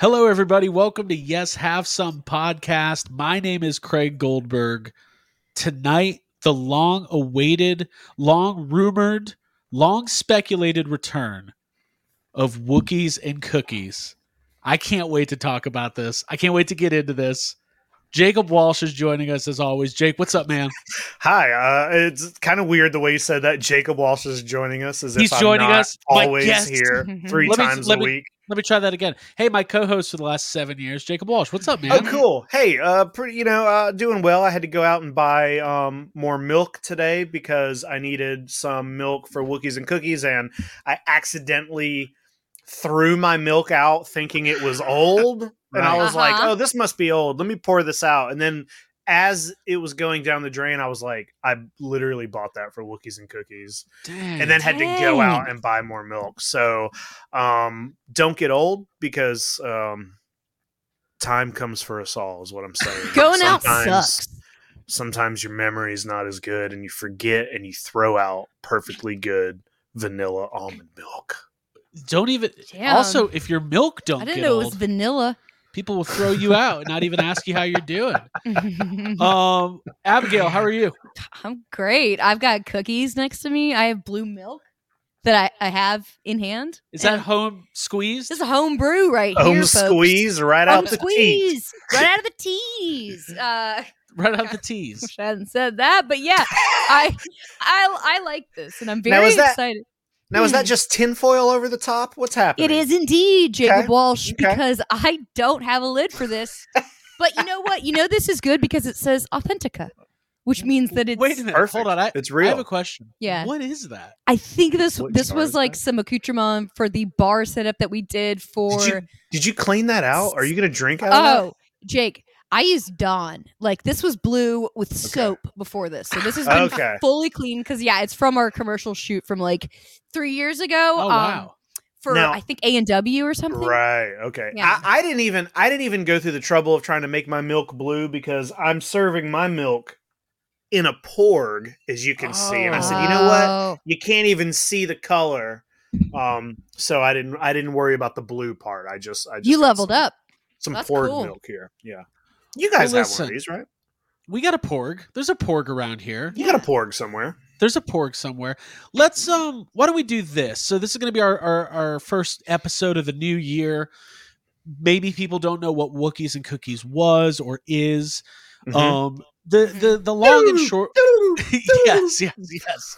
Hello, everybody. Welcome to Yes Have Some podcast. My name is Craig Goldberg. Tonight, the long awaited, long rumored, long speculated return of Wookiees and Cookies. I can't wait to talk about this. I can't wait to get into this. Jacob Walsh is joining us as always. Jake, what's up, man? Hi. Uh, it's kind of weird the way you said that. Jacob Walsh is joining us. As He's if I'm joining not us, Always guest. here three Let me- times let a me- week. Let me try that again. Hey, my co-host for the last seven years, Jacob Walsh. What's up, man? Oh, cool. Hey, uh, pretty. You know, uh, doing well. I had to go out and buy um more milk today because I needed some milk for Wookiees and cookies, and I accidentally threw my milk out thinking it was old, and I was like, Uh-huh. "Oh, this must be old. Let me pour this out." And then. As it was going down the drain, I was like, I literally bought that for Wookiees and cookies. Dang. and then had to go out and buy more milk. So um, don't get old because um, time comes for us all, is what I'm saying. Going out Sometimes- sucks. Sometimes your memory is not as good, and you forget, and you throw out perfectly good vanilla almond milk. don't even. Damn. Also, if your milk don't I didn't get know old, it was vanilla. People will throw you out and not even ask you how you're doing. Um, Abigail, how are you? I'm great. I've got cookies next to me. I have blue milk that I, I have in hand. Is that home squeezed? this is a home brew right Home here, folks. squeeze right Home out the teeth. squeeze right out of the teas. Uh, right out of the teas. wish I hadn't said that, but yeah, I I I like this, and I'm Now, very is that- excited. Now, is Hmm. that just tinfoil over the top? What's happening? It is indeed Jacob Okay, Walsh okay. because I don't have a lid for this. but you know what? You know this is good because it says Authentica, which means that it's. Wait a minute. Perfect. Hold on. I, It's real. I have a question. Yeah. What is that? I think this What this was like that? some accoutrement for the bar setup that we did for. Did you, did you clean that out? Are you going to drink out of that? oh, Jake, I used Dawn. Like this was blue with soap before this, so this has been Okay. fully clean because yeah, it's from our commercial shoot from like three years ago. Oh um, wow. For Now- I think A and W or something. Right. Okay. Yeah. I, I didn't even I didn't even go through the trouble of trying to make my milk blue because I'm serving my milk in a porg, as you can see. And I said, you know what? Oh. You can't even see the color. Um, so I didn't I didn't worry about the blue part. I just I just You leveled some, up. some That's porg cool. milk here. Yeah. You guys Well, have one of these, right? We got a porg. There's a porg around here. You got a porg somewhere. There's a porg somewhere. Let's um. Why don't we do this? So this is going to be our, our our first episode of the new year. Maybe people don't know what Wookiees and Cookies was or is. Mhm. Um. The the the long and short. yes. Yes. Yes.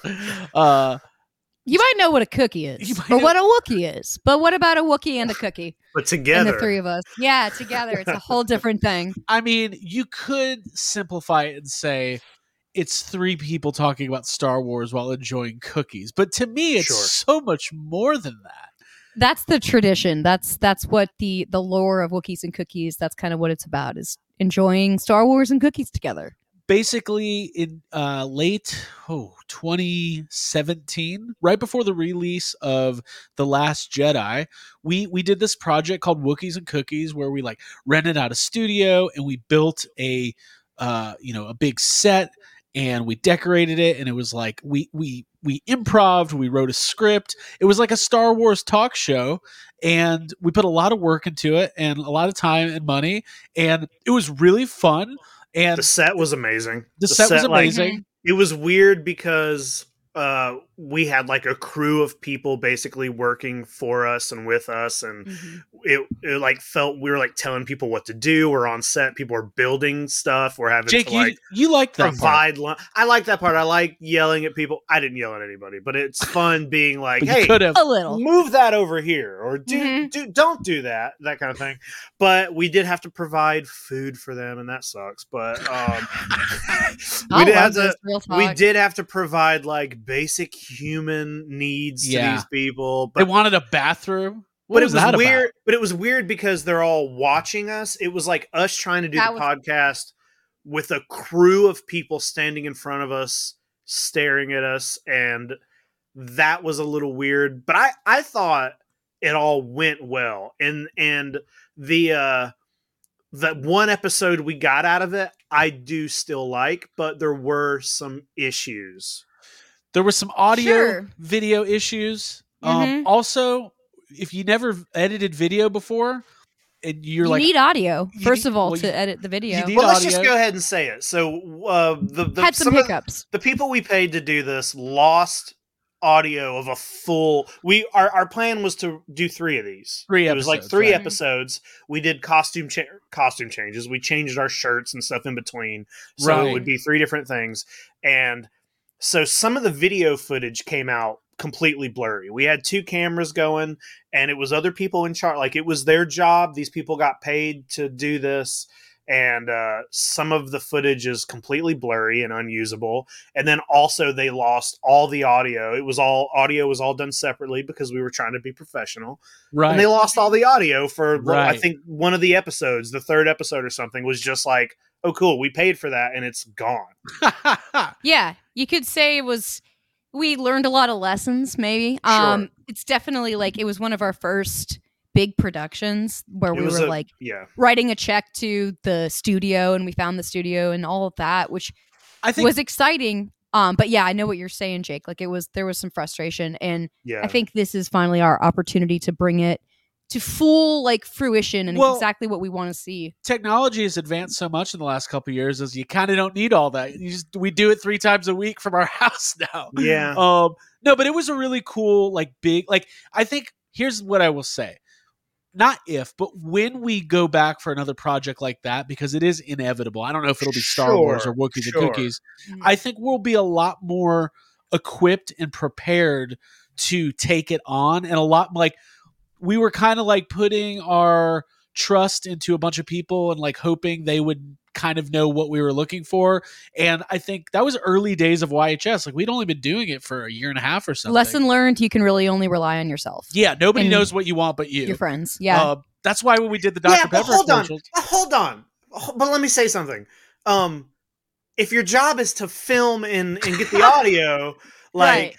Uh. You might know what a cookie is, might or know- what a Wookiee is. But what about a Wookiee and a cookie? but And together the three of us. Yeah, together. It's a whole different thing. I mean, you could simplify it and say it's three people talking about Star Wars while enjoying cookies. But to me, it's Sure. so much more than that. That's the tradition. That's that's what the the lore of Wookiees and cookies. That's kind of what it's about. Is enjoying Star Wars and cookies together. Basically, in uh, late oh, 2017, right before the release of The Last Jedi, we we did this project called Wookiees and Cookies, where we like rented out a studio and we built a uh, you know a big set and we decorated it and it was like we we we improved we wrote a script. It was like a star wars talk show and we put a lot of work into it and a lot of time and money and it was really fun and the set was amazing. the, set, was like, amazing it was weird because uh we had like a crew of people basically working for us and with us and it, it like felt we were like telling people what to do we're on set people are building stuff we're having jake to like you, you liked that part, provide i like that part i like yelling at people i didn't yell at anybody but it's fun being like hey could A little. move that over here or do Mhm. do don't do that that kind of thing but we did have to provide food for them and that sucks but um we did have to we did have to provide like basic human needs Yeah. to these people But they wanted a bathroom what but was it was that weird about? but it was weird because they're all watching us it was like us trying to do That the was- podcast with a crew of people standing in front of us staring at us and that was a little weird but i i thought it all went well and and the uh that one episode we got out of it i do still like but there were some issues there was some audio Sure. video issues um, Mhm. also if you never edited video before and you're you like need audio first need- of all well, to you- edit the video. well, let's just go ahead and say it. So uh, the, the Had some some of- hiccups. the people we paid to do this lost audio of a full we our, our plan was to do three of these Three it was like episodes, three right. episodes we did costume cha- costume changes we changed our shirts and stuff in between so it would be three different things and so some of the video footage came out completely blurry. We had two cameras going and it was other people in charge like it was their job. These people got paid to do this and uh, some of the footage is completely blurry and unusable. And then also they lost all the audio. It was all audio was all done separately because we were trying to be professional. Right. and they lost all the audio for well, i think one of the episodes the third episode or something was just like oh cool we paid for that and it's gone Yeah, you could say it was. We learned a lot of lessons. Maybe. Um, it's definitely like it was one of our first big productions where It we were a- like yeah writing a check to the studio, and we found the studio and all of that, which I think was exciting. Um, but yeah, I know what you're saying, Jake. Like it was, there was some frustration, and yeah I think this is finally our opportunity to bring it to full like fruition and Well- exactly what we want to see. technology has advanced so much in the last couple of years is you kind of don't need all that. You just we do it three times a week from our house now. yeah Um no, but it was a really cool like big like I think here's what I will say. Not if, but when we go back for another project like that, because it is inevitable. I don't know if it'll be Star Wars or Sure, Wookiees sure. and Cookies. Mhm. I think we'll be a lot more equipped and prepared to take it on and a lot like we were kind of like putting our trust into a bunch of people and like hoping they would kind of know what we were looking for. And i think that was early days of yhs like we'd only been doing it for a year and a half or something. Lesson learned: you can really only rely on yourself, yeah nobody And knows what you want but you. your friends. Yeah, Uh, that's why when we did the dr yeah, but pepper hold on. commercials hold on. But let me say something. Um if your job is to film and, and get the audio like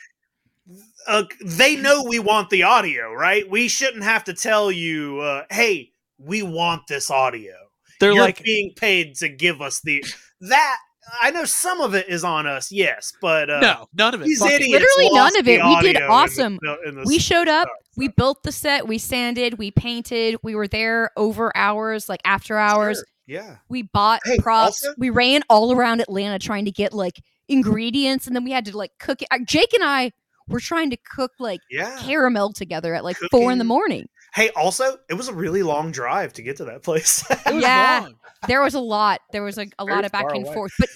uh, they know we want the audio, right? We shouldn't have to tell you, uh, "Hey, we want this audio." they're You're like being paid to give us the that. I know some of it is on us, yes, but uh, no none of it these Fuck idiots Literally none of it. We did audio in the awesome. fil- in the we showed up. stuff, We built the set. We sanded. We painted. We were there over hours, like after hours. Sure, Yeah, We bought Hey, props. also- we ran all around Atlanta trying to get like ingredients, and then we had to like cook it. Jake and I were trying to cook like yeah. caramel together at like four in the morning. Hey, also, it was a really long drive to get to that place. It was Yeah. long. There was a lot. There was like a lot of back and away. forth. But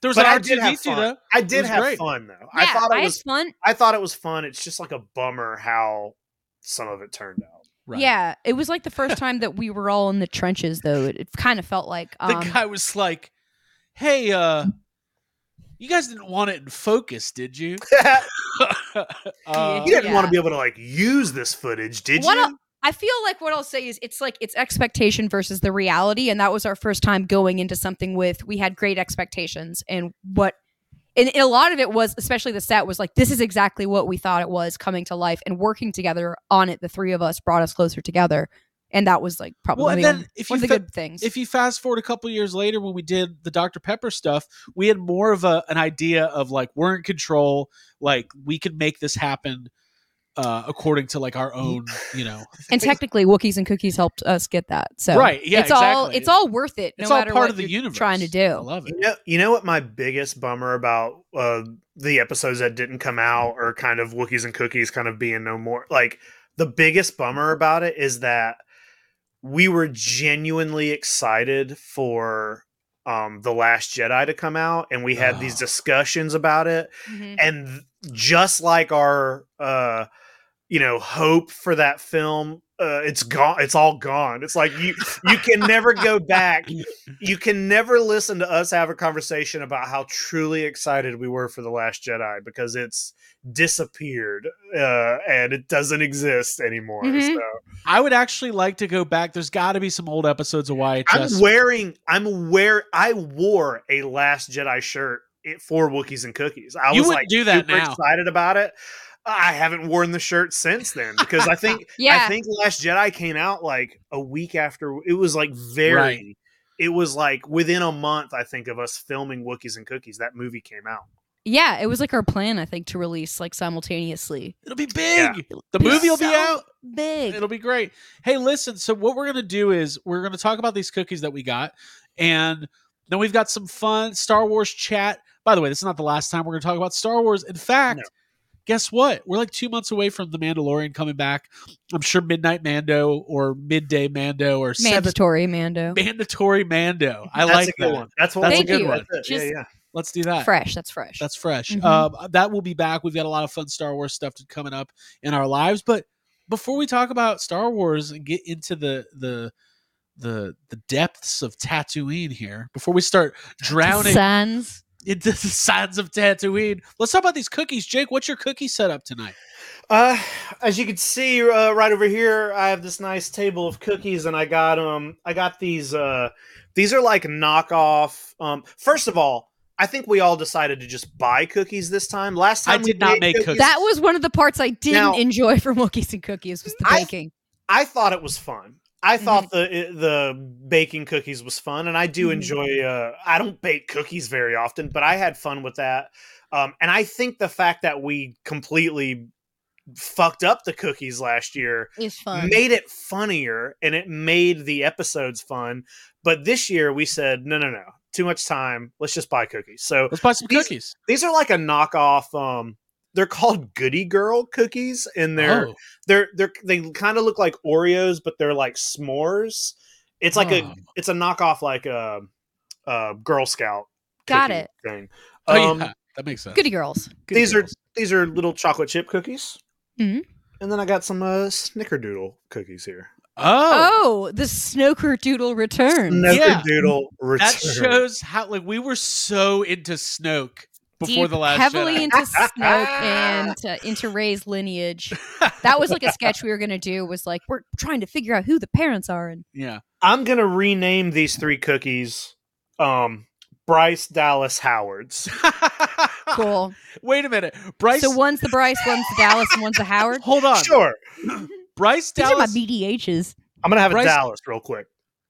there was but I an did have R2D2 fun. though I did have great. fun though. yeah, I thought it had was. fun. I thought it was fun. It's just like a bummer how some of it turned out. Right. Yeah, it was like the first time that we were all in the trenches, though. It, it kind of felt like the um, guy was like, "Hey, uh, you guys didn't want it in focus, did you?" Uh, you didn't want to be able to like use this footage, did What you? I feel like what I'll say is it's like it's expectation versus the reality, and that was our first time going into something with we had great expectations, and what and, and a lot of it was, especially the set, was like this is exactly what we thought it was coming to life, and working together on it, the three of us brought us closer together, and that was like probably Well, and then only- if one you of the fa- good things. if you fast forward a couple years later when we did the Dr Pepper stuff, we had more of a an idea of like we're in control, like we could make this happen uh according to like our own, you know. and technically, Wookiees and Cookies helped us get that. So Right, yeah, it's all exactly. it's all worth it. No it's all matter part what of the you're universe. Trying to I do. love it. You know, you know what my biggest bummer about uh, the episodes that didn't come out, or kind of Wookiees and Cookies kind of being no more. Like the biggest bummer about it is that we were genuinely excited for um, the Last Jedi to come out, and we had these Oh. discussions about it, Mhm. and just like our uh you know hope for that film uh it's gone it's all gone it's like you you can never go back you can never listen to us have a conversation about how truly excited we were for the last jedi because it's disappeared uh and it doesn't exist anymore Mhm. so I would actually like to go back. There's got to be some old episodes of YHS. i'm wearing i'm wear i wore a last jedi shirt it- for Wookiees and Cookies. I You was like do that super now. excited about it. I haven't worn the shirt since then because I think Yeah. I think Last Jedi came out like a week after it was like very Right. it was like within a month I think of us filming Wookiees and Cookies that movie came out. Yeah, it was like our plan, I think, to release like simultaneously. It'll be big. Yeah. The Be movie will be out. Big. It'll be great. Hey, listen. So what we're gonna do is we're gonna talk about these cookies that we got, and then we've got some fun Star Wars chat. By the way, this is not the last time we're gonna talk about Star Wars. In fact, No. Guess what? We're like two months away from the Mandalorian coming back. I'm sure Midnight Mando or Midday Mando or seventh Mandatory Mando. mandatory Mando. I That's like a good that. one. That's one. That's a good you. one. That's it. Just- yeah, yeah. Let's do that. Fresh. That's fresh. That's fresh. Mhm. Um, that will be back. We've got a lot of fun Star Wars stuff to- coming up in our lives. But before we talk about Star Wars and get into the the the the depths of Tatooine here, before we start drowning Sans. Into the sands of Tatooine, let's talk about these cookies. Jake, what's your cookie setup tonight? Uh, as you can see uh, right over here, I have this nice table of cookies, and I got um, I got these. Uh, these are like knockoff. Um, first of all, I think we all decided to just buy cookies this time. Last I time we did not made make cookies. That was one of the parts I didn't Now- enjoy from Wookiees and Cookies was the I- baking. I thought it was fun. I thought the the baking cookies was fun, and I do Mhm. enjoy. Uh, I don't bake cookies very often, but I had fun with that. Um, and I think the fact that we completely fucked up the cookies last year fun. made it funnier and it made the episodes fun. But this year we said, no, no, no, too much time. Let's just buy cookies. So Let's buy some These- cookies. these are like a knockoff. Um, they're called Goody Girl cookies, and they're Oh, they're they're they kind of look like Oreos, but they're like s'mores. It's like a Oh. it's a knockoff like a, a Girl Scout. Got it. Thing. oh Um, yeah, that makes sense. Goody girls. Goody these are these are little chocolate chip cookies. Mhm. And then I got some uh, Snickerdoodle cookies here. oh. Oh, the Snokerdoodle return. Yeah. Snickerdoodle return. That shows how like we were so into Snoke before Deep, the last heavily Jedi. into Snoke and uh, into Rey's lineage. That was like a sketch we were gonna do. Was like we're trying to figure out who the parents are, and yeah. I'm gonna rename these three cookies. Um, Bryce Dallas Howard's. cool. Wait a minute, Bryce. so one's the Bryce, one's the Dallas, and one's the Howard. hold on, Sure. Bryce These are my Dallas. BDHs. I'm gonna have Bryce- a Dallas real quick.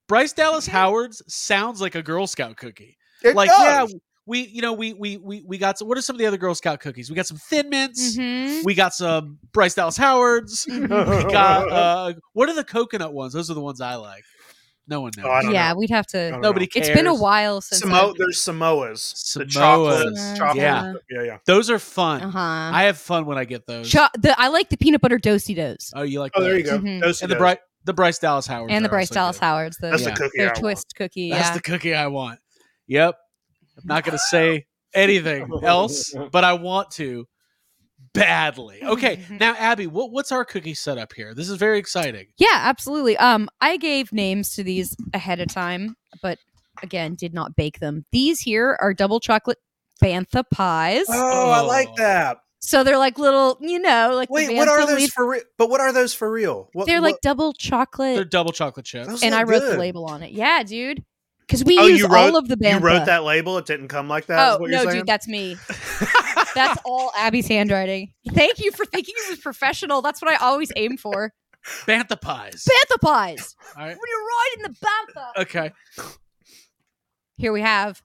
Bryce Dallas Howard's sounds like a Girl Scout cookie. It like does. yeah, we you know we we we we got some. What are some of the other Girl Scout cookies? We got some Thin Mints. Mhm. We got some Bryce Dallas Howard's. We got uh, what are the coconut ones? Those are the ones I like. No one knows. Oh, Yeah, know. we'd have to. Nobody cares. It's been a while since. Samo- there's Samoas. The Samoas. chocolate, Samoas, chocolate. yeah. Yeah, yeah. Those are fun. Uh huh. I have fun when I get those. Cho- the, I like the peanut butter Do-si-dos oh, you like? Oh, there you those. go. Mhm. Those And the two Bryce the Bryce Dallas Howards and the Bryce Dallas Howards. The, That's Yeah. the cookie. I their want. twist cookie. That's Yeah. the cookie I want. Yep. I'm not going to say anything else, but I want to badly. Okay, now Abby, what, what's our cookie setup here? This is very exciting. Yeah, absolutely. Um, I gave names to these ahead of time, but again, did not bake them. These here are double chocolate bantha pies. Oh, I like Oh. that. So they're like little, you know, like Wait, what are those leaf- for real? But what are those for real? What, They're like double chocolate, They're double chocolate chips. Those and I look wrote the label on it. Yeah, dude, because we Oh, use you wrote- all of the bantha. You wrote that label. It didn't come like that. Oh what you're no, dude, that's me. That's all Abby's handwriting. Thank you for thinking it was professional. That's what I always aim for. Bantha pies. Bantha pies. All right. When you're riding the bantha. Okay. Here we have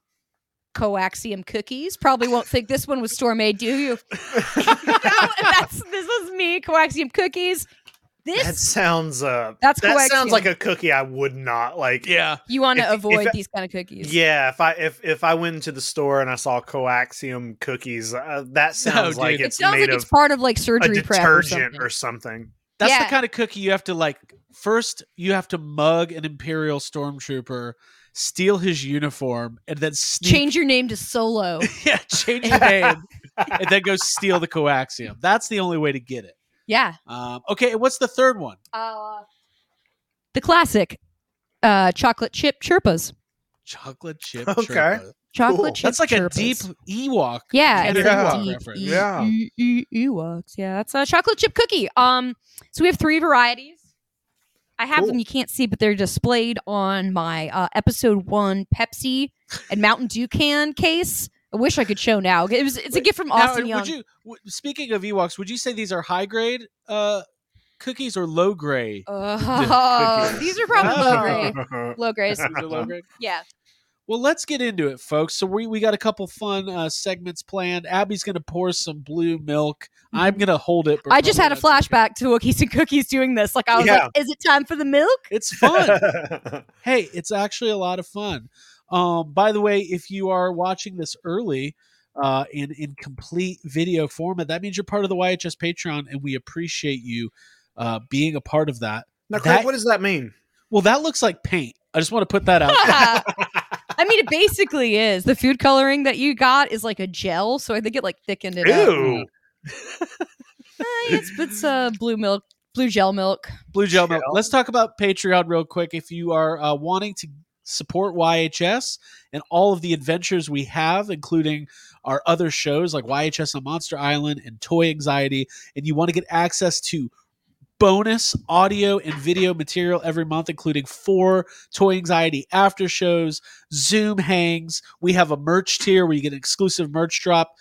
coaxium cookies. Probably won't think this one was store made, do you? That's this was me, coaxium cookies. That sounds uh That's that coaxium. sounds like a cookie I would not like. Yeah. you want to avoid I- these kind of cookies. Yeah, if I if if I went into the store and I saw coaxium cookies, uh, that sounds dude. like It It it's sounds made like of it's part of like a surgery prep or something. or something. That's Yeah. the kind of cookie you have to like first you have to mug an imperial stormtrooper, steal his uniform and then sneak Change your name to Solo. yeah, change your name and then go steal the coaxium. That's the only way to get it. Yeah. Um, okay, what's the third one? Uh, the classic uh, chocolate chip chirpas. Chocolate chip. Okay. Chirpa. Chocolate Cool. chip That's like a deep Ewok. Yeah, it's Yeah. like Ewok deep. E- Yeah. E- E- Ewoks. Yeah, that's a chocolate chip cookie. Um, so we have three varieties. I have Cool. them. You can't see, but they're displayed on my uh, episode one Pepsi and Mountain Dew can case. I wish I could show now. It was, it's a gift from Now, Austin Young. would you w- speaking of Ewoks, would you say these are high grade uh, cookies or low grade? oh, cookies. these are probably low grade. Low grade. Low grade. Yeah. Well, let's get into it, folks. So we, we got a couple fun uh, segments planned. Abby's going to pour some blue milk. I'm going to hold it. Mm-hmm. I just had a Bernardo has flashback to Wookiees and Cookies doing this. Like I was Yeah. like, "Is it time for the milk?" It's fun. hey, it's actually a lot of fun. Um, by the way, if you are watching this early uh, in in complete video format, that means you're part of the YHS Patreon, and we appreciate you uh, being a part of that. now, Craig, That- what does that mean? Well, that looks like paint. I just want to put that out. I mean, it basically is. The food coloring that you got is like a gel, so I think it like thickened it up. Ew. Eh, it's it's uh, blue milk, blue gel milk. Blue Gel Milk. Let's talk about Patreon real quick. If you are uh, wanting to support YHS and all of the adventures we have, including our other shows like YHS on Monster Island and Toy Anxiety, and you want to get access to bonus audio and video material every month, including four Toy Anxiety after shows, Zoom hangs. We have a merch tier where you get an exclusive merch drop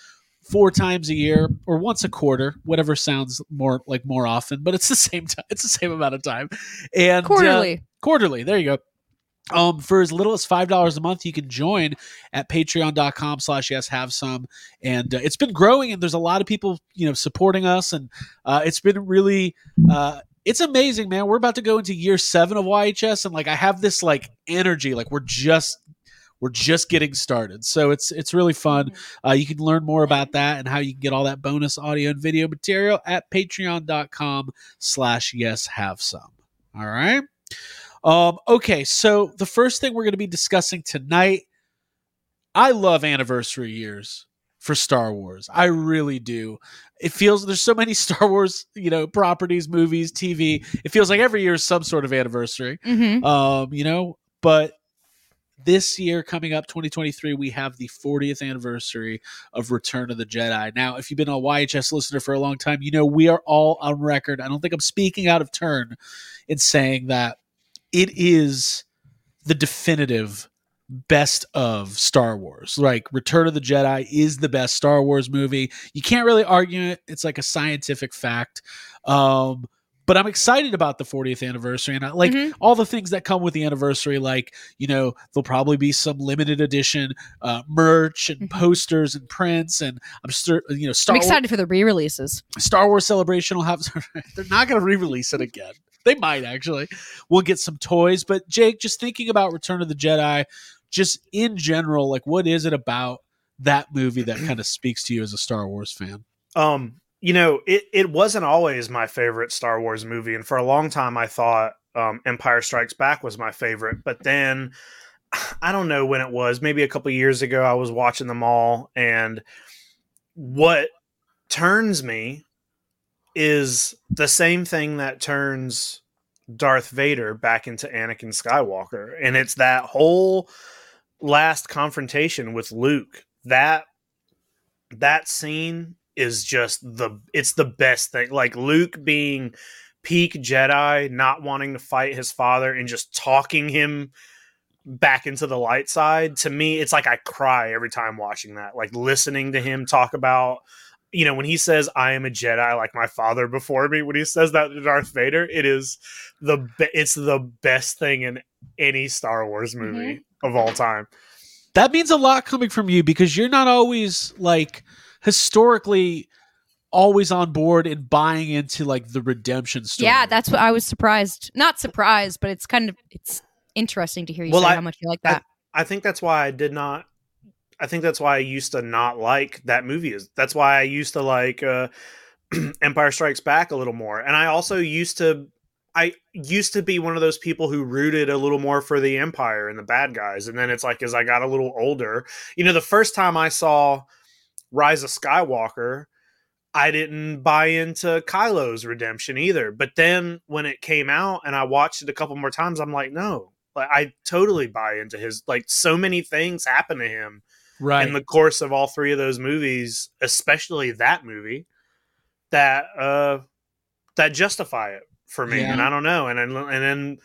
four times a year or once a quarter, whatever sounds more like more often, but it's the same time. It's the same amount of time. And uh, Quarterly. quarterly. There you go. Um, for as little as five dollars a month, you can join at patreon.com slash yes have some. And uh, it's been growing and there's a lot of people, you know, supporting us and uh, it's been really uh it's amazing, man. We're about to go into year seven of YHS and like I have this like energy, like we're just we're just getting started. So it's it's really fun. Uh, you can learn more about that and how you can get all that bonus audio and video material at patreon.com slash yes have some. All right. Um, okay, so the first thing we're going to be discussing tonight, I love anniversary years for Star Wars. I really do. It feels there's so many Star Wars, you know, properties, movies, TV. It feels like every year is some sort of anniversary. Mm-hmm. Um, you know, but this year coming up 2023 we have the 40th anniversary of return of the jedi now if you've been a yhs listener for a long time you know we are all on record i don't think i'm speaking out of turn in saying that it is the definitive best of star wars like return of the jedi is the best star wars movie you can't really argue it it's like a scientific fact um but i'm excited about the 40th anniversary and i like Mhm. all the things that come with the anniversary like you know there'll probably be some limited edition uh, merch and Mhm. posters and prints and i'm sure you know star I'm excited for the re-releases. star wars celebration will have they're not going to re-release it again they might actually we'll get some toys but jake just thinking about return of the jedi just in general like what is it about that movie that kind of speaks to you as a star wars fan Um, you know, it, it wasn't always my favorite Star Wars movie, and for a long time I thought um, Empire Strikes Back was my favorite. But then I don't know when it was, maybe a couple years ago, I was watching them all, and what turns me is the same thing that turns Darth Vader back into Anakin Skywalker, and it's that whole last confrontation with Luke. That that scene is just the it's the best thing. Like Luke being peak Jedi, not wanting to fight his father and just talking him back into the light side. To me, it's like I cry every time watching that. Like listening to him talk about you know, when he says "I am a Jedi," like my father before me, when he says that to Darth Vader, it is the be- it's the best thing in any Star Wars mm-hmm. movie of all time. that means a lot coming from you because you're not always like historically always on board and buying into like the redemption story. Yeah, that's what I was surprised. Not surprised, but it's kind of it's interesting to hear you Well, say I- how much you like that. I think that's why I did not. I think that's why I used to not like that movie. Is that's why I used to like uh, Empire Strikes Back a little more, and I also used to. I used to be one of those people who rooted a little more for the Empire and the bad guys, and then it's like as I got a little older, you know, the first time I saw Rise of Skywalker, I didn't buy into Kylo's redemption either. But then when it came out and I watched it a couple more times, I'm like, no, like I totally buy into his like so many things happen to him right. in the course of all three of those movies, especially that movie, that uh that justify it for me. Yeah. And I don't know. And then and then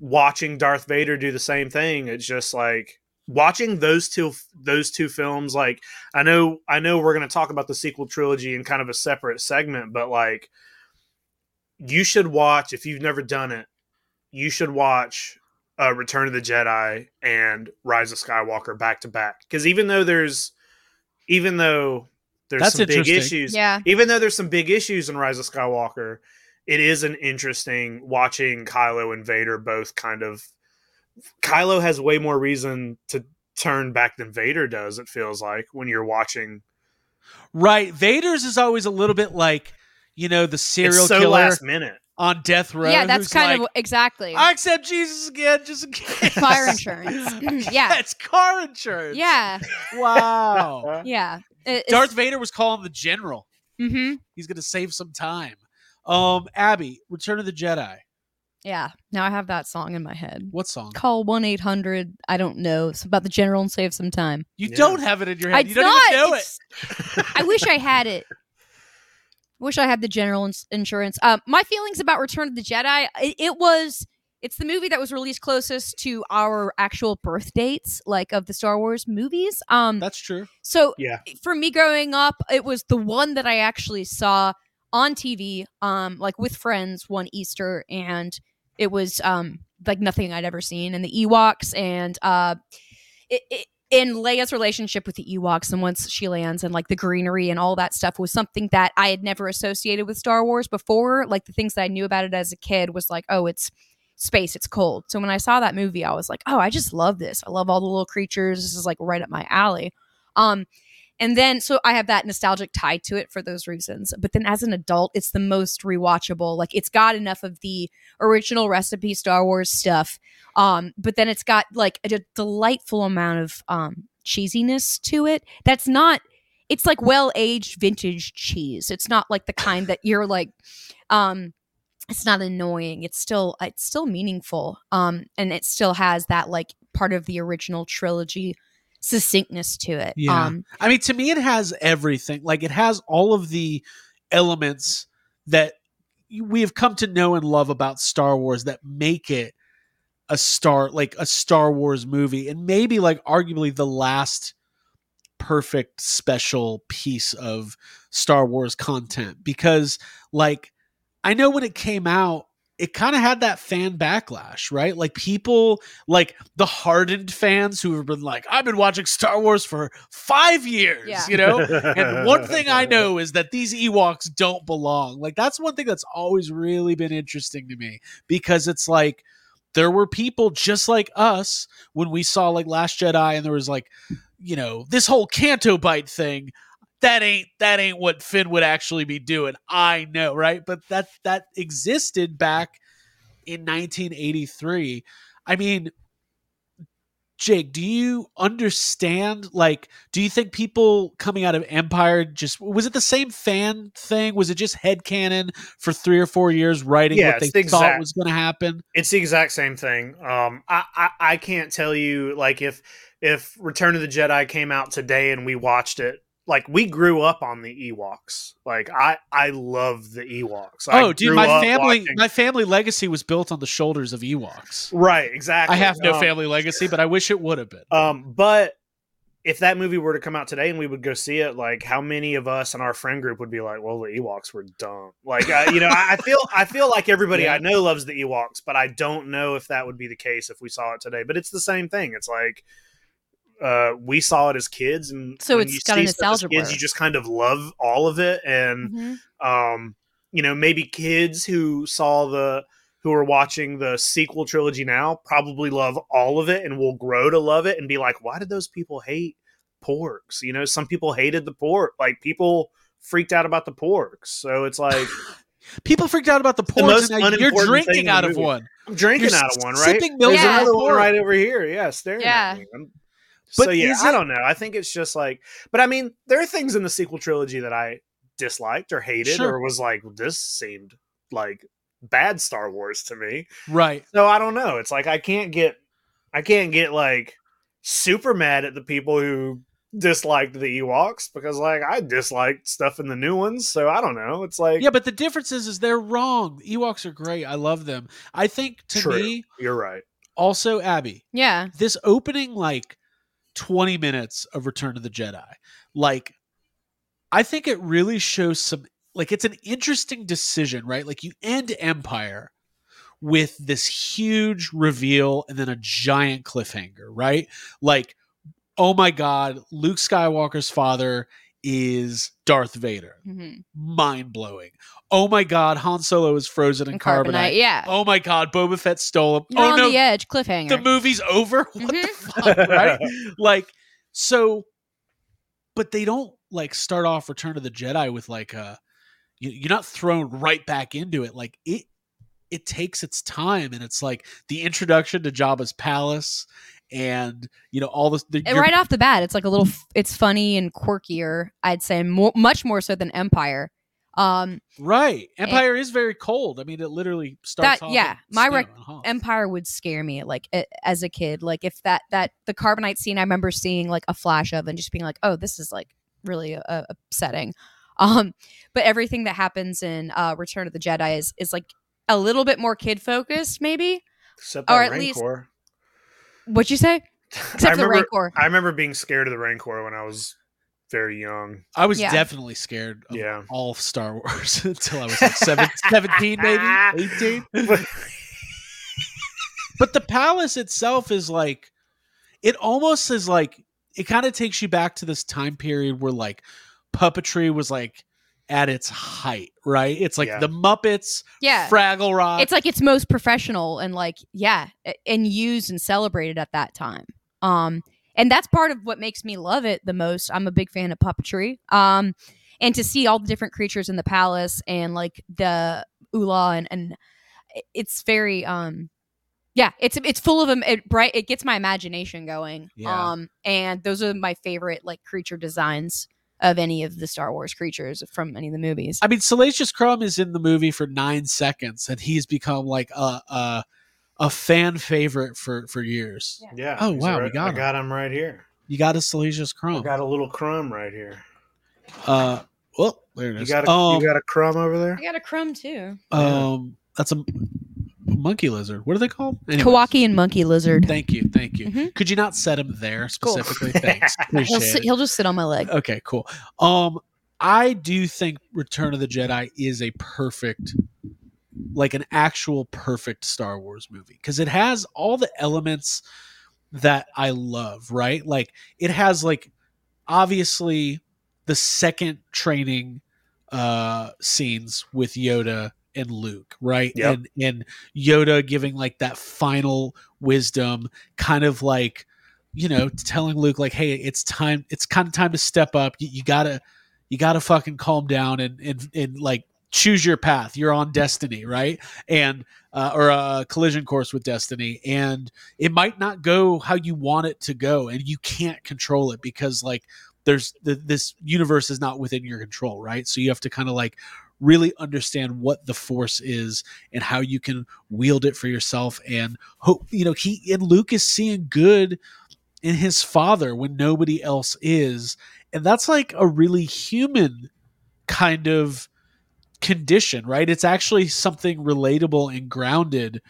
watching Darth Vader do the same thing, it's just like watching those two those two films like I know I know we're going to talk about the sequel trilogy in kind of a separate segment, but like you should watch if you've never done it, you should watch uh, Return of the Jedi and Rise of Skywalker back to back. Because even though there's, even though there's That's some big issues, Yeah. even though there's some big issues in Rise of Skywalker, it is an interesting watching Kylo and Vader both kind of. Kylo has way more reason to turn back than Vader does. It feels like when you're watching. Right. Vader's is always a little bit like, you know, the serial it's so killer last minute. On death row. yeah, that's who's kind like, of exactly I accept Jesus again, just in case. fire insurance. yeah. it's car insurance. Yeah. Wow. Yeah. It- Darth Vader was calling the general. Mm-hmm. He's going to save some time. Um, Abby, Return of the Jedi. Yeah. Now I have that song in my head. What song? Call one eight hundred. I don't know. It's about the general and save some time. You Yeah. don't have it in your head. It's you don't not, even know it. I wish I had it. Wish I had the general ins- insurance. Um, my feelings about Return of the Jedi. It, it was. It's the movie that was released closest to our actual birth dates, like of the Star Wars movies. Um, That's true. so Yeah. for me growing up, it was the one that I actually saw on TV, um, like with friends one Easter, and it was um like nothing I'd ever seen. And the Ewoks and uh, it, it in Leia's relationship with the Ewoks, and once she lands, and like the greenery and all that stuff was something that I had never associated with Star Wars before. Like the things that I knew about it as a kid was like, oh, it's space, it's cold. So when I saw that movie, I was like, oh, I just love this. I love all the little creatures. This is like right up my alley. Um, and then so I have that nostalgic tie to it for those reasons. But then as an adult, it's the most rewatchable. Like it's got enough of the original recipe Star Wars stuff. Um, but then it's got like a delightful amount of um cheesiness to it. That's not it's like well aged vintage cheese. It's not like the kind that you're like um it's not annoying. It's still it's still meaningful. Um and it still has that like part of the original trilogy succinctness to it. Yeah. Um I mean, to me, it has everything. Like, it has all of the elements that we have come to know and love about Star Wars that make it a star, like a Star Wars movie, and maybe like arguably the last perfect special piece of Star Wars content because, like, I know when it came out, it kind of had that fan backlash, right? Like people, like the hardened fans who have been like, I've been watching Star Wars for five years, Yeah. you know? and one thing I know is that these Ewoks don't belong. Like that's one thing that's always really been interesting to me because it's like there were people just like us when we saw like Last Jedi and there was like, you know, this whole Canto Bight thing. That ain't that ain't what Finn would actually be doing. I know, right? But that that existed back in 1983. I mean, Jake, do you understand? Like, do you think people coming out of Empire just was it the same fan thing? Was it just headcanon for three or four years writing Yeah, what they the thought exact- was going to happen? it's the exact same thing. Um, I, I I can't tell you like if if Return of the Jedi came out today and we watched it. Like we grew up on the Ewoks. Like I I love the Ewoks. I Oh, dude, my family watching- my family legacy was built on the shoulders of Ewoks. right exactly. I have no Um, family legacy, but I wish it would have been. Um, but if that movie were to come out today and we would go see it, like how many of us in our friend group would be like, "Well, the Ewoks were dumb." Like, I, you know, I I feel I feel like everybody Yeah. I know loves the Ewoks, but I don't know if that would be the case if we saw it today. But it's the same thing. It's like uh, we saw it as kids, and So when it's you got a see stuff as nostalgia kids, blur. you just kind of love all of it, and mhm. um, you know, maybe kids who saw the who are watching the sequel trilogy now probably love all of it and will grow to love it and be like, why did those people hate porgs? You know, some people hated the porg. Like people freaked out about the porgs. So it's like People freaked out about the the porgs, and you're drinking out of one. I'm drinking You're out of one, right? sipping milk There's out of another one right over here. Yeah, staring Yeah. At me. I'm- But so yeah, I it- don't know. I think it's just like, but I mean, there are things in the sequel trilogy that I disliked or hated Sure. or was like, this seemed like bad Star Wars to me. Right. So I don't know. It's like I can't get, I can't get like super mad at the people who disliked the Ewoks because like I disliked stuff in the new ones. So I don't know. It's like Yeah, but the difference is, is they're wrong. The Ewoks are great. I love them. I think to True. me, you're right. also Abby, Yeah. this opening like 20 minutes of Return of the Jedi, like I think it really shows some like it's an interesting decision, right? Like you end Empire with this huge reveal and then a giant cliffhanger, right? Like, oh my God, Luke Skywalker's father is Darth Vader. Mhm. Mind blowing. Oh my God, Han Solo is frozen in And carbonite. yeah. Oh my God, Boba Fett stole him. You're oh on no, the edge, cliffhanger. the movie's over. What the Mhm. fuck, right? like, so, but they don't like start off Return of the Jedi with like a, you, you're not thrown right back into it. Like it, it takes its time, and it's like the introduction to Jabba's palace, and you know all this. The, And right off the bat, it's like a little. It's funny and quirkier. I'd say more, much more so than Empire. Um, right. Empire is very cold. I mean, it literally starts. That- off yeah, my rec- Empire would scare me like a- as a kid. Like if that that the carbonite scene, I remember seeing like a flash of and just being like, oh, this is like really uh, upsetting. Um, but everything that happens in uh, Return of the Jedi is is like a little bit more kid focused, maybe. Except Or that at least- Rancor. What'd you say? I Except the remember, Rancor. I remember being scared of the Rancor when I was very young. I was Yeah. definitely scared of Yeah. all of Star Wars until I was like seven, 17, maybe 18. But the palace itself is like, it almost is like, it kind of takes you back to this time period where like puppetry was like at its height, right? It's like Yeah. the Muppets, Yeah. Fraggle Rock. it's like it's most professional and like yeah and used and celebrated at that time um and that's part of what makes me love it the most i'm a big fan of puppetry um and to see all the different creatures in the palace and like the Oola and and it's very um yeah it's it's full of them it bright it gets my imagination going Yeah. um and those are my favorite like creature designs of any of the star wars creatures from any of the movies I mean, Salacious Crumb is in the movie for nine seconds, and he's become like a a, a fan favorite for for years. Yeah. Yeah. Oh, he's wow, we got I him. got him right here. You got a Salacious I Crumb. got a little crumb right here. Uh, well, there it You got a, um, you got a crumb over there? i got a crumb too um, that's a monkey lizard. What are they called? Anyways. Kowakian monkey lizard Thank you, thank you. Mhm. Could you not set him there Cool. specifically? Thanks, He'll, sit, he'll just sit on my leg. Okay, cool. Um, I do think Return of the Jedi is a perfect, like an actual perfect Star Wars movie because it has all the elements that I love. Right, like it has like obviously the second training uh scenes with Yoda and Luke, right? Yep. And and Yoda giving like that final wisdom, kind of like you know, telling Luke like, "Hey, it's time. It's kind of time to step up. You, you gotta, you gotta fucking calm down and and and like choose your path. You're on destiny, right? And uh, or a collision course with destiny, and it might not go how you want it to go, and you can't control it because like there's the, this universe is not within your control, right? So you have to kind of like really understand what the force is and how you can wield it for yourself and hope you know he and luke is seeing good in his father when nobody else is and that's like a really human kind of condition right it's actually something relatable and grounded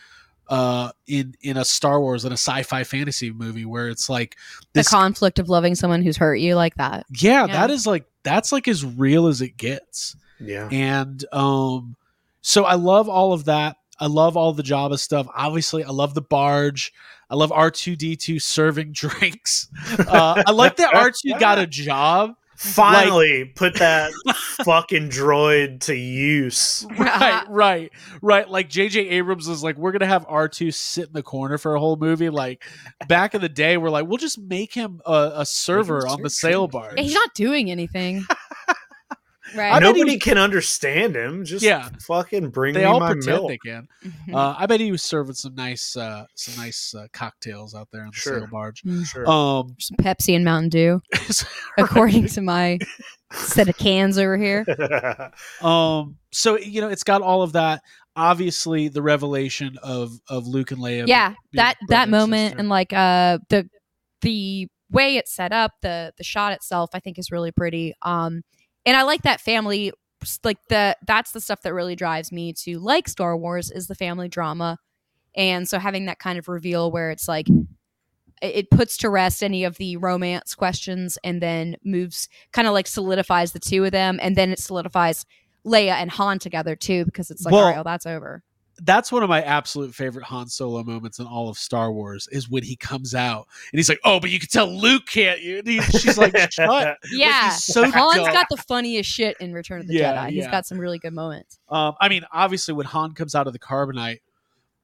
uh in in a star wars and a sci-fi fantasy movie where it's like The conflict of loving someone who's hurt you like that. yeah, Yeah. that is like that's like as real as it gets Yeah. and um so i love all of that. I love all the Jabba stuff. Obviously i love the barge. I love r2d2 serving drinks. Uh, i like that r2 got a job. Finally, put that fucking droid to use. right right right. Like jj abrams is like we're gonna have r2 sit in the corner for a whole movie. Like back in the day we're like we'll just make him a, a server on the serve sail barge. He's not doing anything. Right. I bet he Nobody was- can understand him. Just Yeah. fucking bring they me all my pretend milk. they can Mhm. Uh, I bet he was serving some nice, uh, some nice uh, cocktails out there on the Sure. sail barge. Mm. Sure. Um, Some Pepsi and Mountain Dew, according to my set of cans over here. um, so you know, it's got all of that. Obviously, the revelation of of Luke and Leia. Yeah, that that and moment sister. and like uh the the way it's set up, the the shot itself, I think is really pretty. Um, and I like that family. Like the that's the stuff that really drives me to like Star Wars is the family drama, and so having that kind of reveal where it's like it puts to rest any of the romance questions and then moves kind of like solidifies the two of them and then it solidifies Leia and Han together too because it's like Well, all right, well that's over. That's one of my absolute favorite Han Solo moments in all of Star Wars is when he comes out and he's like, "Oh, but you can tell Luke can't you?" And he, she's like, "Shut." Yeah. he's so Han's dumb. got the funniest shit in Return of the Yeah, Jedi. He's yeah. got some really good moments. Um, I mean, obviously, when Han comes out of the carbonite,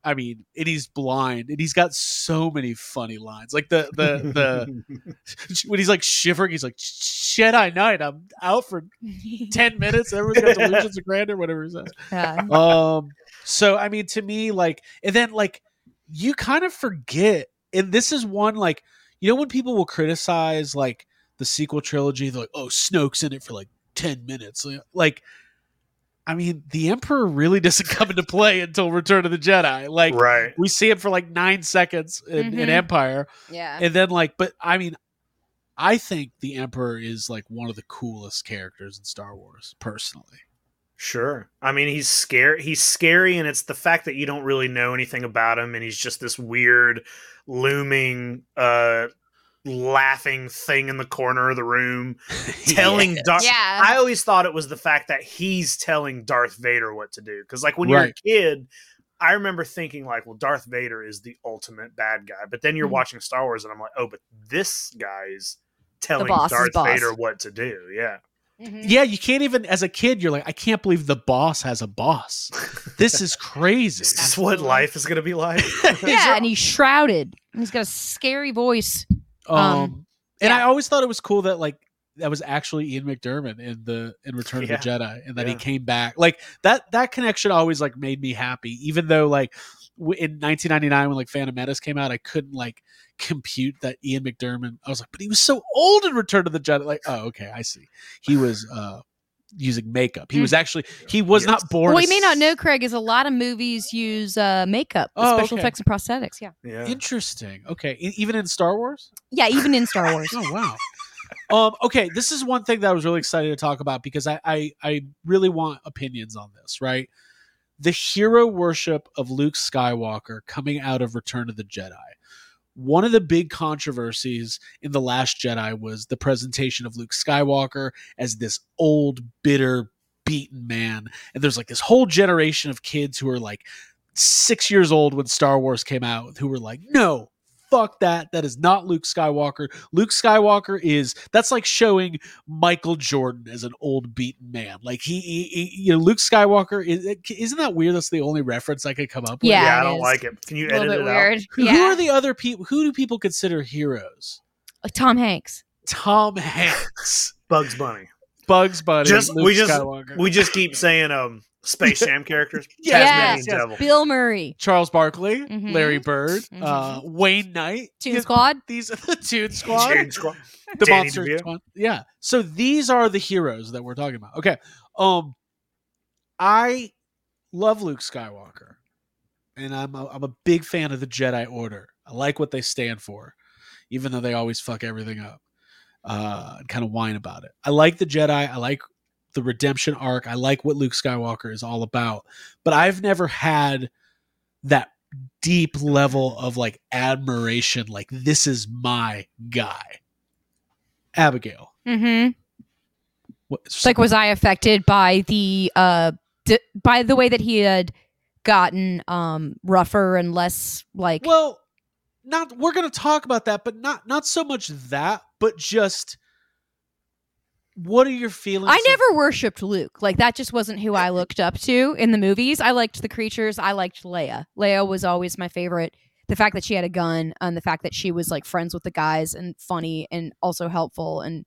I mean, and he's blind, and he's got so many funny lines. Like the the the when he's like shivering, he's like, "Jedi Knight, I'm out for ten minutes. Everyone's got delusions of grandeur, whatever he says." Yeah. um so i mean to me like and then like you kind of forget and this is one like you know when people will criticize like the sequel trilogy they're like oh snoke's in it for like 10 minutes like i mean the emperor really doesn't come into play until return of the jedi like right. we see him for like nine seconds in, in Mhm. empire Yeah. and then like but i mean i think the emperor is like one of the coolest characters in star wars personally Sure. I mean, he's scary. He's scary, and it's the fact that you don't really know anything about him, and he's just this weird, looming, uh, laughing thing in the corner of the room, telling Darth. Yeah. I always thought it was the fact that he's telling Darth Vader what to do. Because, like, when you're a kid, I remember thinking, like, well, Darth Vader is the ultimate bad guy. But then you're Mhm. watching Star Wars, and I'm like, oh, but this guy's telling Darth. Vader what to do. Yeah. Mhm. Yeah, you can't even as a kid. You're like, I can't believe the boss has a boss. This is crazy. This is what life is going to be like? Yeah, and he's shrouded. And he's got a scary voice. Um, Um, and I always thought it was cool that like that was actually Ian McDiarmid in the in Return Yeah. of the Jedi, and that he came back. Like that that connection always like made me happy, even though like w- in 1999 when like Phantom Menace came out, I couldn't like compute that Ian McDiarmid. I was like, but he was so old in Return of the Jedi. Like, oh, okay, I see. He was uh using makeup. He was actually he was Yes. not born. Well, a you may not know, Craig, is a lot of movies use uh, makeup, Oh, special okay. effects, and prosthetics. Yeah. yeah. Interesting. Okay, E- even in Star Wars. Yeah, even in Star Wars. Oh wow. um, okay, this is one thing that I was really excited to talk about because I, I I really want opinions on this, right? The hero worship of Luke Skywalker coming out of Return of the Jedi. One of the big controversies in The Last Jedi was the presentation of Luke Skywalker as this old, bitter, beaten man. And there's like this whole generation of kids who are like six years old when Star Wars came out who were like, no, fuck that. That is not Luke Skywalker. Luke Skywalker is that's like showing Michael Jordan as an old beaten man. Like he, he, he- you know, Luke Skywalker is isn't that weird? That's the only reference I could come up with. Yeah, Yeah, I don't is. like it. Can you edit it weird. Who, yeah. who are the other people? Who do people consider heroes? Tom Hanks. Tom Hanks. Bugs Bunny. Bugs Bunny, Just- Luke we just- Skywalker, We just keep saying um Space Jam characters. Yes, yes, yes. Bill Murray. Charles Barkley, Mhm. Larry Bird, uh, Wayne Knight. Toon Yeah, Squad. These are the Toon Squad. Jaden Squad. the Danny monster DeVito. squad. Yeah. So these are the heroes that we're talking about. Okay. Um I love Luke Skywalker. And I'm a, I'm a big fan of the Jedi Order. I like what they stand for, even though they always fuck everything up. Uh and kind of whine about it. I like the Jedi. I like the redemption arc. I like what Luke Skywalker is all about. But I've never had that deep level of like admiration like this is my guy. Abigail. Mm-hmm. What, It's like, was I affected by the uh d- by the way that he had gotten um rougher and less like well, not we're going to talk about that, but not not so much that, but just what are your feelings? I of- never worshipped Luke. Like that just wasn't who I looked up to in the movies. I liked the creatures. I liked Leia. Leia was always my favorite. The fact that she had a gun and the fact that she was like friends with the guys and funny and also helpful and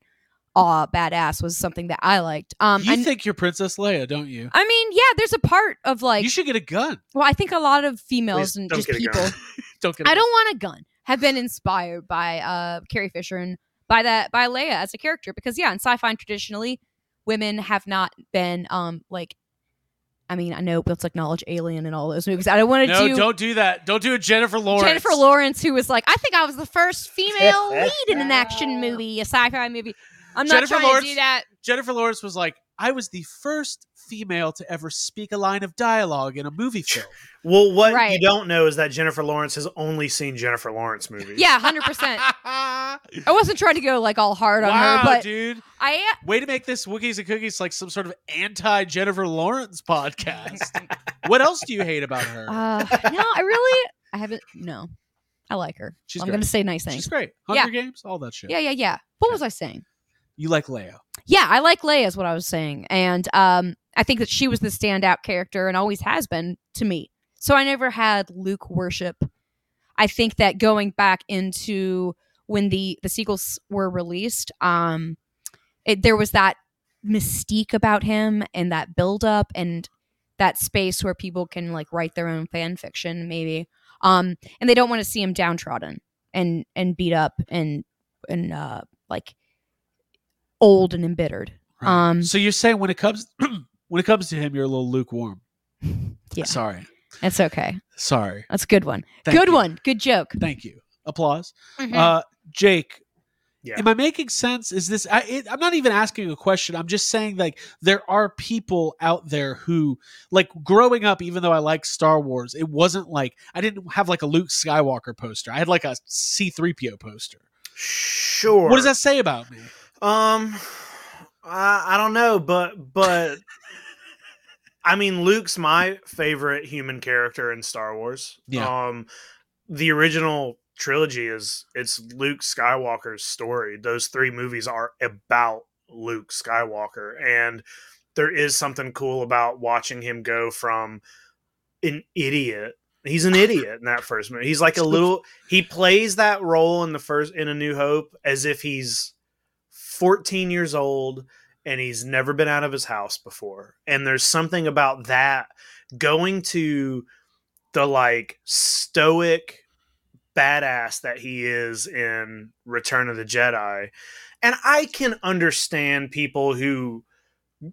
aw badass was something that I liked. Um you and think you're Princess Leia, don't you? I mean, yeah, there's a part of like you should get a gun. well, I think a lot of females Please and just people gun. don't get. I I don't want a gun. Have been inspired by uh Carrie Fisher and by that by Leia as a character because yeah, in sci-fi traditionally, women have not been um like. I mean, I know let's acknowledge Alien and all those movies. I don't want to No, do don't do that. Don't do it, Jennifer Lawrence. Jennifer Lawrence, who was like, I think I was the first female lead in an action movie, a sci-fi movie. I'm not Jennifer trying Lawrence- to do that. Jennifer Lawrence was like, I was the first female to ever speak a line of dialogue in a movie film. Well, what Right. you don't know is that Jennifer Lawrence has only seen Jennifer Lawrence movies. Yeah, hundred percent. I wasn't trying to go like all hard on wow, her, but dude. I Way to make this Wookiees and Cookies like some sort of anti Jennifer Lawrence podcast. what else do you hate about her? uh, no, I really I haven't. No, I like her. She's I'm gonna say nice things. She's great. Hunger Games, all that shit. Yeah, yeah, yeah. What was I saying? You like Leia. Yeah, I like Leia is what I was saying, and um, I think that she was the standout character and always has been to me. So I never had Luke worship. I think that going back into when the the sequels were released, um, it, there was that mystique about him and that build up and that space where people can like write their own fan fiction, maybe. Um, and they don't want to see him downtrodden and and beat up and and uh like old and embittered. Um, so you're saying when it comes when it comes to him, you're a little lukewarm. Yeah. Sorry. It's okay. Sorry. That's a good one. Thank good you. one. Good joke. Thank you. Applause. Mhm. Uh, Jake, Yeah. am I making sense? Is this? I, it, I'm not even asking a question. I'm just saying like there are people out there who like growing up. Even though I like Star Wars, it wasn't like I didn't have like a Luke Skywalker poster. I had like a C-3PO poster. Sure. What does that say about me? Um, I, I don't know, but but I mean, Luke's my favorite human character in Star Wars. Yeah. Um, the original trilogy is it's Luke Skywalker's story. Those three movies are about Luke Skywalker, and there is something cool about watching him go from an idiot. He's an idiot in that first movie. He's like a little. He plays that role in the first in A New Hope as if he's 14 years old and he's never been out of his house before. And there's something about that going to the like stoic badass that he is in Return of the Jedi. And I can understand people who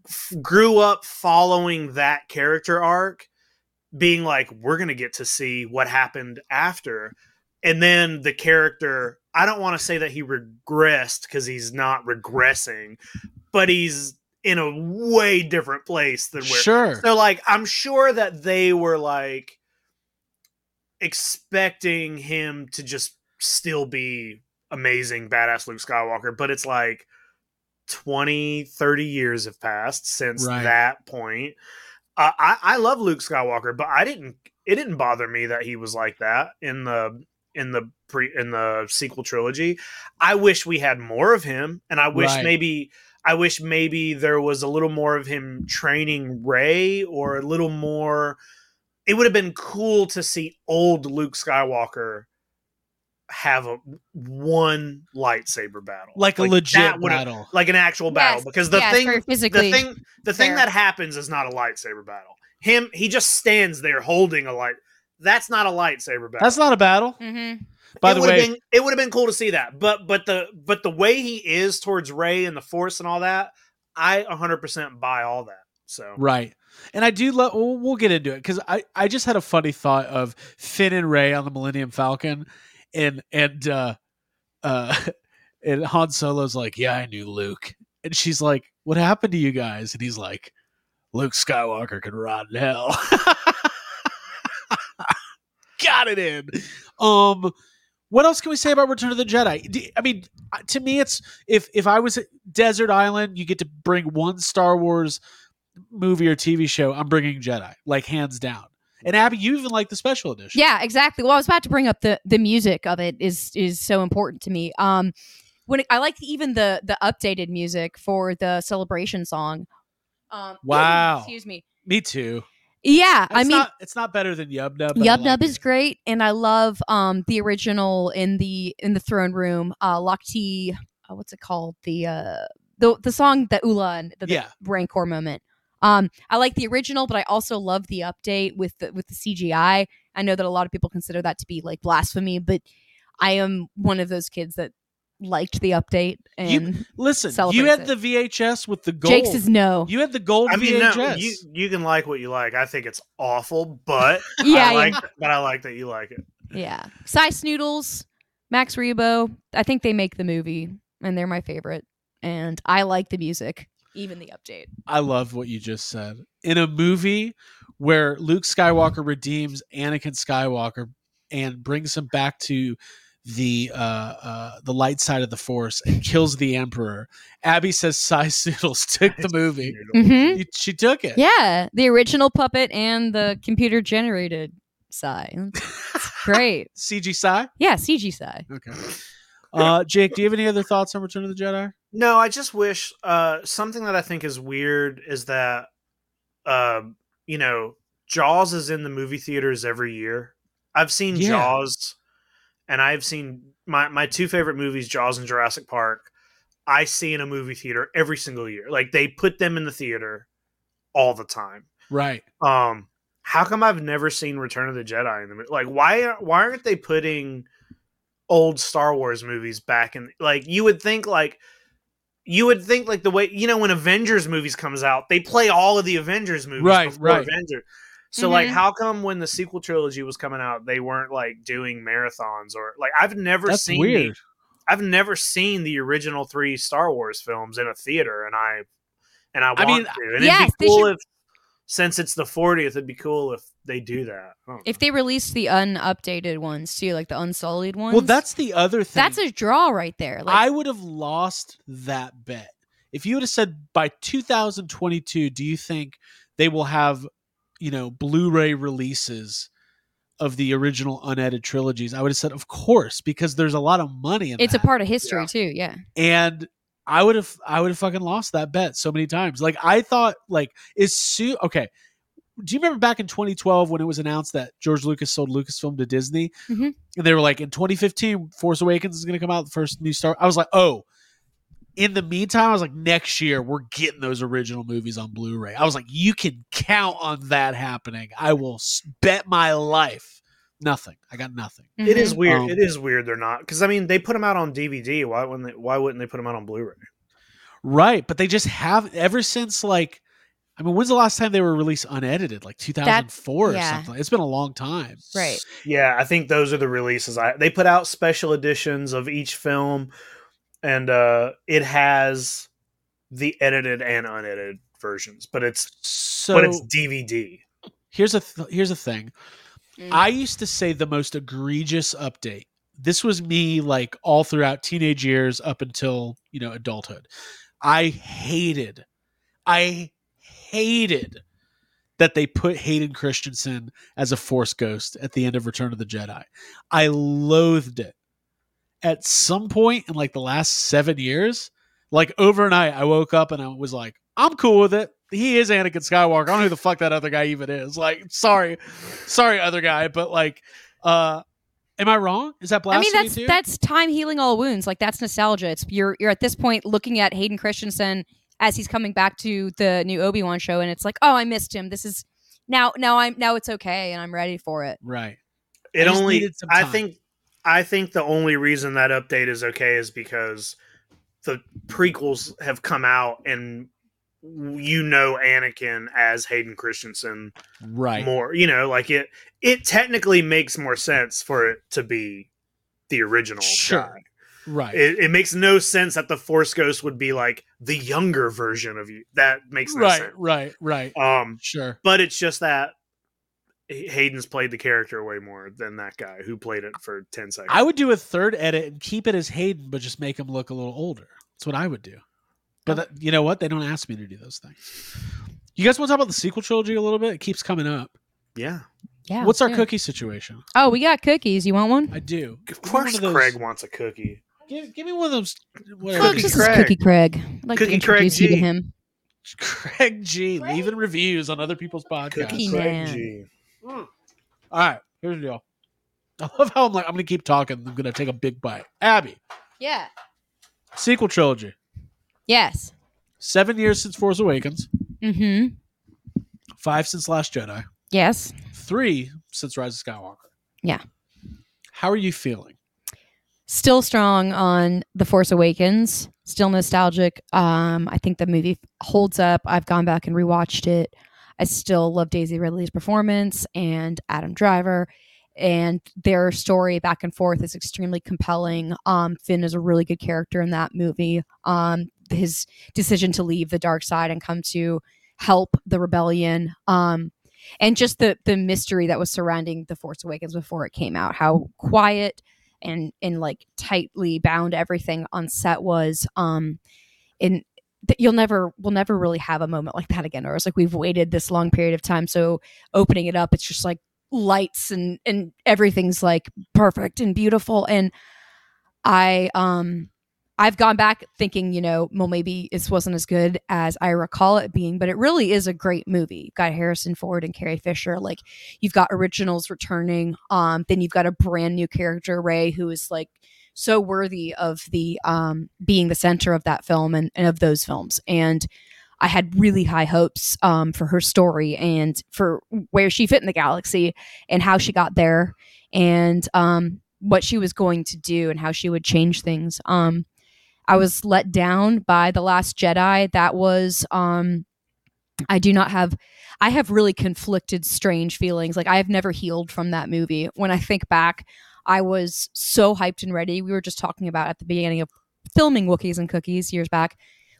f- grew up following that character arc being like we're going to get to see what happened after and then the character i don't want to say that he regressed because he's not regressing but he's in a way different place than where Sure. so like i'm sure that they were like expecting him to just still be amazing badass luke skywalker but it's like 20 30 years have passed since Right. that point uh, I, I love luke skywalker but i didn't it didn't bother me that he was like that in the in the pre in the sequel trilogy. I wish we had more of him and i wish Right. maybe i wish maybe there was a little more of him training Rey or a little more it would have been cool to see old luke skywalker have a one lightsaber battle. Like, a legit battle. like an actual battle Yes, because the yes, thing very the thing the thing that happens is not a lightsaber battle. Him he just stands there holding a light that's not a lightsaber battle That's not a battle. Mm-hmm. By it the would've way, been, it would have been cool to see that but but the but the way he is towards Rey and the force and all that i 100% buy all that so Right. And I do love we'll, we'll get into it because I, I just had a funny thought of Finn and Rey on the Millennium Falcon and and uh uh and Han Solo's like, Yeah, I knew Luke. And she's like, What happened to you guys? And he's like, Luke Skywalker can rot in hell. Got it in. Um what else can we say about Return of the Jedi? I mean, uh, to me, it's if if I was at Desert Island, you get to bring one Star Wars movie or TV show, I'm bringing Jedi, like hands down. And Abby, you even like the special edition. Yeah, exactly. Well, I was about to bring up the the music of it is is so important to me. Um, when it, I like even the the updated music for the celebration song. Um, Wow. Excuse me. Me too. Yeah, It's I mean, not, it's not better than Yub Nub. Yub like is it. great, and I love um the original in the in the throne room. Uh, Lochte, uh, what's it called? The uh the the song that Oola and the, the Yeah. Rancor moment. Um, I like the original, but I also love the update with the with the CGI. I know that a lot of people consider that to be like blasphemy, but I am one of those kids that liked the update. And you, Listen, you had it. the VHS with the gold. Jake says no. You had the gold i mean VHS. no, you you can like what you like i think it's awful but yeah, I like yeah, but i like that you like it yeah. Sy Snootles, Max Rebo. I think they make the movie, and they're my favorite. And I like the music, even the update. I love what you just said. In a movie where Luke Skywalker redeems Anakin Skywalker and brings him back to the uh, uh, the light side of the Force and kills the Emperor. Abby says Sy Snootles took the movie. hmm She took it. Yeah, the original puppet and the computer generated Sy. Great. CG Sy. Yeah, CG Sy. Okay. Uh, Jake, do you have any other thoughts on Return of the Jedi? No, I just wish uh, something that I think is weird is that, uh, you know, Jaws is in the movie theaters every year. I've seen Yeah. Jaws, and I've seen my my two favorite movies, Jaws and Jurassic Park. I see in a movie theater every single year. Like they put them in the theater all the time. Right. Um, how come I've never seen Return of the Jedi in the like? Why why aren't they putting old Star Wars movies back in? Like you would think like you would think like the way you know when Avengers movies comes out, they play all of the Avengers movies Right, before right. Avengers. So like, Mhm. how come when the sequel trilogy was coming out, they weren't like doing marathons or like I've never That's seen weird. The, I've never seen the original three Star Wars films in a theater, and I and I want mean, to. And yes, it'd be cool should- if since it's the 40th, it'd be cool if they do that. I don't know. If they released the unupdated ones too, like the unsullied ones. Well, that's the other thing. that's a draw right there. Like, I would have lost that bet. If you would have said by 2022, do you think they will have, you know, Blu-ray releases of the original unedited trilogies? I would have said, of course, because there's a lot of money in it's a part of history Yeah. too. Yeah. and I would have I would have fucking lost that bet so many times. Like I thought like is Sue okay. Do you remember back in 2012 when it was announced that George Lucas sold Lucasfilm to Disney? Mhm. And they were like, in 2015, Force Awakens is going to come out, the first new Star. I was like, oh. In the meantime, I was like, next year we're getting those original movies on Blu-ray. I was like, you can count on that happening. I will bet my life. Nothing. I got nothing. It is Mhm. weird. Um, it is weird they're not because I mean they put them out on DVD. Why wouldn't they? Why wouldn't they put them out on Blu-ray? Right, but they just have ever since like I mean, when's the last time they were released unedited? Like 2004 or yeah. something. It's been a long time. Right. Yeah, I think those are the releases. I they put out special editions of each film, and uh it has the edited and unedited versions, but it's So but it's DVD. here's a th- here's a thing. Mm. I used to say the most egregious update. This was me like all throughout teenage years up until, you know, adulthood. I hated I hated that they put Hayden Christensen as a force ghost at the end of Return of the Jedi. I loathed it. At some point in like the last 7 years, like overnight I woke up and I was like, I'm cool with it. He is Anakin Skywalker. I don't know who the fuck that other guy even is. Like, sorry, sorry, other guy, but like, uh, am I wrong? Is that I mean, that's too? that's time healing all wounds. Like that's nostalgia. It's you're you're at this point looking at Hayden Christensen as he's coming back to the new Obi Wan show, and it's like, oh, I missed him. This is now now I'm now it's okay, and I'm ready for it. right. It just only needed I think I think the only reason that update is okay is because the prequels have come out and you know Anakin as Hayden Christensen Right. more. You know, like it it technically makes more sense for it to be the original Sure. guy. Right. It, it makes no sense that the Force Ghost would be like the younger version of you. That makes no right. sense. Right. Right. Um, Sure. but it's just that Hayden's played the character way more than that guy who played it for ten seconds. I would do a third edit and keep it as Hayden, but just make him look a little older. That's what I would do. But oh. that, you know what? They don't ask me to do those things. You guys want to talk about the sequel trilogy a little bit? It keeps coming up. yeah, Yeah. What's our let's do it. cookie situation? Oh, we got cookies. You want one? I do. of Give me one course of those- Craig wants a cookie. Give, give me one of those. Whatever. Oh, Cookie this Craig. is Cookie Craig. I'd like Cookie to Craig introduce you to him. Craig G leaving reviews on other people's podcasts. Cookie Craig man. G. All right, here's the deal. I love how I'm like I'm gonna keep talking. I'm gonna take a big bite. Abby, Yeah. sequel trilogy. Yes. Seven years since Force Awakens. Mm-hmm. Five since Last Jedi. Yes. Three since Rise of Skywalker. Yeah. How are you feeling? Still strong on The Force Awakens. Still nostalgic. Um, I think the movie holds up. I've gone back and rewatched it. I still love Daisy Ridley's performance and Adam Driver. And their story back and forth is extremely compelling. Um, Finn is a really good character in that movie. Um, his decision to leave the dark side and come to help the rebellion. Um, and just the the mystery that was surrounding the Force Awakens before it came out. How quiet and and like tightly bound everything on set was um in that you'll never we'll never really have a moment like that again or it's like we've waited this long period of time. So opening it up it's just like lights and and everything's like perfect and beautiful. And i um i've gone back thinking you know well maybe this wasn't as good as i recall it being but it really is a great movie. You've got harrison ford and carrie fisher like you've got originals returning um then you've got a brand new character Rey who is like so worthy of the um being the center of that film and, and of those films and I had really high hopes um, for her story and for where she fit in the galaxy and how she got there and um, what she was going to do and how she would change things. Um, I was let down by The Last Jedi. That was, um, I do not have, I have really conflicted, strange feelings. Like I have never healed from that movie. When I think back, I was so hyped and ready. We were just talking about at the beginning of filming Wookiees and Cookies years back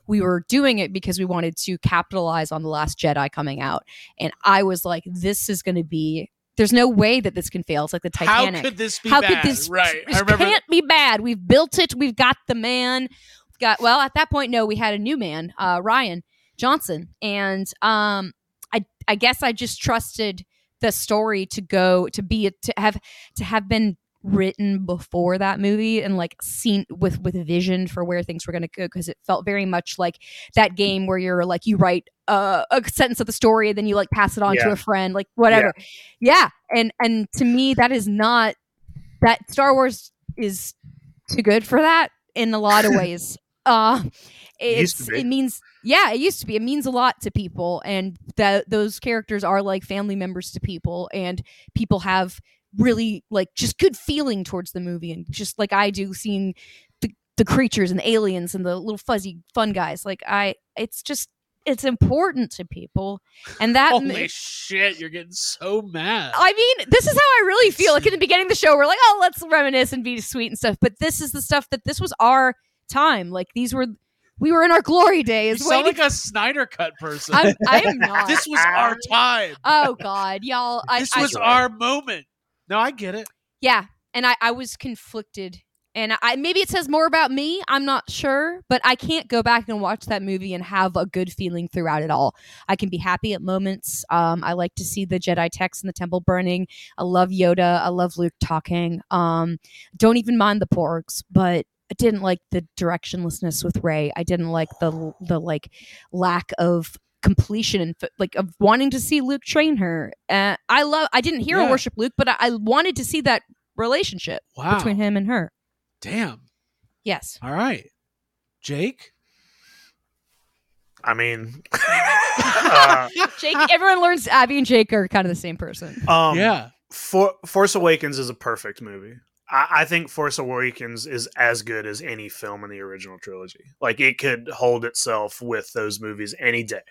we were doing it because we wanted to capitalize on the last jedi coming out and i was like this is going to be there's no way that this can fail it's like the titanic How could this be How bad? could this right? this I remember. can't be bad we've built it we've got the man we've got well at that point no we had a new man uh rian johnson and um i i guess i just trusted the story to go to be to have to have been written before that movie and like seen with with vision for where things were going to go because it felt very much like that game where you're like you write uh, a sentence of the story and then you like pass it on to a friend like whatever yeah. and and to me that is not that star wars is too good for that in a lot of ways uh it's be. it means yeah it used to be it means a lot to people and that those characters are like family members to people and people have really like just good feeling towards the movie and just like I do seeing the the creatures and the aliens and the little fuzzy fun guys like I it's just it's important to people and that Holy shit! You're getting so mad. I mean, this is how I really feel. Like in the beginning of the show, we're like, oh, let's reminisce and be sweet and stuff. But this is the stuff that this was our time. Like these were, we were in our glory you days. sound waiting- like a Snyder cut person. I'm, I am not. this was our time. oh God, y'all. I, this I- was our moment. No, I get it. yeah, and I, I was conflicted. And I maybe it says more about me. I'm not sure, but I can't go back and watch that movie and have a good feeling throughout it all. I can be happy at moments. Um, I like to see the Jedi texts in the temple burning. I love Yoda. I love Luke talking. Um, don't even mind the porgs, but I didn't like the directionlessness with Rey. I didn't like the the like lack of completion and like of wanting to see Luke train her. Uh, I love. I didn't hear Yeah. her worship Luke, but I, I wanted to see that relationship Wow. between him and her. Damn. Yes. All right. Jake? I mean, uh, Jake. Everyone learns Abby and Jake are kind of the same person. um, yeah. For- Force Awakens is a perfect movie. I-, I think Force Awakens is as good as any film in the original trilogy. Like it could hold itself with those movies any day.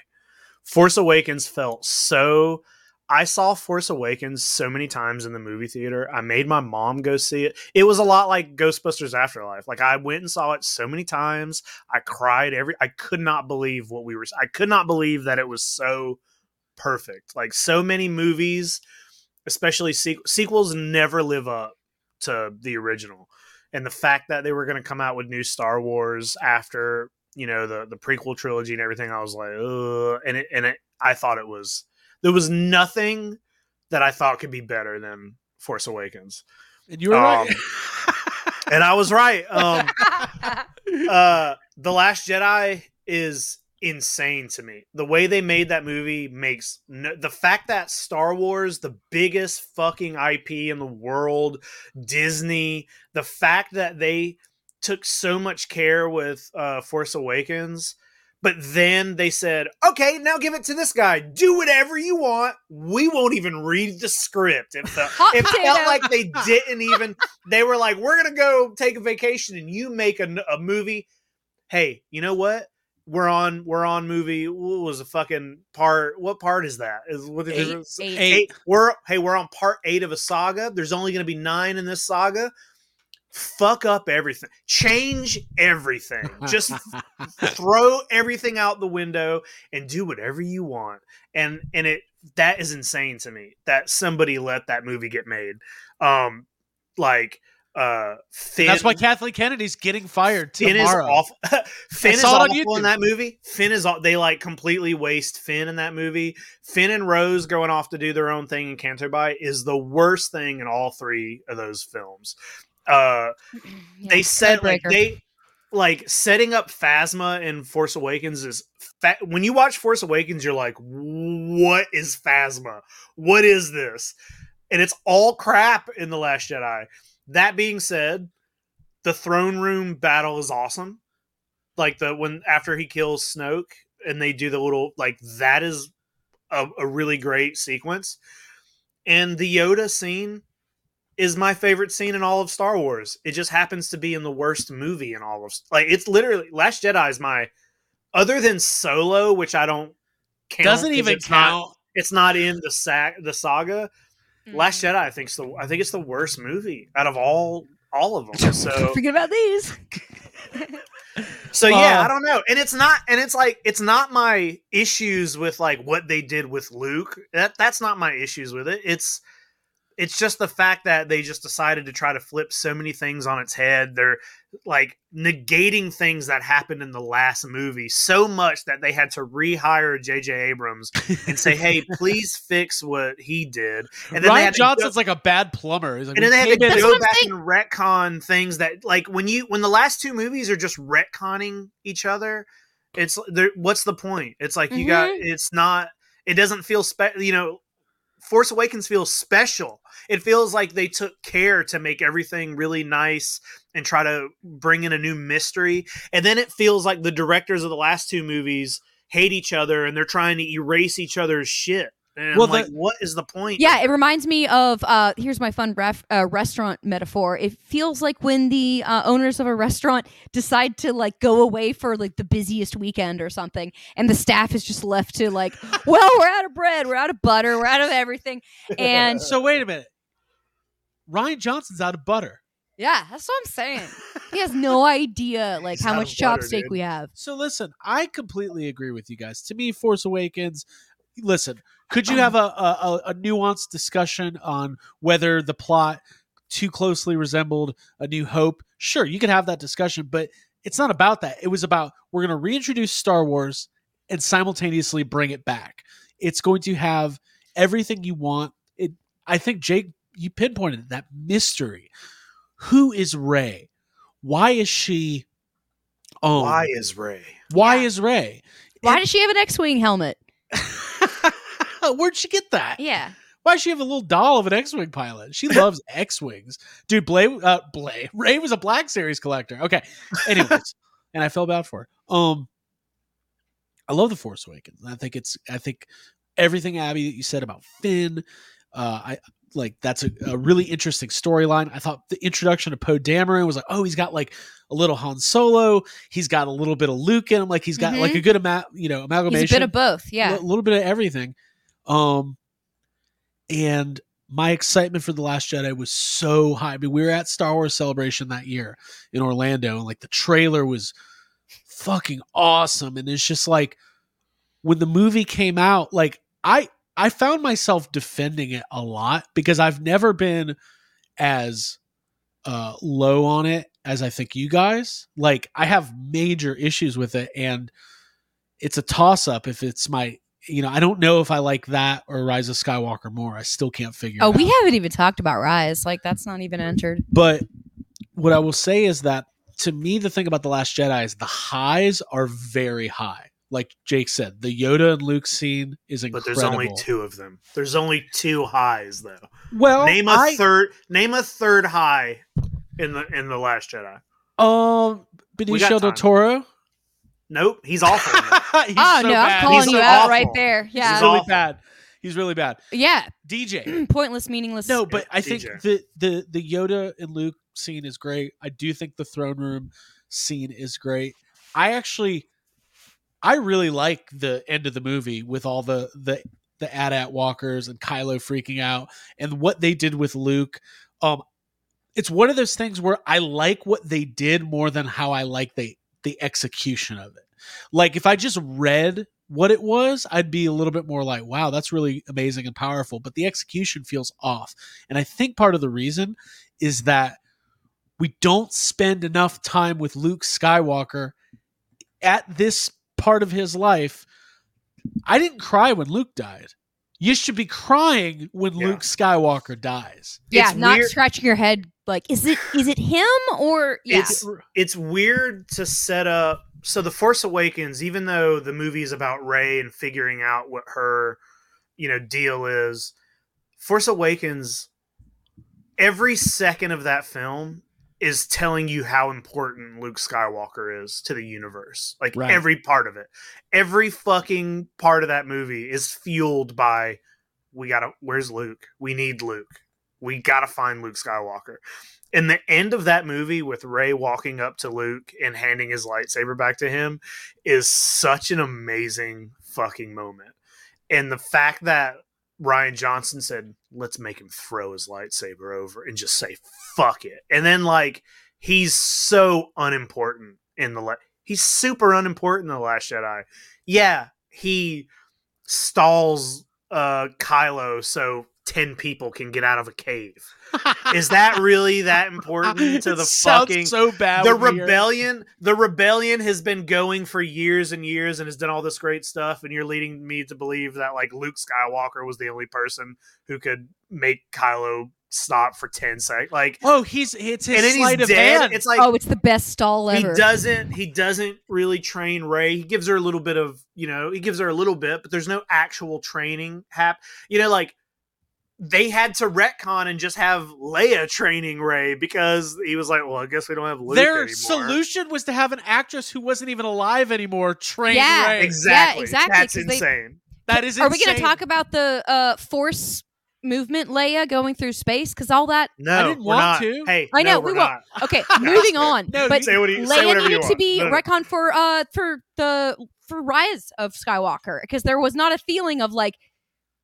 Force Awakens felt so. I saw Force Awakens so many times in the movie theater. I made my mom go see it. It was a lot like Ghostbusters Afterlife. Like I went and saw it so many times. I cried every. I could not believe what we were. I could not believe that it was so perfect. Like so many movies, especially sequ- sequels, never live up to the original. And the fact that they were going to come out with new Star Wars after you know the the prequel trilogy and everything, I was like, Ugh. and it and it, I thought it was there was nothing that I thought could be better than Force Awakens, And you were right. and I was right. Um, uh the last jedi is insane to me the way they made that movie makes no, the fact that star wars the biggest fucking ip in the world disney the fact that they took so much care with uh force awakens but then they said okay now give it to this guy do whatever you want we won't even read the script it felt, it felt like they didn't even they were like, "We're gonna go take a vacation, and you make a, a movie." Hey, you know what? We're on we're on movie. What was the fucking part? What part is that? Is what Eight. is Eight. eight. We're hey, we're on part eight of a saga. There's only gonna be nine in this saga. Fuck up everything. Change everything. Just throw everything out the window and do whatever you want and and it that is insane to me that somebody let that movie get made um like Uh, Finn, that's why Kathleen Kennedy's getting fired Finn is tomorrow. awful. Finn is saw it on awful in that movie. Finn is they like completely waste Finn in that movie. Finn and Rose going off to do their own thing in Bight is the worst thing in all three of those films. Uh, Yeah, they said like they like setting up Phasma in Force Awakens is fa- when you watch Force Awakens, you're like, what is Phasma? What is this? And it's all crap in the Last Jedi. That being said, the throne room battle is awesome. Like the when after he kills Snoke and they do the little like that is a, a really great sequence. And the Yoda scene is my favorite scene in all of Star Wars. It just happens to be in the worst movie in all of like it's literally Last Jedi is my other than Solo, which I don't count Doesn't 'cause even it's not- count. it's not in the sac the saga. Last Mhm. Jedi, I think, the I think it's the worst movie out of all all of them. So Forget about these. so yeah, Uh, I don't know, and it's not, and it's like it's not my issues with like what they did with Luke. That that's not my issues with it. It's it's just the fact that they just decided to try to flip so many things on its head. They're like negating things that happened in the last movie so much that they had to rehire J.J. Abrams and say, "Hey, please fix what he did." And then they Rian had to go- Johnson's like a bad plumber. He's like, and then they had to came in That's go back saying. and retcon things that like when you when the last two movies are just retconning each other it's there what's the point it's like you got Mm-hmm. it's not it doesn't feel spe- you know force awakens feels special. It feels like they took care to make everything really nice and try to bring in a new mystery. And then it feels like the directors of the last two movies hate each other and they're trying to erase each other's shit and Well, I'm like the- what is the point Yeah, it reminds me of uh, here's my fun ref, uh, restaurant metaphor. It feels like when the uh, owners of a restaurant decide to like go away for like the busiest weekend or something, and the staff is just left to like, well, we're out of bread, we're out of butter, we're out of everything, and So wait a minute. Rian Johnson's out of butter. yeah, that's what I'm saying. He has no idea like He's how much of butter, chopstick we have. So listen, I completely agree with you guys. To me, Force Awakens. Listen, could you have a a, a nuanced discussion on whether the plot too closely resembled A New Hope? Sure, you could have that discussion, but it's not about that. It was about we're going to reintroduce Star Wars and simultaneously bring it back. It's going to have everything you want. It. I think Jake, you pinpointed that mystery. Who is Rey? Why is she? Oh, why is Rey why Yeah. is Rey? Why does she have an X-wing helmet? Where'd she get that? Yeah, Why does she have a little doll of an X-wing pilot? She loves X-wings, dude. Blay, uh, Blay, Rey was a Black Series collector. Okay, anyways, and I felt bad for her. Um, I love the Force Awakens. I think it's. I think everything Abby that you said about Finn. Uh, I like that's a, a really interesting storyline. I thought the introduction of Poe Dameron was like, oh, he's got like a little Han Solo. He's got a little bit of Luke in him. Like he's got like a good amount, you know, amalgamation he's a bit of both. Yeah, a little bit of everything. Um, and my excitement for the Last Jedi was so high. I mean, we were at Star Wars Celebration that year in Orlando, and like the trailer was fucking awesome. And it's just like when the movie came out, like I I found myself defending it a lot because I've never been as uh low on it as I think you guys. Like I have major issues with it and it's a toss up if it's my you know, I don't know if I like that or Rise of Skywalker more. I still can't figure out. Oh, we out. haven't even talked about Rise. Like that's not even entered. But what I will say is that to me, the thing about The Last Jedi is the highs are very high. Like Jake said, the Yoda and Luke scene is incredible. but incredible. there's only two of them there's only two highs though Well, name a I, third name a third high in the in the last jedi um Benicio del. Toro. Nope he's awful. He's oh so no, bad. I'm calling He's you so out awful. right there. Yeah, He's Yeah, really awful. bad. He's really bad. yeah. DJ. Pointless, meaningless. No, but I think DJ. the the the Yoda and Luke scene is great. I do think the throne room scene is great. I actually I really like the end of the movie with all the the the AT-AT walkers and Kylo freaking out and what they did with Luke. Um it's one of those things where I like what they did more than how I like the the execution of it. Like if I just read what it was, I'd be a little bit more like, wow, that's really amazing and powerful. But the execution feels off. And I think part of the reason is that we don't spend enough time with Luke Skywalker at this part of his life. I didn't cry when Luke died. You should be crying when Yeah. Luke Skywalker dies. yeah, It's not weird- scratching your head like, is it is it him or yeah? It's it's weird to set up so the Force Awakens, even though the movie is about Rey and figuring out what her, you know, deal is, Force Awakens, every second of that film is telling you how important Luke Skywalker is to the universe. Like Right. every part of it. Every fucking part of that movie is fueled by we gotta where's Luke? We need Luke. We gotta find Luke Skywalker. And the end of that movie with Rey walking up to Luke and handing his lightsaber back to him is such an amazing fucking moment. And the fact that Rian Johnson said, let's make him throw his lightsaber over and just say, fuck it. And then, like, he's so unimportant in the. La- he's super unimportant in The Last Jedi. Yeah, he stalls uh, Kylo so 10 people can get out of a cave. Is that really that important to It the fucking so bad? the when we rebellion the rebellion has been going for years and years and has done all this great stuff and you're leading me to believe that like luke skywalker was the only person who could make kylo stop for 10 seconds like Oh, he's it's his and then sleight he's of dead hand. it's like oh, it's the best stall ever. he doesn't he doesn't really train Rey he gives her a little bit of you know he gives her a little bit but there's no actual training hap you know like they had to retcon and just have Leia training Rey because he was like, "Well, I guess we don't have Luke Their anymore." solution was to have an actress who wasn't even alive anymore train Yeah, Rey. Exactly. exactly, That's 'cause they- insane. That is Are we going to talk about the uh, force movement, Leia, going through space? Because all that. No, I didn't we're want not. to. Hey, I know, no, we we're won't. not. Okay, moving on. No, but say what you, say Leia whatever needed want. to be No, no. retcon for uh for the for Rise of Skywalker because there was not a feeling of like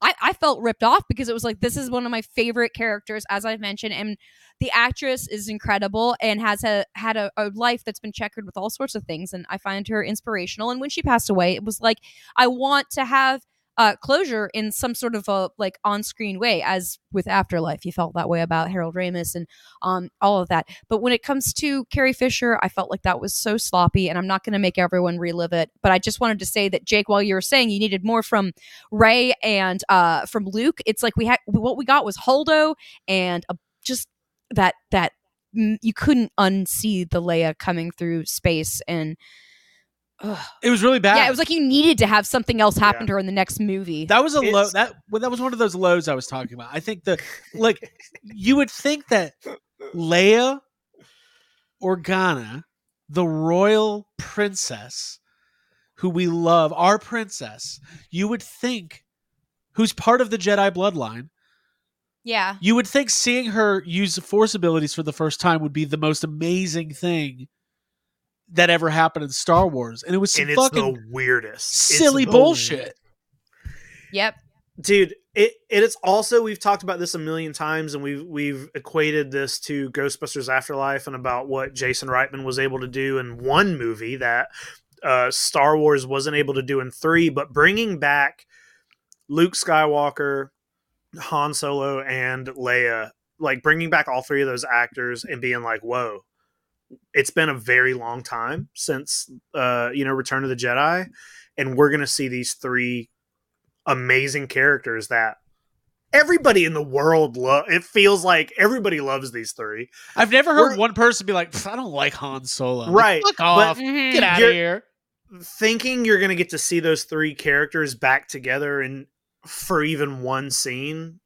I, I felt ripped off because it was like this is one of my favorite characters as I've mentioned and the actress is incredible and has a had a, a life that's been checkered with all sorts of things and I find her inspirational and when she passed away it was like I want to have uh, closure in some sort of a like on-screen way as with afterlife you felt that way about harold ramis and um, all of that. But when it comes to Carrie Fisher, I felt like that was so sloppy, and I'm not going to make everyone relive it. But I just wanted to say that Jake, while you were saying you needed more from Rey and uh, from Luke, it's like we had what we got was Holdo and a, just that that mm, you couldn't unsee the Leia coming through space and. Ugh. It was really bad. Yeah, it was like you needed to have something else happen Yeah. to her in the next movie. that was a low. That well, that was one of those lows I was talking about. I think the like you would think that Leia Organa, the royal princess who we love, our princess, you would think who's part of the Jedi bloodline, yeah, you would think seeing her use force abilities for the first time would be the most amazing thing that ever happened in Star Wars. And it was some and it's fucking the weirdest, It's silly the- bullshit. yep, dude. It it is also we've talked about this a million times, and we've we've equated this to Ghostbusters Afterlife and about what Jason Reitman was able to do in one movie that uh, Star Wars wasn't able to do in three, but bringing back Luke Skywalker, Han Solo, and Leia, like bringing back all three of those actors and being like, whoa. It's been a very long time since uh, you know Return of the Jedi, and we're gonna see these three amazing characters that everybody in the world love. It feels like everybody loves these three, I've never heard We're- one person be like, I don't like Han Solo. Right, Like, Fuck off. Get out of here. thinking you're gonna get to see those three characters back together and for even one scene,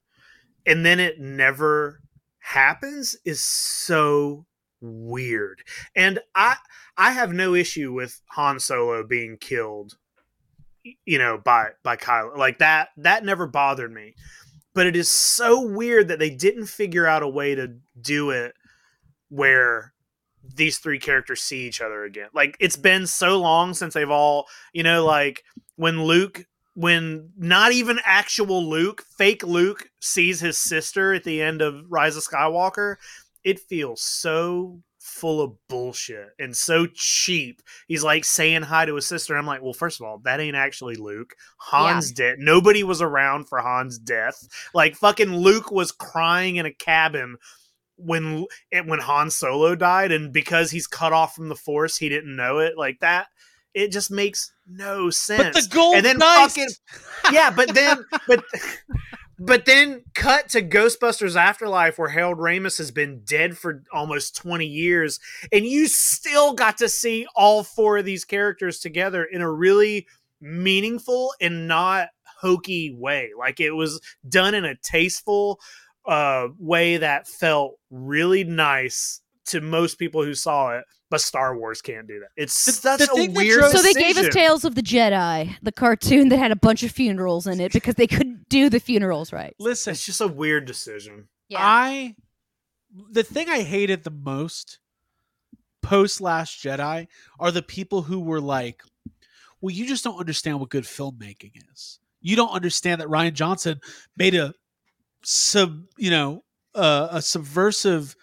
and then it never happens is so weird. And I I have no issue with Han Solo being killed you know by by Kylo. Like that that never bothered me. But it is so weird that they didn't figure out a way to do it where these three characters see each other again. Like it's been so long since they've all you know like when Luke when not even actual Luke fake Luke sees his sister at the end of Rise of Skywalker it feels so full of bullshit and so cheap he's like saying hi to his sister. I'm like, well, first of all, that ain't actually Luke. Han's dead. Nobody was around for Han's death. Like fucking Luke was crying in a cabin when it, eh, when Han Solo died, and because he's cut off from the Force, he didn't know it. Like that, it just makes no sense. But the gold and then fucking yeah, but then but but then cut to Ghostbusters Afterlife where Harold Ramis has been dead for almost 20 years and you still got to see all four of these characters together in a really meaningful and not hokey way. Like it was done in a tasteful uh way that felt really nice to most people who saw it, but Star Wars can't do that. It's The- such the a thing that weird drove- So they gave us. Tales of the Jedi, the cartoon that had a bunch of funerals in it because they couldn't do the funerals right. Listen, It's just a weird decision. Yeah. I the thing I hated the most post Last Jedi are the people who were like, "Well, you just don't understand what good filmmaking is. You don't understand that Rian Johnson made a sub, you know, uh, a subversive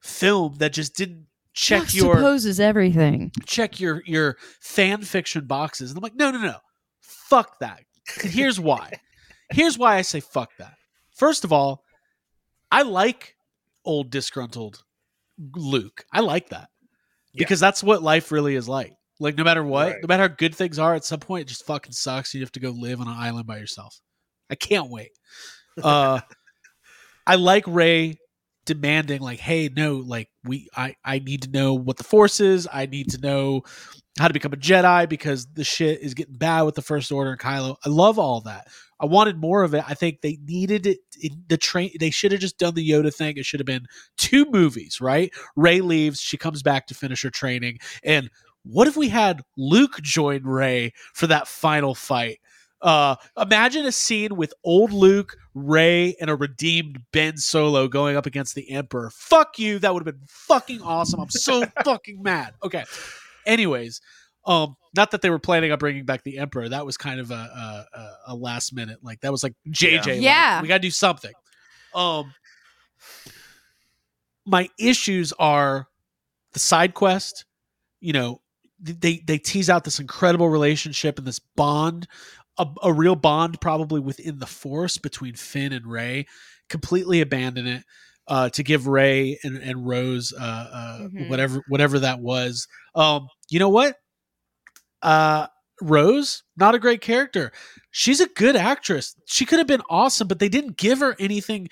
film that just didn't check your supposes everything. check your your fan fiction boxes." And I'm like, "No, no, no, fuck that." And here's why. Here's why I say fuck that. First of all, I like old disgruntled Luke. I like that Yeah. because that's what life really is like. Like no matter what, Right. no matter how good things are, at some point it just fucking sucks. You have to go live on an island by yourself. I can't wait. Uh, I like Rey demanding like, hey, no, like we, I, I need to know what the Force is. I need to know how to become a Jedi because the shit is getting bad with the First Order and Kylo. I love all that. I wanted more of it. I think they needed it. In the train, they should have just done the Yoda thing. It should have been two movies, right? Rey leaves, she comes back to finish her training, and what if we had Luke join Rey for that final fight? Uh, imagine a scene with old Luke, Rey, and a redeemed Ben Solo going up against the Emperor. Fuck you. That would have been fucking awesome. I'm so fucking mad. Okay. Anyways, um, not that they were planning on bringing back the Emperor. That was kind of a a, a- a last minute. Like that was like JJ. like, Yeah. we got to do something. Um, my issues are the side quest. You know, they they tease out this incredible relationship and this bond, a, a real bond probably within the Force between Finn and Rey. Completely abandon it uh, to give Rey and, and Rose uh, uh, Mhm. whatever whatever that was. Um, you know what? Uh, Rose, not a great character. She's a good actress. She could have been awesome, but they didn't give her anything.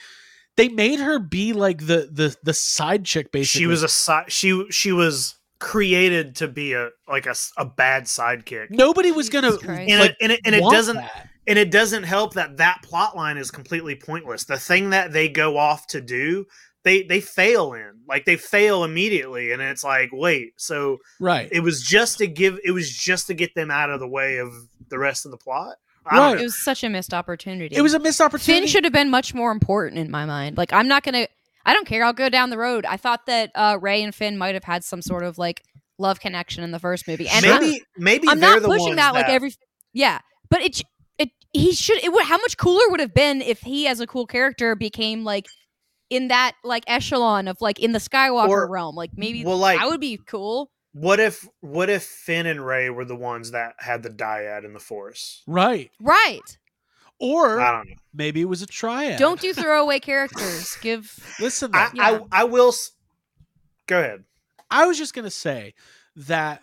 They made her be like the the the side chick. Basically, She was a side. She she was created to be a like a, a bad sidekick. nobody was gonna Jesus And, like, it, and it and it doesn't that. And it doesn't help that that plot line is completely pointless. The thing that they go off to do, they they fail in. Like they fail immediately, and it's like, wait, so right. it was just to give. It was just to get them out of the way of the rest of the plot. Right. It was such a missed opportunity. it was a missed opportunity. Finn should have been much more important in my mind. Like I'm not gonna. I don't care. I'll go down the road. I thought that uh, Rey and Finn might have had some sort of like love connection in the first movie, and I'm- maybe maybe I'm not pushing ones that, like every. Yeah, but it it he should. It would. How much cooler would have been if he, as a cool character, became like in that like echelon of like in the Skywalker Or- realm. Like maybe well, like that would be cool. what if what if Finn and Rey were the ones that had the dyad in the Force? right, Right. or I don't know. maybe it was a triad. Don't do throwaway characters. Give. listen. I, Yeah. I I will. s- Go ahead. I was just going to say that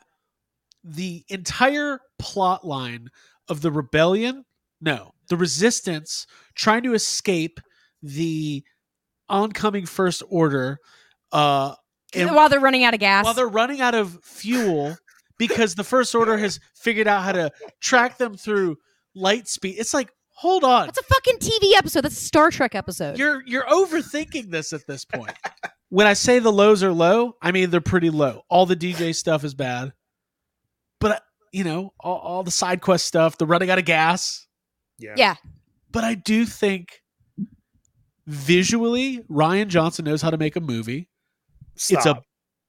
the entire plot line of the rebellion, no, the resistance trying to escape the oncoming first order uh and while they're running out of gas. while they're running out of fuel because the first order has figured out how to track them through light speed. It's like, hold on. That's a fucking TV episode. That's a Star Trek episode. You're you're overthinking this at this point. when I say the lows are low, I mean they're pretty low. All the DJ stuff is bad, but you know all, all the side quest stuff, the running out of gas. Yeah. yeah. But I do think visually, Rian Johnson knows how to make a movie. It's a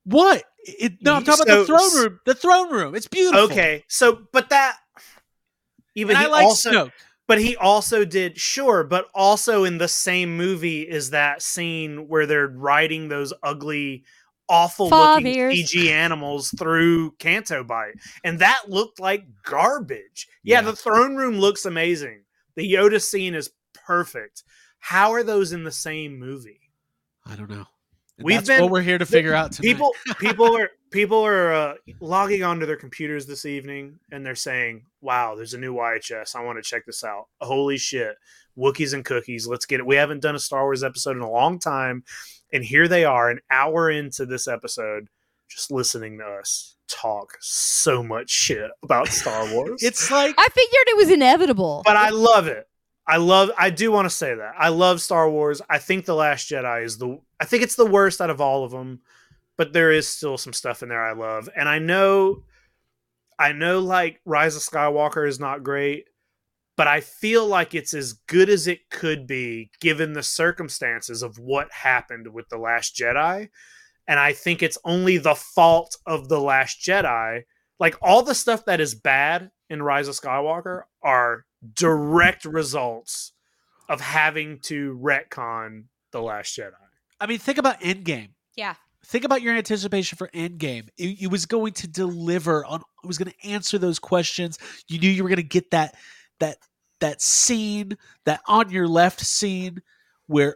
what? It, no, I'm You- talking about the throne room. The throne room. It's beautiful. okay. So, but that. Even And I he like also, Snoke. but he also did sure, but also in the same movie is that scene where they're riding those ugly, awful looking fathiers. CG animals through Canto Bight, and that looked like garbage. Yeah, Yeah. the throne room looks amazing. The Yoda scene is perfect. How are those in the same movie? I don't know. And We've that's been- what we're here to figure out tonight. people people are people are uh, logging onto their computers this evening and they're saying wow there's a new yhs i want to check this out holy shit wookiees and cookies let's get it we haven't done a star wars episode in a long time and here they are an hour into this episode just listening to us talk so much shit about star wars it's like I figured it was inevitable. but I love it. I love. I do want to say that I love Star Wars. I think the Last Jedi is the. I think it's the worst out of all of them, but there is still some stuff in there I love, and I know, I know, like Rise of Skywalker is not great, but I feel like it's as good as it could be given the circumstances of what happened with the Last Jedi, and I think it's only the fault of the Last Jedi. Like all the stuff that is bad in Rise of Skywalker are direct results of having to retcon the Last Jedi. I mean, think about Endgame. yeah. Think about your anticipation for Endgame. It, it was going to deliver on. It was going to answer those questions. You knew you were going to get that that that scene, that on your left scene, where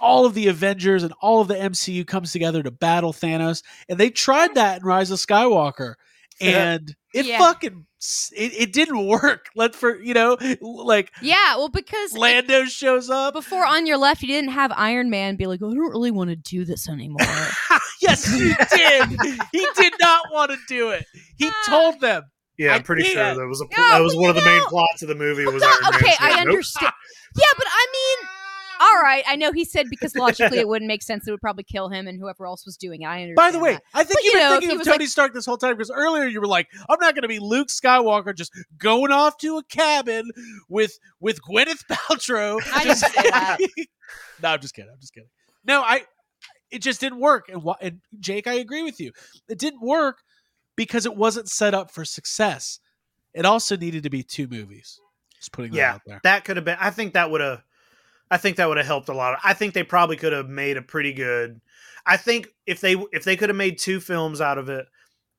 all of the Avengers and all of the MCU comes together to battle Thanos, and they tried that in Rise of Skywalker, Yeah. and it Yeah. fucking it, it didn't work. Let for you know, like Yeah, well, because Lando shows up. before on your left, you didn't have Iron Man be like, "Oh, I don't really want to do this anymore. yes, he did. he did not want to do it. He ah. told them. Yeah, I I'm pretty sure can't. that was a Yeah, that was but one of you the main plots of the movie. Was Well, Iron okay, saying, I "Nope." understand. yeah, but I mean, all right, I know he said because logically it wouldn't make sense. It would probably kill him and whoever else was doing it. I understand. By the way, that. I think But, you've you been know, if thinking of was Tony Stark this whole time because earlier you were like, "I'm not going to be Luke Skywalker just going off to a cabin with with Gwyneth Paltrow." I didn't say that. no, I'm just kidding. I'm just kidding. No, I. It just didn't work, and wh- and Jake, I agree with you. It didn't work because it wasn't set up for success. It also needed to be two movies. Just putting that Yeah, out there. that could have been. I think that would have. I think that would have helped a lot. I think they probably could have made a pretty good. I think if they if they could have made two films out of it,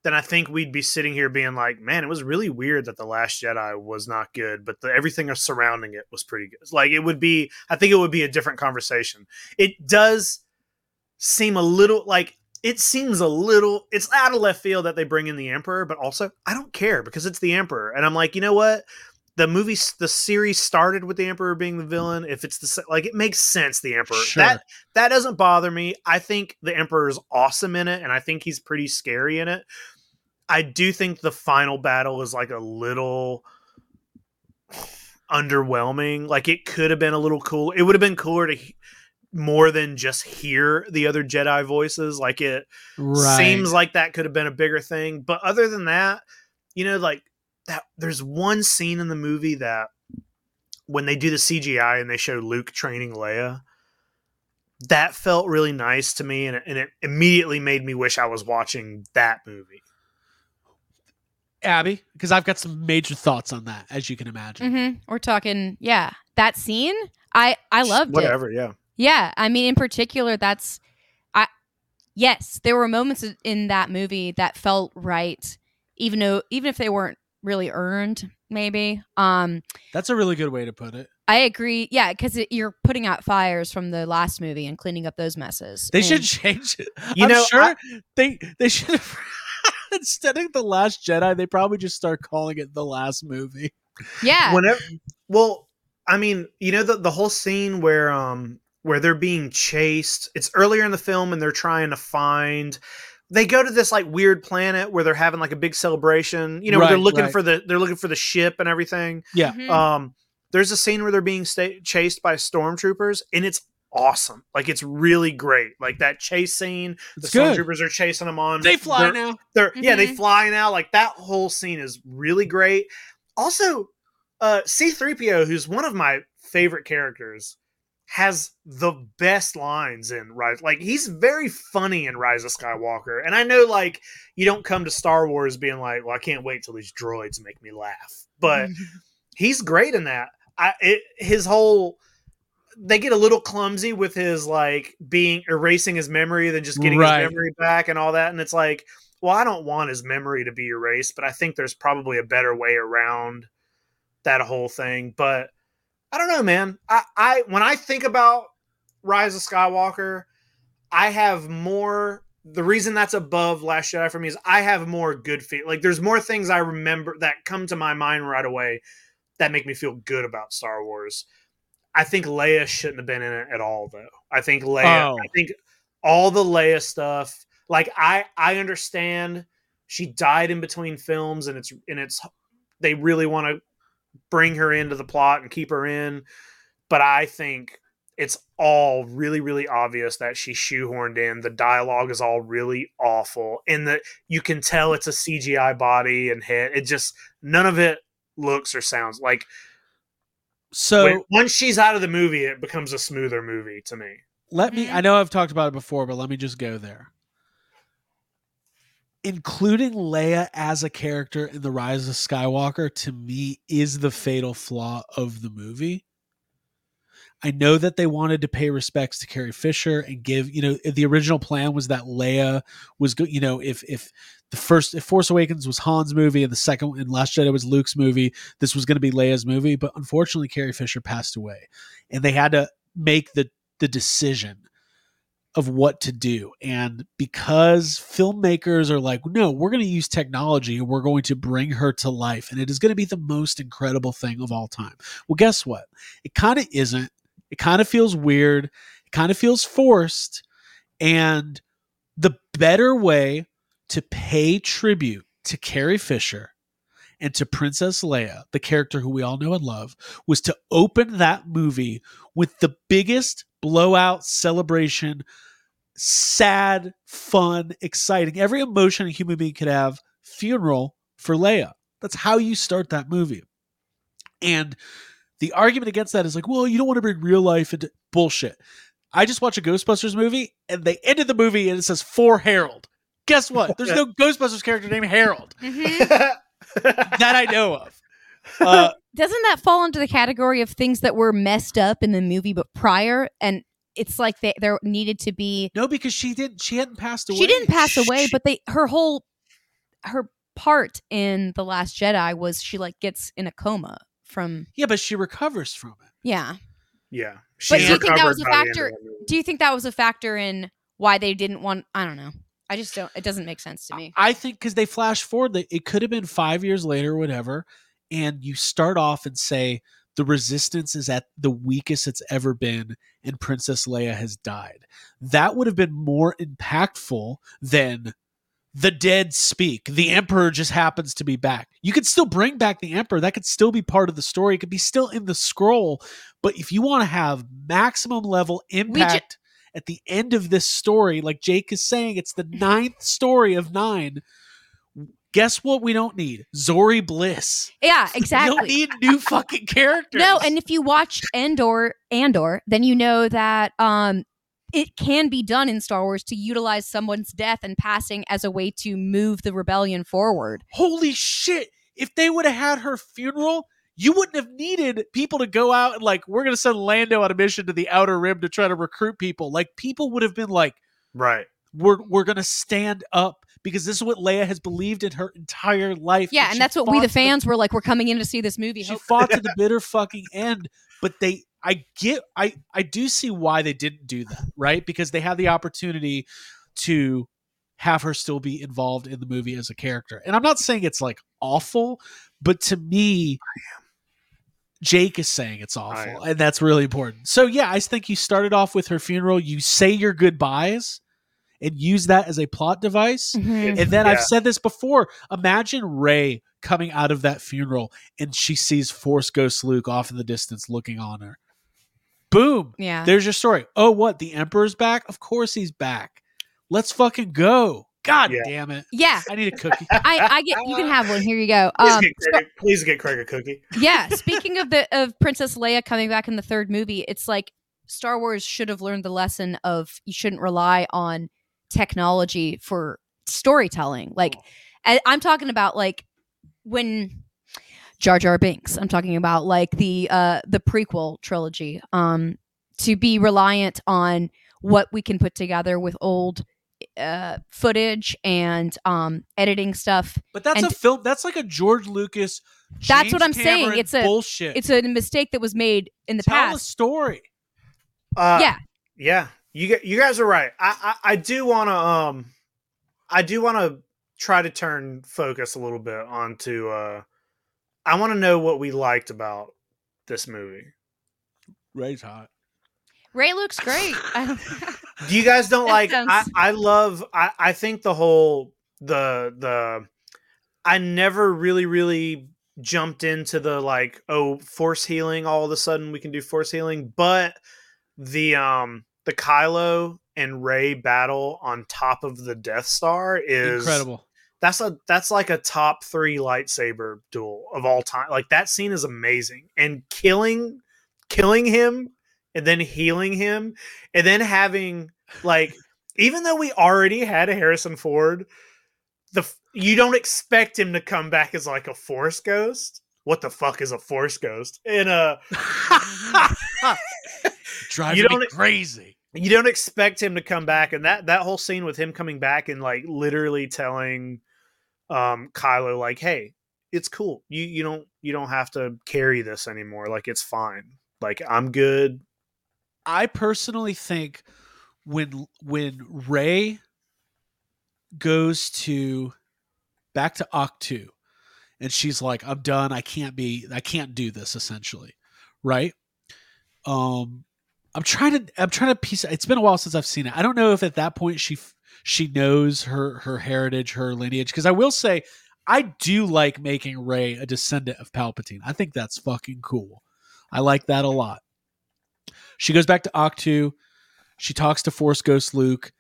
then I think we'd be sitting here being like, man, it was really weird that the Last Jedi was not good, but the, everything surrounding it was pretty good. Like it would be. I think it would be a different conversation. It does seem a little like it seems a little it's out of left field that they bring in the emperor but also i don't care because it's the emperor and i'm like you know what the movie the series started with the emperor being the villain if it's the like it makes sense the emperor. Sure. that that doesn't bother me. I think the emperor is awesome in it and i think he's pretty scary in it. I do think the final battle is like a little underwhelming. Like it could have been a little cool it would have been cooler to more than just hear the other jedi voices like it Right. seems like that could have been a bigger thing. But other than that you know like that there's one scene in the movie that when they do the cgi and they show luke training leia that felt really nice to me and it, and it immediately made me wish i was watching that movie Abby, because I've got some major thoughts on that, as you can imagine. hmm we're talking, yeah, that scene. I I loved it. whatever yeah Yeah, I mean, in particular, that's I. Yes, there were moments in that movie that felt right, even though even if they weren't really earned, maybe. Um, That's a really good way to put it. I agree. Yeah, because you're putting out fires from the last movie and cleaning up those messes. They And- should change it. You I'm know, sure I- they they should have instead of the Last Jedi, they probably just start calling it the last movie. Yeah, whenever well i mean you know the, the whole scene where um where they're being chased it's earlier in the film and they're trying to find they go to this like weird planet where they're having like a big celebration you know where they're looking right. for the they're looking for the ship and everything Yeah. Mhm. um there's a scene where they're being sta- chased by stormtroopers and it's awesome like it's really great like that chase scene the It's good. stormtroopers are chasing them on They fly they're- now. they're yeah, they Mhm. fly now. Like that whole scene is really great. Also, uh C3PO, who's one of my favorite characters, has the best lines in Rise. Like he's very funny in Rise of Skywalker. And I know like you don't come to Star Wars being like, well, I can't wait till these droids make me laugh. But he's great in that. I it, his whole they get a little clumsy with his like being erasing his memory then just getting Right. his memory back and all that and it's like well I don't want his memory to be erased but I think there's probably a better way around that whole thing but I don't know man I I when I think about Rise of Skywalker I have more. The reason that's above Last Jedi for me is I have more good feel. Like there's more things I remember that come to my mind right away that make me feel good about Star Wars. I think Leia shouldn't have been in it at all, though. I think Leia. Oh. I think all the Leia stuff. Like I, I understand she died in between films, and it's and it's they really want to bring her into the plot and keep her in, but I think it's all really really obvious that she's shoehorned in. The dialogue is all really awful. And that you can tell it's a cgi body and head it just none of it looks or sounds. Like So when, once she's out of the movie it becomes a smoother movie to me. Let me. I mm-hmm. know I've talked about it before, but let me just go there. Including Leia as a character in The Rise of Skywalker to me is the fatal flaw of the movie. I know that they wanted to pay respects to Carrie Fisher and give, you know, the original plan was that Leia was go, you know, if if the first if Force Awakens was Han's movie and the second and Last Jedi was Luke's movie, this was going to be Leia's movie, but unfortunately Carrie Fisher passed away and they had to make the the decision of what to do. And because filmmakers are like, no, we're going to use technology and we're going to bring her to life. And it is going to be the most incredible thing of all time. Well, guess what? It kind of isn't. It kind of feels weird. It kind of feels forced. And the better way to pay tribute to Carrie Fisher and to Princess Leia, the character who we all know and love, was to open that movie with the biggest blowout celebration, sad, fun, exciting, every emotion a human being could have, funeral for Leia. That's how you start that movie. And the argument against that is like, well, you don't want to bring real life into bullshit. I just watched a Ghostbusters movie and they ended the movie and it says for Harold. Guess what? There's no Ghostbusters character named Harold Mhm. that I know of. Uh, Doesn't that fall into the category of things that were messed up in the movie but prior? And it's like they, there needed to be. no, because she didn't. She hadn't passed away. She didn't pass away, She- but they her whole her part in the Last Jedi was she like gets in a coma from Yeah, but she recovers from it. yeah. yeah But do you think that was a by the end of factor- Do you think that was a factor in why they didn't want? I don't know. I just don't. It doesn't make sense to me. I think because they flash forward, that it could have been five years later, or whatever, and you start off and say the resistance is at the weakest it's ever been, and Princess Leia has died. That would have been more impactful than the dead speak. The Emperor just happens to be back. You could still bring back the Emperor. That could still be part of the story. It could be still in the scroll. But if you want to have maximum level impact at the end of this story, like Jake is saying, it's the ninth story of nine. Guess what? We don't need Zorii Bliss. Yeah, We don't exactly. need new fucking characters. No, and if you watch Andor, Andor, then you know that um, it can be done in Star Wars to utilize someone's death and passing as a way to move the rebellion forward. holy shit! If they would have had her funeral, you wouldn't have needed people to go out and like, we're gonna send Lando on a mission to the Outer Rim to try to recruit people. Like, people would have been like, right we're we're gonna stand up because this is what Leia has believed in her entire life. Yeah, she and that's what we the to fans were like. We're coming in to see this movie. she Hope- fought to the bitter fucking end but they i get i i do see why they didn't do that right because they had the opportunity to have her still be involved in the movie as a character and i'm not saying it's like awful but to me jake is saying it's awful and that's really important so yeah i think you started off with her funeral you say your goodbyes and use that as a plot device Mhm. and then I've said this before. Imagine Rey coming out of that funeral and she sees Force Ghost Luke off in the distance looking on her. Boom. Yeah. There's your story. Oh, what? The Emperor's back? Of course he's back. Let's fucking go. God Yeah. damn it. Yeah. I need a cookie. I, I get you can have one. Here you go. please, Um, get Craig, a- please get Craig a cookie yeah. Speaking of the of Princess Leia coming back in the third movie, it's like Star Wars should have learned the lesson of you shouldn't rely on technology for storytelling. Like I, I'm talking about like when Jar Jar Binks. I'm talking about like the uh the prequel trilogy. Um to be reliant on what we can put together with old uh footage and um editing stuff But that's And- a film. That's like a George Lucas. That's what I'm saying. It's a- bullshit. it's a mistake that was made in the past. Tell a story. uh, yeah yeah You you guys are right. I I, I do want to um I do want to try to turn focus a little bit onto uh I want to know what we liked about this movie. Rey's hot. Rey looks great. I don't, You guys don't That like I, I love I I think the whole the the I never really really jumped into the like oh force healing all of a sudden we can do force healing but the um the Kylo and Rey battle on top of the Death Star is Incredible. that's a that's like a top three lightsaber duel of all time. Like that scene is amazing, and killing killing him and then healing him, and then having like even though we already had a Harrison Ford, the you don't expect him to come back as like a Force ghost. What the fuck is a Force ghost? In a Driving You don't- crazy. you don't expect him to come back and that that whole scene with him coming back and like literally telling um Kylo like hey it's cool you you don't you don't have to carry this anymore like it's fine like I'm good I personally think when when Rey goes to back to Ahch-To and she's like, I'm done, I can't be I can't do this essentially. Right? Um I'm trying to I'm trying to piece it's been a while since I've seen it. I don't know if at that point she she knows her her heritage, her lineage because I will say I do like making Rey a descendant of Palpatine. I think that's fucking cool. I like that a lot. She goes back to Ahch-To. She talks to Force Ghost Luke.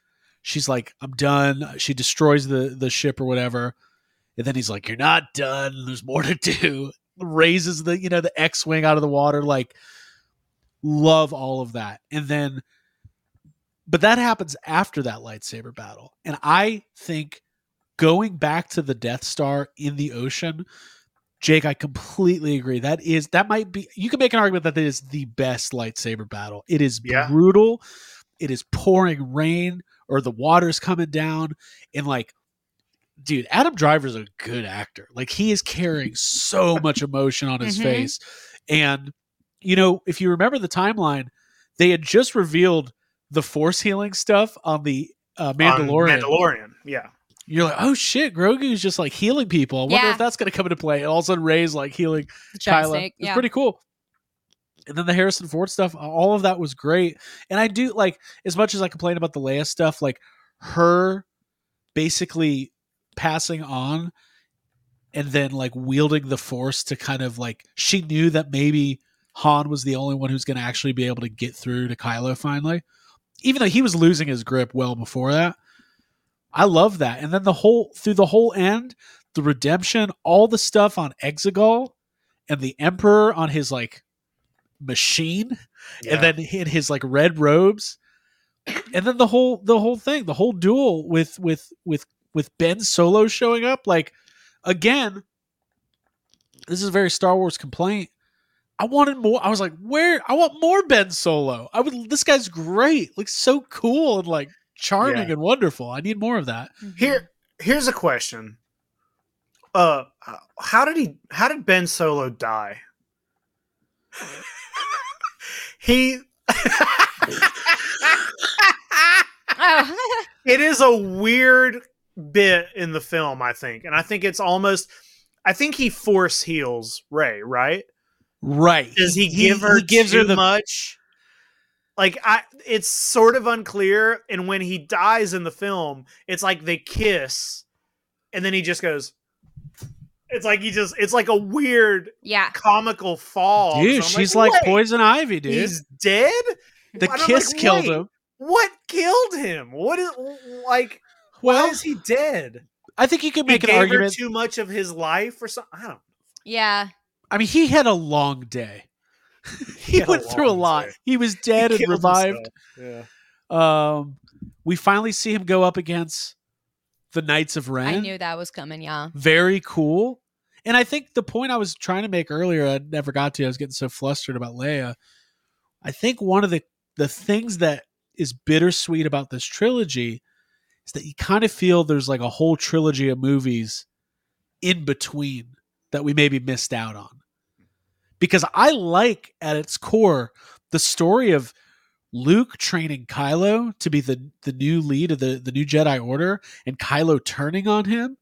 She's like, "I'm done." She destroys the the ship or whatever, and then he's like, "You're not done. There's more to do." Raises the you know the X wing out of the water. Like, love all of that, and then, but that happens after that lightsaber battle, and I think going back to the Death Star in the ocean Jake, I completely agree. That is that might be you can make an argument that that is the best lightsaber battle. It is Yeah. brutal. It is pouring rain or the water's coming down and like dude, Adam Driver's a good actor. Like he is carrying so much emotion on his Mhm. face. And you know, if you remember the timeline, they had just revealed the force healing stuff on the uh, on Mandalorian Mandalorian yeah you're like, oh shit, Grogu's just like healing people. I wonder Yeah. if that's going to come into play. And all of a sudden, Rey's like healing Kylo. It's Yeah. pretty cool. And then the Harrison Ford stuff, all of that was great. And I do like, as much as I complain about the Leia stuff, like her basically passing on and then like wielding the Force to kind of like, she knew that maybe Han was the only one who's going to actually be able to get through to Kylo finally, even though he was losing his grip well before that. I love that. And then the whole through the whole end, the redemption, all the stuff on Exegol and the Emperor on his like machine, Yeah. and then in his like red robes, and then the whole the whole thing, the whole duel with with with with Ben Solo showing up. Like again, this is a very Star Wars complaint. I wanted more. I was like, where? I want more Ben Solo. I would. This guy's great. Looks so cool and like charming Yeah. and wonderful. I need more of that. Mhm. here here's a question uh how did he how did Ben Solo die he Oh. it is a weird bit in the film i think and i think it's almost i think he force heals rey right Right. does he, give her he gives too her the much like i it's sort of unclear and when he dies in the film it's like they kiss and then he just goes it's like he just it's like a weird yeah. comical fall dude. I'm she's like, "Wait, poison ivy, dude. he's dead the I'm kiss like, killed him. what killed him what is like Well, why is he dead I think you can he make an gave her argument. too much of his life or something i don't Yeah. I mean, he had a long day. he had a went through a lot. day. He was He dead and revived. himself. yeah Um, we finally see him go up against the Knights of Ren. I knew that was coming. Yeah. Very cool. And I think the point I was trying to make earlier, I never got to. I was getting so flustered about Leia. I think one of the the things that is bittersweet about this trilogy is that you kind of feel there's like a whole trilogy of movies in between that we maybe missed out on. Because I like at its core the story of Luke training Kylo to be the the new lead of the the new Jedi Order and Kylo turning on him.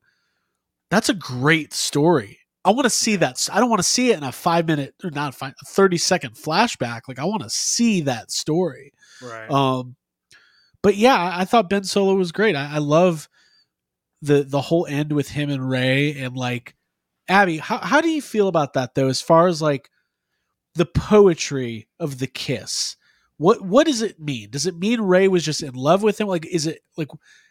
That's a great story. I want to see that. I don't want to see it in a five minute or not five, a 30 second flashback. Like I want to see that story. Right. Um, but yeah, I, I thought Ben Solo was great. I, I love the the whole end with him and Rey and like Abby. How how do you feel about that though? As far as like the poetry of the kiss, what what does it mean? Does it mean Rey was just in love with him? Like, is it like?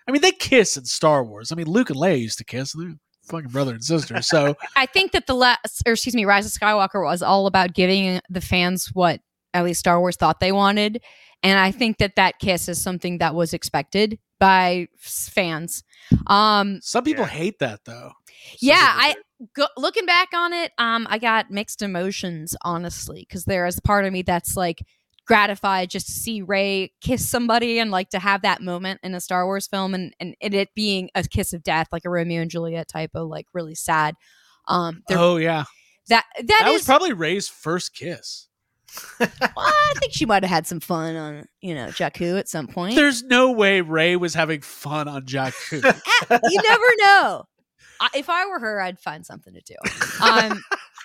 I mean, they kiss in Star Wars. I mean, Luke and Leia used to kiss. They're fucking brother and sister. So I think that the last, or excuse me, Rise of Skywalker was all about giving the fans what at least Star Wars thought they wanted, and I think that that kiss is something that was expected by fans. Um, some people Yeah. hate that though. yeah, I do. Go, looking back on it, um, I got mixed emotions honestly because there is a part of me that's like gratified just to see Rey kiss somebody and like to have that moment in a Star Wars film and and, and it being a kiss of death, like a Romeo and Juliet type of like really sad. Um, Oh yeah, that that that, is was probably Rey's first kiss. well, I think she might have had some fun on you know Jakku at some point. There's no way Rey was having fun on Jakku. you never know. I, if I were her, I'd find something to do. Um,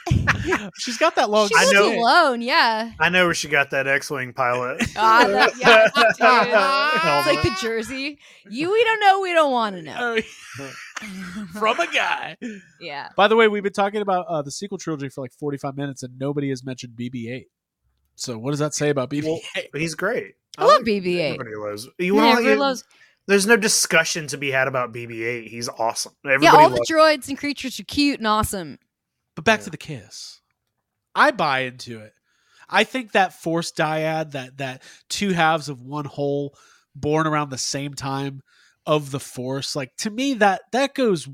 She's got that long. she I know- alone. Yeah. I know where she got that X-wing pilot. Ah, that- yeah. It's like the jersey. You, we don't know. We don't want to know. Oh, from a guy. yeah. By the way, we've been talking about uh, the sequel trilogy for like 45 minutes, and nobody has mentioned BB-8. So what does that say about BB-8? Well, He's great. I love like- BB-8. Everybody loves. You want everyone loves- There's no discussion to be had about BB-8. He's awesome. Everybody yeah, all the loves. droids and creatures are cute and awesome. But back Yeah. to the kiss. I buy into it. I think that force dyad, that that two halves of one whole, born around the same time of the force, like to me that that goes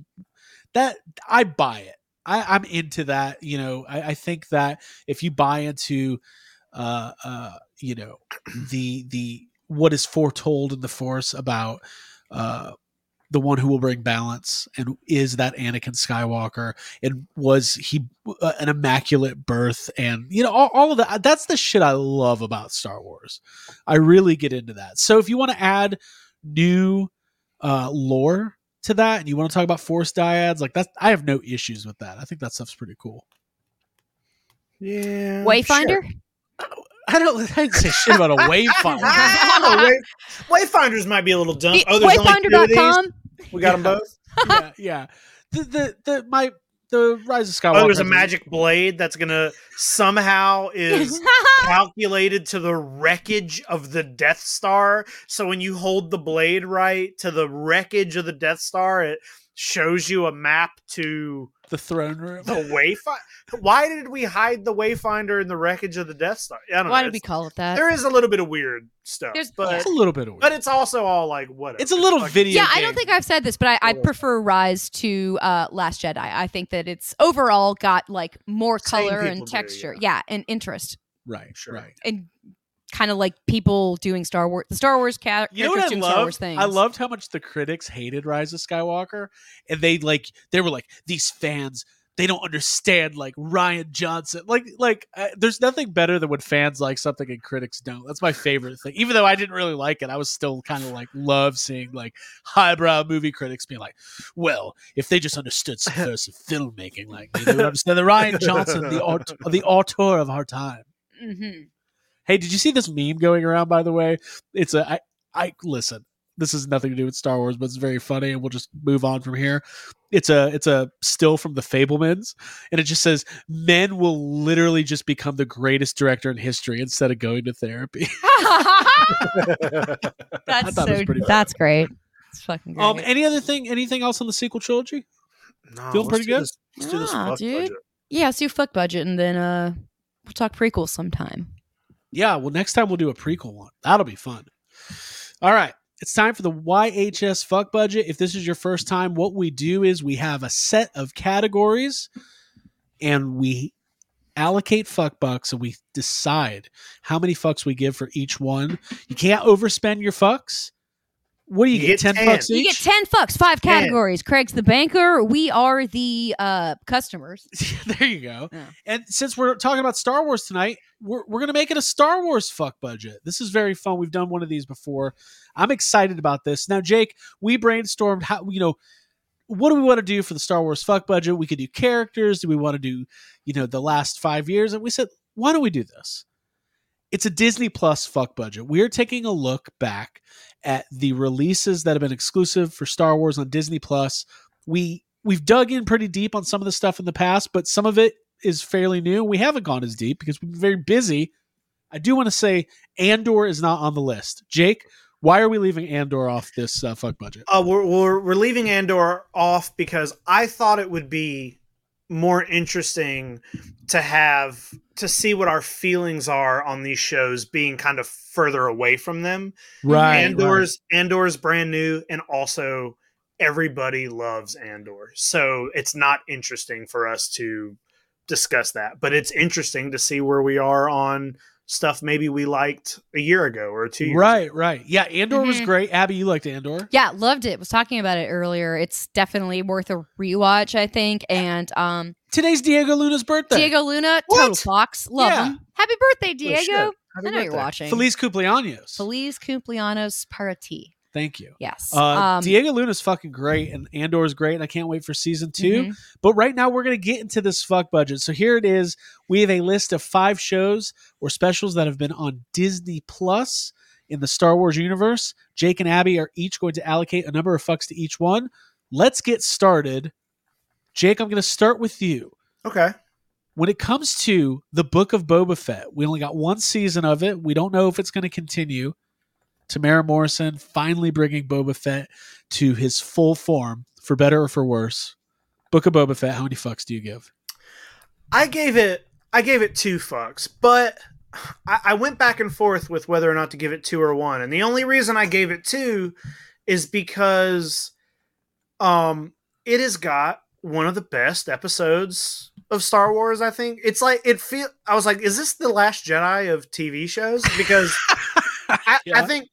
that I buy it. I, I'm into that. You know, I, I think that if you buy into uh uh you know the the what is foretold in the force about uh the one who will bring balance and is that Anakin Skywalker and was he uh, an immaculate birth and you know all, all of that that's the shit i love about star wars i really get into that so if you want to add new uh lore to that and you want to talk about force dyads like that i have no issues with that i think that stuff's pretty cool Yeah. Wayfinder. I don't i didn't say shit about a wayfinder I know, Way, Wayfinders might be a little dumb. Be- Oh, there's only two of these? Wayfinder.com. We got them both. yeah yeah the the, the my the rise of skywalker Oh, there's a has magic blade that's gonna somehow is calculated to the wreckage of the Death Star. So when you hold the blade right to the wreckage of the Death Star, it shows you a map to the throne room the Wayfinder. Why did we hide the Wayfinder in the wreckage of the Death Star? I don't Why know. did we call it that? there is a little bit of weird stuff, There's- but it's a little bit of weird. but it's also all like whatever. it's a little like- video yeah, I don't game. think I've said this, but I, I prefer Rise to uh, Last Jedi. I think that it's overall got like more Same color people and do, texture. yeah. yeah. and interest. right Sure. right And kind of like people doing Star Wars, the Star Wars ca- You know characters what I doing Star Wars loved? things. I loved how much the critics hated Rise of Skywalker, and they like they were like these fans. They don't understand like Rian Johnson. Like like uh, there's nothing better than when fans like something and critics don't. That's my favorite thing. Even though I didn't really like it, I was still kind of like love seeing like highbrow movie critics being like, "Well, if they just understood subversive filmmaking, like they would understand the Rian Johnson, the aut- the auteur of our time." Mhm. Hey, did you see this meme going around? By the way, it's a I I listen. This has nothing to do with Star Wars, but it's very funny, and we'll just move on from here. It's a it's a still from the Fabelmans, and it just says men will literally just become the greatest director in history instead of going to therapy. that's thought it was so. pretty That's great. It's fucking great. um, any other thing? Anything else on the sequel trilogy? No, Feeling let's pretty do good? this- Let's do this fuck dude. budget. yeah, let's do fuck budget, and then uh, we'll talk prequels sometime. Yeah, well, next time we'll do a prequel one. That'll be fun. All right. It's time for the YHS fuck budget. If this is your first time, what we do is we have a set of categories and we allocate fuck bucks and we decide how many fucks we give for each one. You can't overspend your fucks. What do you, You get? get 10, 10. bucks You get 10 fucks, five 10. categories. Craig's the banker. We are the uh, customers. there you go. Yeah. And since we're talking about Star Wars tonight, we're, we're going to make it a Star Wars fuck budget. This is very fun. We've done one of these before. I'm excited about this. Now, Jake, we brainstormed how, you know, what do we want to do for the Star Wars fuck budget? We could do characters. Do we want to do, you know, the last five years? And we said, why don't we do this? It's a Disney Plus fuck budget. We're taking a look back at the releases that have been exclusive for Star Wars on Disney Plus. We we've dug in pretty deep on some of the stuff in the past, but some of it is fairly new. We haven't gone as deep because we've been very busy. I do want to say Andor is not on the list. Jake, why are we leaving Andor off this uh, fuck budget? Uh, we're, we're we're leaving Andor off because I thought it would be more interesting to have to see what our feelings are on these shows being kind of further away from them. Right. Andor's Andor's brand new and also everybody loves Andor. So it's not interesting for us to discuss that, but it's interesting to see where we are on stuff maybe we liked a year ago or two years Right, ago. right. Yeah, Andor was Mhm. great. Abby, you liked Andor. Yeah, loved it. Was talking about it earlier. It's definitely worth a rewatch, I think. And um, Today's Diego Luna's birthday. Diego Luna, What? total fox, love Yeah. him. Happy birthday, Diego! Happy I know you're watching. Feliz Cumpleaños. Feliz cumpleaños para ti. Thank you. Yes. Uh, um, Diego Luna's fucking great, and Andor is great, and I can't wait for season 2 mhm. But right now, we're going to get into this fuck budget. So here it is. We have a list of five shows or specials that have been on Disney Plus in the Star Wars universe. Jake and Abby are each going to allocate a number of fucks to each one. Let's get started. Jake, I'm going to start with you. Okay. When it comes to the Book of Boba Fett, we only got one season of it. We don't know if it's going to continue. Temuera Morrison finally bringing Boba Fett to his full form, for better or for worse. Book of Boba Fett, how many fucks do you give? I gave it I gave it two fucks, but I, I went back and forth with whether or not to give it two or one. And the only reason I gave it two is because um it has got one of the best episodes of Star Wars, I think. It's like it feel I was like, is this the last Jedi of TV shows? Because I, Yeah. I think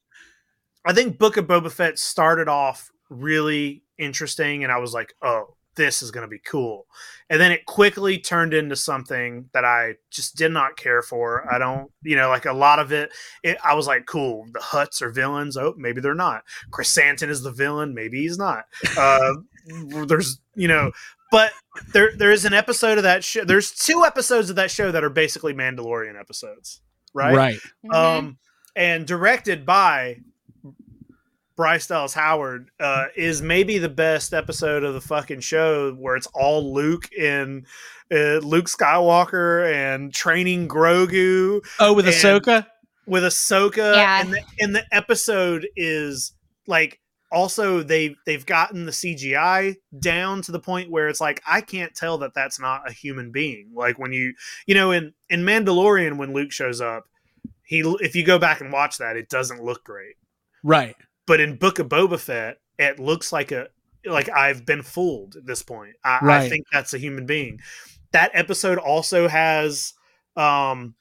I think Book of Boba Fett started off really interesting, and I was like, "Oh, this is going to be cool," and then it quickly turned into something that I just did not care for. I don't, you know, like a lot of it. it I was like, "Cool, the Hutts are villains. Oh, maybe they're not. Chris Chrysanthemum is the villain. Maybe he's not." Uh, there's, you know. But there, there is an episode of that show. There's two episodes of that show that are basically Mandalorian episodes, right? Right. Mhm. um, and directed by Bryce Dallas Howard, uh, is maybe the best episode of the fucking show where it's all Luke and uh, Luke Skywalker and training Grogu Oh, with And- Ahsoka? with Ahsoka, Yeah. and the, and the episode is like also they they've gotten the CGI down to the point where it's like I can't tell that that's not a human being. Like when you you know in in Mandalorian when Luke shows up, he if you go back and watch that, it doesn't look great. Right. But in Book of Boba Fett, it looks like a like I've been fooled at this point. I, I think that's a human being. That episode also has um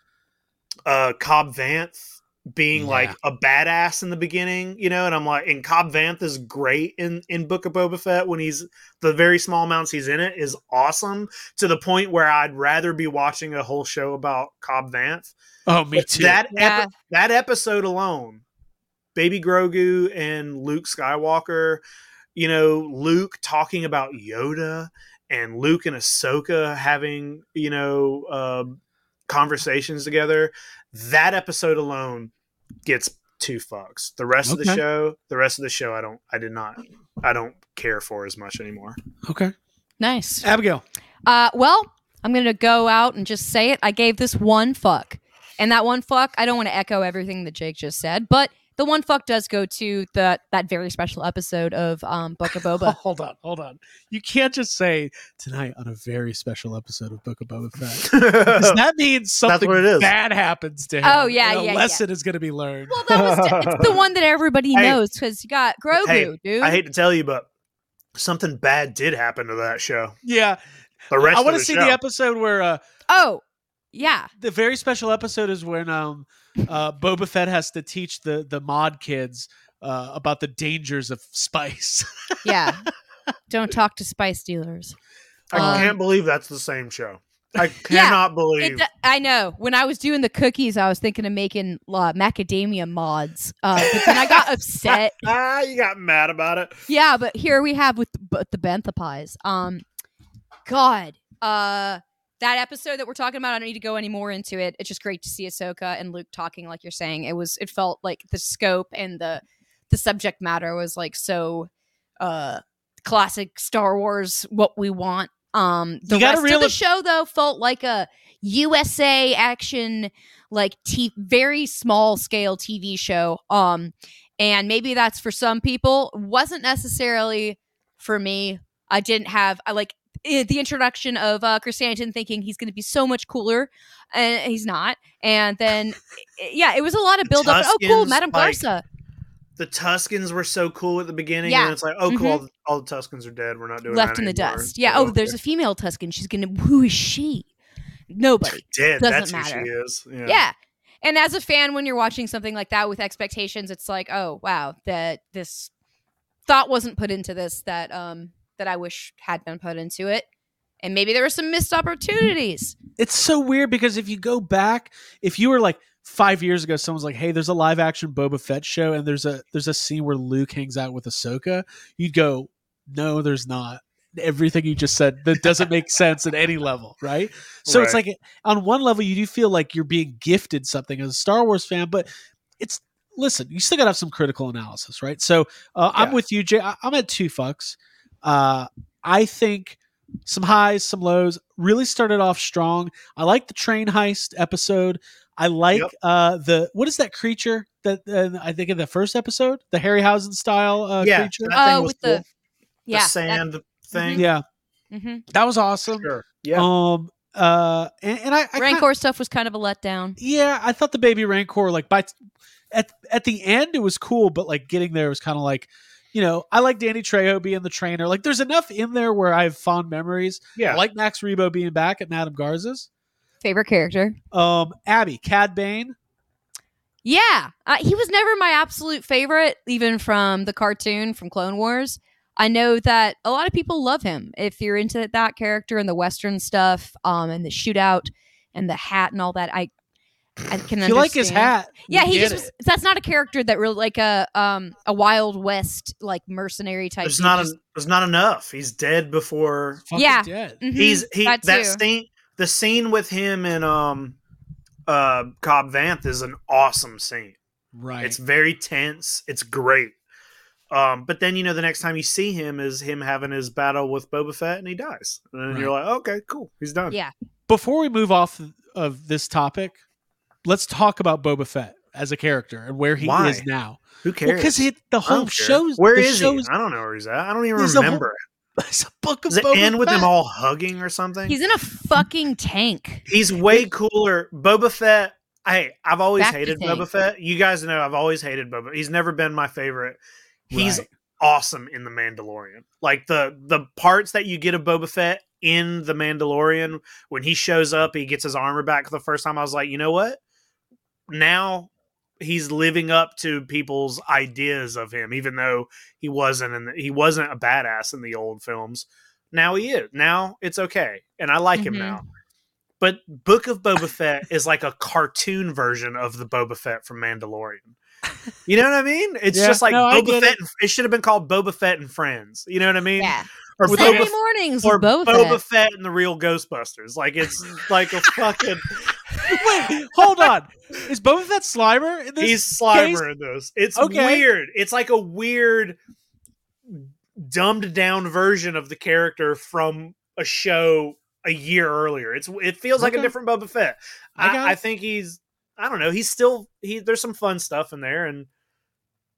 uh Cobb Vanth being Yeah. like a badass in the beginning, you know, and I'm like and Cobb Vanth is great in in Book of Boba Fett when he's the very small amounts he's in it is awesome to the point where I'd rather be watching a whole show about Cobb Vanth Oh, me but too. That Yeah. epi- that episode alone, Baby Grogu and Luke Skywalker, you know, Luke talking about Yoda and Luke and Ahsoka having, you know, um conversations together. That episode alone gets two fucks. The rest of the show, the rest of the show, I don't, I did not, I don't care for as much anymore. okay. nice. Abigail. Uh, well, I'm gonna go out and just say it. I gave this one fuck, and that one fuck. I don't want to echo everything that Jake just said, but the one fuck does go to the that very special episode of um, Book of Boba. hold on, hold on. You can't just say tonight on a very special episode of Book of Boba Fett. Because that means something what it is. bad happens to him. Oh, yeah, and a yeah, yeah. lesson is going to be learned. well, that was it's the one that everybody Hey. knows because you got Grogu, Hey, dude. I hate to tell you, but something bad did happen to that show. Yeah, The rest I want to see show. the episode where uh, oh, yeah. the very special episode is when um, uh, Boba Fett has to teach the the mod kids uh, about the dangers of spice. Yeah. Don't talk to spice dealers. I Um, can't believe that's the same show. I Yeah, cannot believe. It, I know. When I was doing the cookies, I was thinking of making uh, macadamia mods, uh, but then I got upset. ah, you got mad about it. Yeah, but here we have with the, but the bantha pies. Um, God, uh, that episode that we're talking about, I don't need to go any more into it. It's just great to see Ahsoka and Luke talking, like you're saying. It was, it felt like the scope and the the subject matter was like so, uh, classic Star Wars, what we want. Um, the rest of the show though felt like a USA action, like t- very small scale TV show. Um, and maybe that's for some people wasn't necessarily for me i didn't have i like the introduction of uh Krrsantan thinking he's going to be so much cooler and he's not and then yeah it was a lot of build up oh cool madame like, Garsa The Tuskens were so cool at the beginning, Yeah. and it's like, oh, cool, Mhm. all, the, all the Tuskens are dead. We're not doing left in the anymore. dust yeah So, oh there's a female Tusken she's gonna who is she nobody dead. doesn't That's matter. who she is. Yeah. yeah. and as a fan when you're watching something like that with expectations it's like oh wow that this thought wasn't put into this that um that i wish had been put into it and maybe there were some missed opportunities it's so weird because if you go back, if you were like five years ago, someone's like, "Hey, there's a live action Boba Fett show, and there's a there's a scene where Luke hangs out with Ahsoka," you'd go, "No, there's not." Everything you just said that doesn't make sense at any level, right? So it's like on one level you do feel like you're being gifted something as a Star Wars fan, but it's listen, you still got to have some critical analysis, right? So uh, I'm with you, Jay. I- I'm at two fucks. Uh, I think some highs, some lows. Really started off strong. I like the train heist episode. I like Yep. uh, the what is that creature that uh, I think in the first episode, the Harryhausen style uh, Yeah, creature. that Oh, was with the- yeah the sand thing. Yeah, hmm that was awesome. Sure. Yeah. Um. Uh. And, and I, I kinda- stuff was kind of a letdown yeah, I thought the baby Rancor like by at at the end it was cool, but like getting there was kind of like, you know, I like Danny Trejo being the trainer. Like, there's enough in there where I have fond memories. yeah. I like Max Rebo being back at Madame Garsa's. favorite character Um, Abby, Cad Bane. Yeah, uh, he was never my absolute favorite, even from the cartoon from Clone Wars. I know that a lot of people love him if you're into that character and the Western stuff, um, and the shootout and the hat and all that. I, I can. If you like his hat, Yeah, we he just was, that's not a character that really like a um a Wild West like mercenary type. There's not. Just- en- there's not enough. He's dead before. Fucking Yeah. dead. Mhm, He's he. that That, scene. The scene with him and um, uh, Cobb Vanth is an awesome scene. Right. It's very tense. It's great. Um, but then you know the next time you see him is him having his battle with Boba Fett and he dies, and then you're like, okay, cool, he's done. Yeah. Before we move off of this topic, let's talk about Boba Fett as a character and where he Why? is now. Who cares? Because the whole don't show's Where the is show's, he? I don't know where he's at. I don't even There's a whole- remember. It's a book of Does it Boba end with them all hugging or something? he's in a fucking tank. He's way cooler. Boba Fett. Hey, I've always Back hated tank. Boba Fett. You guys know I've always hated Boba. He's never been my favorite. He's Right. awesome in the Mandalorian. Like the the parts that you get of Boba Fett in the Mandalorian when he shows up, he gets his armor back for the first time. I was like, you know what? Now he's living up to people's ideas of him, even though he wasn't the, he wasn't a badass in the old films. Now he is. Now it's okay, and I like him Mhm. now. But Book of Boba Fett is like a cartoon version of the Boba Fett from Mandalorian. You know what I mean? It's Yeah, just like no, Boba Fett. And, it should have been called Boba Fett and Friends. You know what I mean? Yeah, Or Saturday Boba, mornings or Boba, Boba Fett. Fett and the Real Ghostbusters. Like it's like a fucking. Wait, hold on. Is Boba Fett Slimer in this? He's Slimer in this. It's Okay. weird. It's like a weird, dumbed down version of the character from a show a year earlier. It's it feels like a different Boba Fett. I I, I think he's. I don't know. He's still he. There's some fun stuff in there, and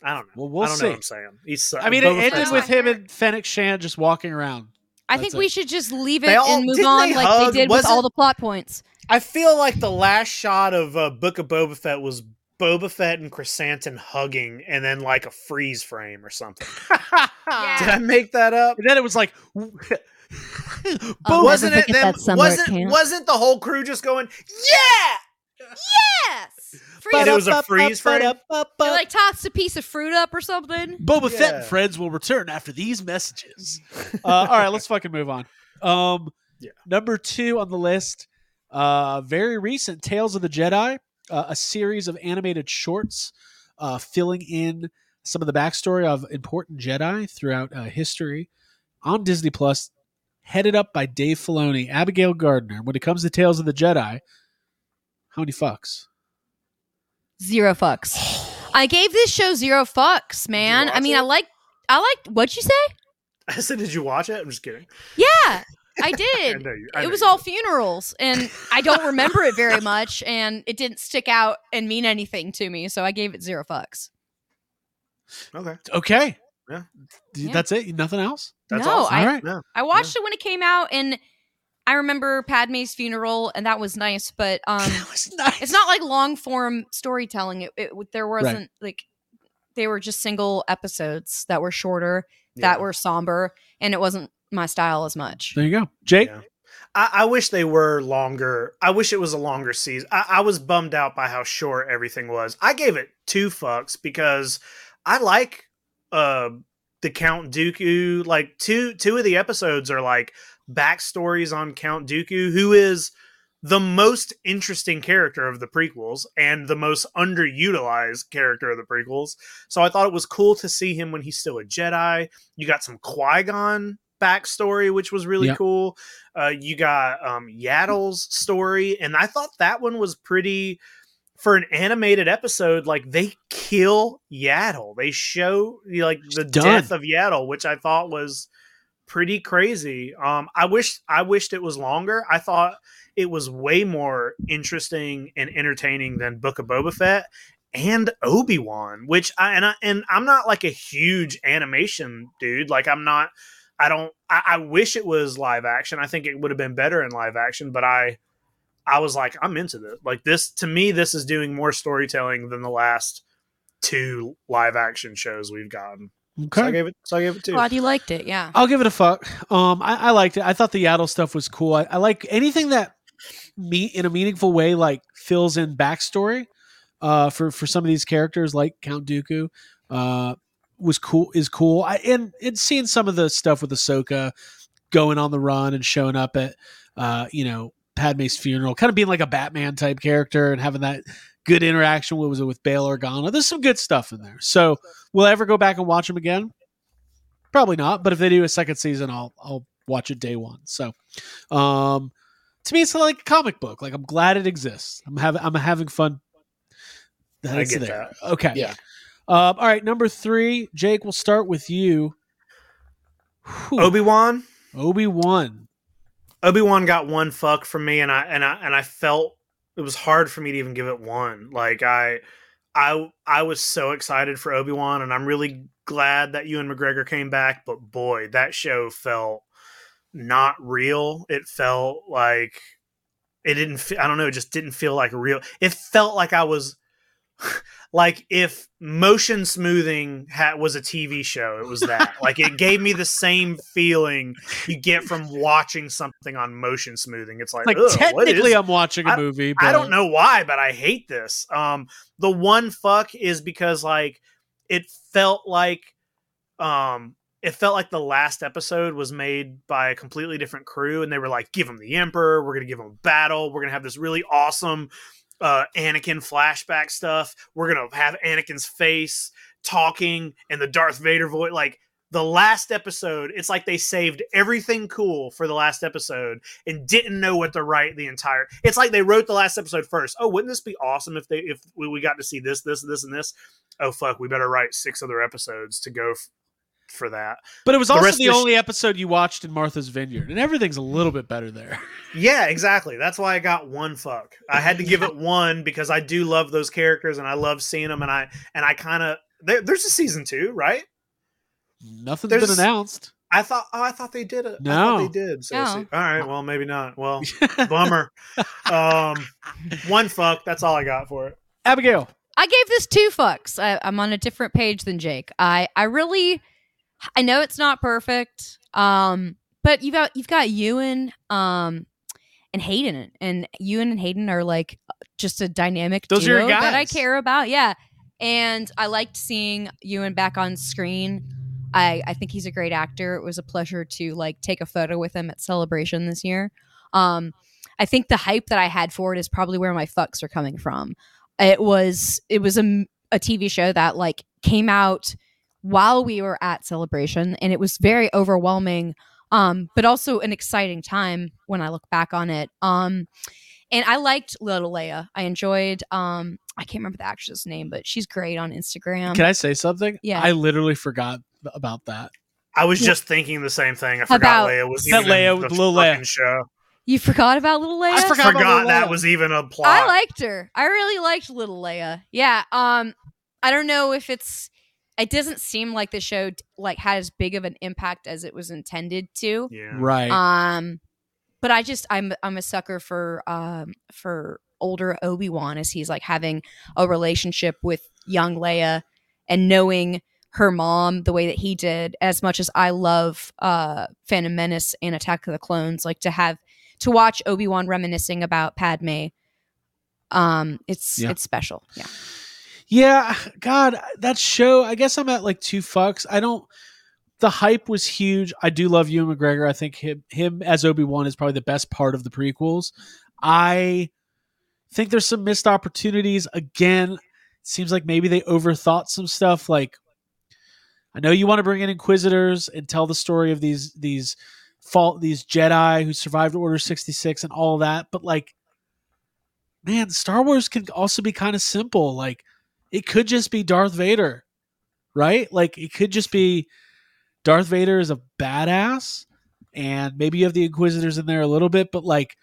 I don't know. Well, we'll I don't see. know what I'm saying. He's. I mean, it ended Fett's with like- him and Fennec Shand just walking around. I That's think it. we should just leave it all- and move on they like hug? they did with Wasn't- all the plot points. I feel like the last shot of uh, Book of Boba Fett was Boba Fett and Chrysanthemum hugging, and then like a freeze frame or something. Yeah. Did I make that up? And then it was like, I'll wasn't it them? that summer at Wasn't wasn't the whole crew just going, yeah? Yes. freeze. It was a freeze frame? He like tossed a piece of fruit up or something. Boba Fett and friends will return after these messages. Uh, all right, let's fucking move on. Um, Yeah. Number two on the list, uh, very recent, Tales of the Jedi, uh, a series of animated shorts uh, filling in some of the backstory of important Jedi throughout uh, history on Disney Plus, headed up by Dave Filoni, Abigail Gardner. When it comes to Tales of the Jedi, how many fucks? Zero fucks. I gave this show zero fucks, man. I watch mean, I like, I like. What'd you say? I said, did you watch it? I'm just kidding. Yeah, I I did. know you. I it was all did. funerals, and I don't remember it very much, and it didn't stick out and mean anything to me, so I gave it zero fucks. okay. Okay. Yeah. Yeah. That's it? Nothing else? That's No, awesome. I- All right. Yeah. I watched it when it came out, and I remember Padme's funeral, and that was nice. But um, That was nice. it's not like long form storytelling. It, it there wasn't like they were just single episodes that were shorter, that were somber, and it wasn't my style as much. There you go. Jake? Yeah. I, I wish they were longer. I wish it was a longer season. I, I was bummed out by how short everything was. I gave it two fucks because I like uh the Count Dooku. Like two two of the episodes are like backstories on Count Dooku, who is the most interesting character of the prequels and the most underutilized character of the prequels. So I thought it was cool to see him when he's still a Jedi. You got some Qui Gon backstory, which was really Yeah. cool. Uh, you got um, Yaddle's story, and I thought that one was pretty. For an animated episode, like they kill Yaddle, they show like the death of Yaddle, which I thought was pretty crazy. Um, I wish I wished it was longer. I thought it was way more interesting and entertaining than Book of Boba Fett and Obi Wan, which I and I and I'm not like a huge animation dude. Like I'm not. I don't. I, I wish it was live action. I think it would have been better in live action, but I. I was like, I'm into this. Like this to me, this is doing more storytelling than the last two live action shows we've gotten. So I gave it. So I gave it two. Glad you liked it. Yeah. I'll give it a fuck. Um, I, I liked it. I thought the Yaddle stuff was cool. I, I like anything that me in a meaningful way like fills in backstory uh, for for some of these characters like Count Dooku. Uh, was cool is cool. I and and seeing some of the stuff with Ahsoka going on the run and showing up at uh, you know Padme's funeral, kind of being like a Batman type character and having that good interaction. What was it with Bail Organa? There's some good stuff in there. So will I ever go back and watch them again? Probably not. But if they do a second season, I'll I'll watch it day one. So, um, to me, it's like a comic book. Like I'm glad it exists. I'm having I'm having fun. That I get there. Okay. Yeah. Um, all right. Number three, Jake. We'll start with you. Obi Wan. Obi Wan. Obi Wan got one fuck from me, and I and I and I felt it was hard for me to even give it one. Like I, I I was so excited for Obi Wan, and I'm really glad that Ewan McGregor came back. But boy, that show felt not real. It felt like it didn't. I don't know. It just didn't feel like real. It felt like I was. Like if motion smoothing ha- was a TV show, it was that. like it gave me the same feeling you get from watching something on motion smoothing. It's like, Like technically, is- I'm watching a movie. I but- don't know why, but I hate this. Um, the one fuck is because like it felt like, um, it felt like the last episode was made by a completely different crew, and they were like, "Give him the Emperor. We're gonna give him a battle. We're gonna have this really awesome." Uh, Anakin flashback stuff. We're gonna have Anakin's face talking and the Darth Vader voice. Like the last episode, it's like they saved everything cool for the last episode and didn't know what to write the entire. It's like they wrote the last episode first. Oh, wouldn't this be awesome if they if we, got to see this, this, this, and this? Oh fuck, we better write six other episodes to go for that. But it was The also rest the of the sh- only episode you watched in Martha's Vineyard, and everything's a little bit better there. Yeah, exactly. That's why I got one fuck. I had to give it one because I do love those characters and I love seeing them and I and I kind of there, there's a season two, right? Nothing's There's- been announced. I thought oh I thought they did it. No. thought they did. So No. see- all right, well maybe not. Well, bummer. um, one fuck. That's all I got for it. Abigail. I gave this two fucks. I, I'm on a different page than Jake. I I really, I know it's not perfect. Um, but you've got you've got Ewan. Um, and Hayden. And Ewan and Hayden are like just a dynamic Those duo that I care about. Yeah. And I liked seeing Ewan back on screen. I, I think he's a great actor. It was a pleasure to like take a photo with him at Celebration this year. Um, I think the hype that I had for it is probably where my fucks are coming from. It was it was a, a TV show that like came out while we were at Celebration, and it was very overwhelming, um, but also an exciting time when I look back on it. Um, and I liked Little Leia. I enjoyed. Um, I can't remember the actress's name, but she's great on Instagram. Can I say something? Yeah. I literally forgot about that. I was just thinking the same thing. I forgot About- Leia was That even Leia with the Lil fucking Leia. show. you forgot about Little Leia? I I forgot about forgot Lil that Leia. was even a plot. I liked her. I really liked Little Leia. Yeah. Um, I don't know if it's. It doesn't seem like the show like had as big of an impact as it was intended to. yeah. Right. Um, but I just I'm I'm a sucker for um for older Obi Wan as he's like having a relationship with young Leia and knowing her mom the way that he did. As much as I love uh Phantom Menace and Attack of the Clones, like to have to watch Obi Wan reminiscing about Padme. Um, it's Yeah. it's special. Yeah. Yeah, God, that show. I guess I'm at like two fucks. I don't. The hype was huge. I do love Ewan McGregor. I think him him as Obi Wan is probably the best part of the prequels. I think there's some missed opportunities. Again, seems like maybe they overthought some stuff. Like, I know you want to bring in Inquisitors and tell the story of these these fault these Jedi who survived Order sixty six and all that, but like, man, Star Wars can also be kind of simple. Like it could just be Darth Vader, right? Like it could just be Darth Vader is a badass, and maybe you have the Inquisitors in there a little bit, but like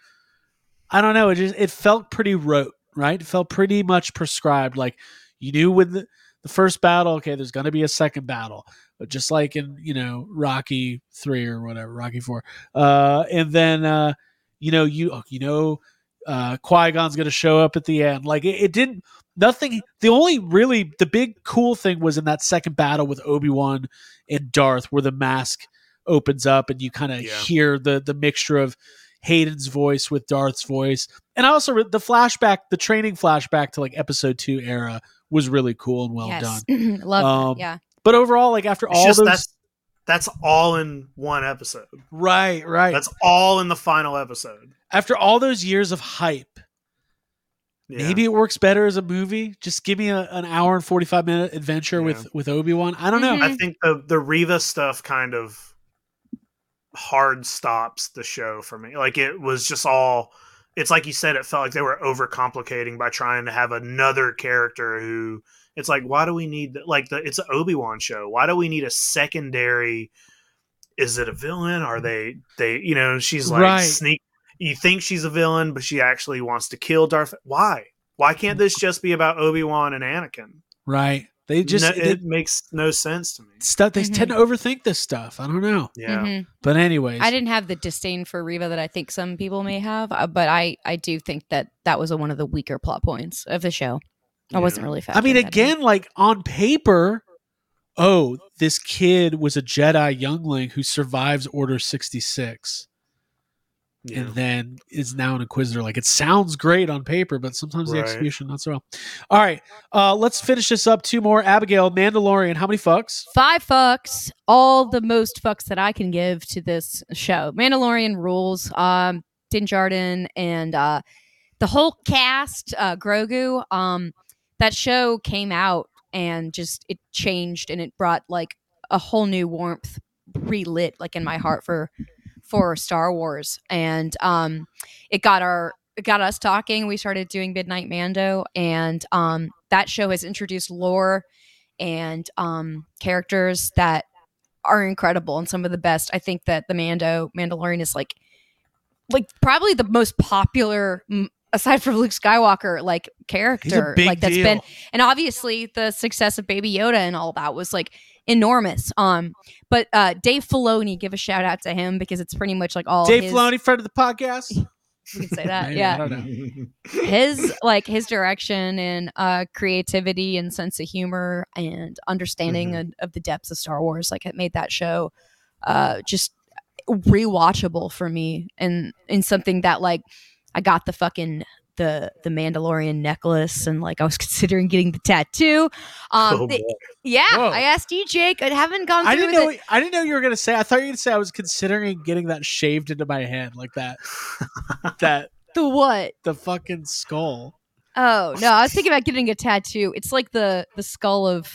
I don't know, it just it felt pretty rote, right? It felt pretty much prescribed. Like you knew when the, the first battle, okay, there's gonna be a second battle. But just like in, you know, Rocky three or whatever, Rocky four. Uh and then uh, you know, you oh, you know uh Qui Gon's gonna show up at the end. Like it, it didn't nothing the only really the big cool thing was in that second battle with obi-wan and darth where the mask opens up and you kind of Yeah. hear the the mixture of hayden's voice with darth's voice and I also re- the flashback the training flashback to like episode two era was really cool and well done. Love Um, that. Yeah. but overall like after It's all just those that's that's all in one episode. right right That's all in the final episode. after all those years of hype Yeah. maybe it works better as a movie just give me a, an hour and 45 minute adventure Yeah. with with obi-wan i don't know Mhm. I think the the Reva stuff kind of hard stops the show for me. Like it was just all it's like you said, it felt like they were overcomplicating by trying to have another character who it's like, why do we need like the it's an Obi-Wan show. Why do we need a secondary is it a villain? Are they they you know, she's like Right. sneak you think she's a villain, but she actually wants to kill Darth why? Why can't this just be about Obi-Wan and Anakin? right they just No- they- it makes no sense to me. stuff they Mhm. tend to overthink this stuff i don't know Yeah. Mhm. but anyways I didn't have the disdain for Reva that I think some people may have, uh, but I I do think that that was one of the weaker plot points of the show. I Yeah. wasn't really. i mean factoring that again like on paper oh this kid was a jedi youngling who survives order 66 Yeah. and then is now an inquisitor like it sounds great on paper but sometimes the execution not so well all right uh let's finish this up two more abigail mandalorian how many fucks Five fucks, all the most fucks that I can give to this show. Mandalorian rules. Um, Din Djarin and uh, the whole cast, uh, Grogu. Um, that show came out and just it changed and it brought like a whole new warmth, relit like in my heart for for Star Wars, and um, it got our it got us talking. We started doing Midnight Mando, and um, that show has introduced lore and um, characters that are incredible and some of the best. I think that the Mando Mandalorian is like like probably the most popular aside from Luke Skywalker like character he's a big like that's deal been and obviously the success of Baby Yoda and all that was like enormous. Um but uh Dave Filoni give a shout out to him because it's pretty much like all dave his, Filoni, friend of the podcast you can say that. Maybe, yeah I don't know. his like his direction and uh creativity and sense of humor and understanding Mhm. of, of the depths of Star Wars like it made that show uh just rewatchable for me and in something that like I got the fucking the the Mandalorian necklace and like I was considering getting the tattoo. Um Oh, the- yeah, Whoa. I asked you, Jake. I haven't gone through I didn't with know. it. I didn't know you were gonna say. I thought you were gonna say I was considering getting that shaved into my head, like that. that The what? the fucking skull. Oh no, I was thinking about getting a tattoo. It's like the the skull of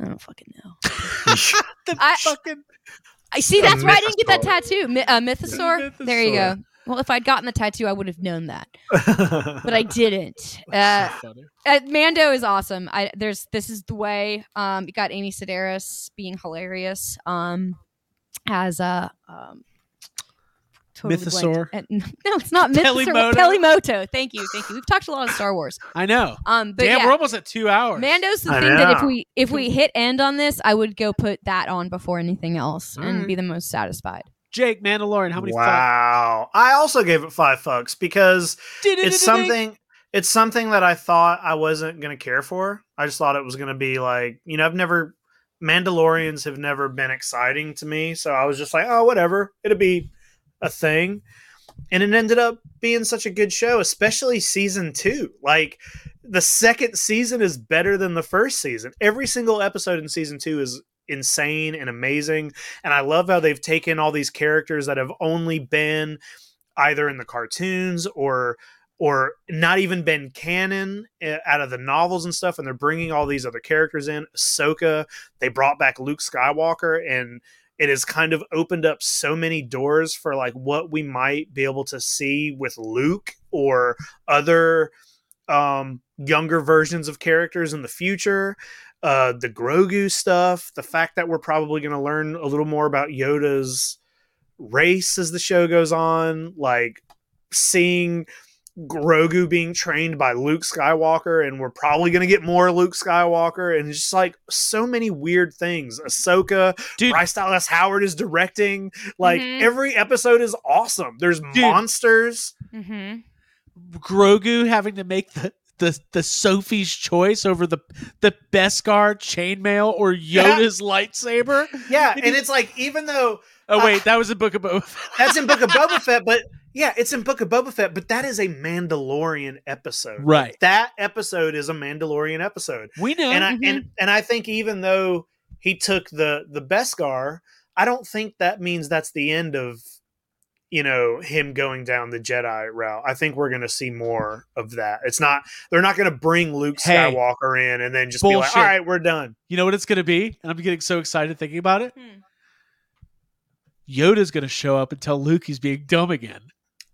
I don't fucking know. The I- fucking. I see. That's why I didn't get that tattoo. Mi- uh, mythosaur. There you go. Well, if I'd gotten the tattoo, I would have known that, but I didn't. Uh, so uh, Mando is awesome. I there's this is the way. Um, you got Amy Sedaris being hilarious. Um, as a um, totally. Mythosaur? Uh, no, it's not Mythosaur. Peli Motto? Pelimoto. Thank you, thank you. We've talked a lot of Star Wars. I know. Um, but Damn, yeah, we're almost at two hours. Mando's the I thing that if we if we hit end on this, I would go put that on before anything else and Alright. be the most satisfied. Jake Mandalorian. How many? wow. I also gave it five fucks because it's something it's something that I thought I wasn't going to care for. I just thought it was going to be like, you know, I've never Mandalorians have never been exciting to me, so I was just like, oh, whatever. It'll be a thing. And it ended up being such a good show, especially season 2. Like the second season is better than the first season. Every single episode in season 2 is insane and amazing, and I love how they've taken all these characters that have only been either in the cartoons or or not even been canon uh, out of the novels and stuff, and they're bringing all these other characters in. Ahsoka, they brought back Luke Skywalker, and it has kind of opened up so many doors for like what we might be able to see with Luke or other um, younger versions of characters in the future. Uh, the Grogu stuff, the fact that we're probably going to learn a little more about Yoda's race as the show goes on, like seeing Grogu being trained by Luke Skywalker, and we're probably going to get more Luke Skywalker, and just like so many weird things. Ahsoka, Dude. Bryce Dallas Howard is directing. Like Mhm. every episode is awesome. There's monsters. Mm-hmm. Grogu having to make the the the Sophie's choice over the the Beskar chainmail or Yeah. Yoda's lightsaber. Yeah, and it's like even though Oh Uh, wait, that was a book of Boba Fett. that's in Book of Boba Fett, but yeah, it's in Book of Boba Fett, but that is a Mandalorian episode. Right. That episode is a Mandalorian episode. We know. and I Mhm. and and I think even though he took the the Beskar, I don't think that means that's the end of you know him going down the Jedi route. I think we're going to see more of that. It's not they're not going to bring Luke Hey. Skywalker in and then just be like, "All right, we're done." you know what it's gonna be? And I'm getting so excited thinking about it. Hmm. Yoda's gonna show up and tell Luke he's being dumb again.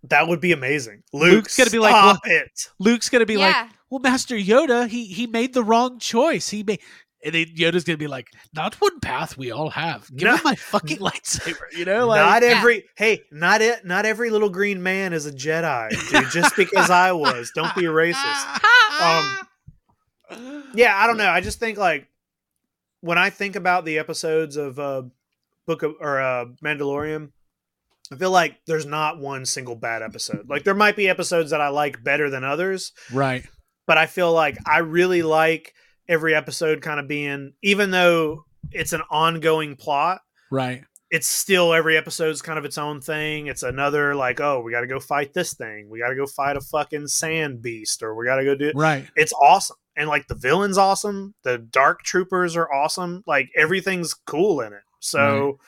That would be amazing. Luke, Luke's gonna be like, "Stop it." Luke's gonna be like, "Well, Master Yoda, he he made the wrong choice. He made." And then Yoda's gonna be like, "Not one path we all have. Give No. me my fucking lightsaber." You know, like not Yeah. every hey, not it. Not every little green man is a Jedi, dude. Just because I was, don't be a racist. Um, yeah, I don't know. I just think like when I think about the episodes of uh Book of or uh Mandalorian, I feel like there's not one single bad episode. Like there might be episodes that I like better than others, right. but I feel like I really like every episode kind of being even though it's an ongoing plot, Right. it's still every episode's kind of its own thing. It's another like, oh, we got to go fight this thing. We got to go fight a fucking sand beast, or we got to go do. It. Right. It's awesome, and like the villain's awesome. The dark troopers are awesome. Like everything's cool in it. So,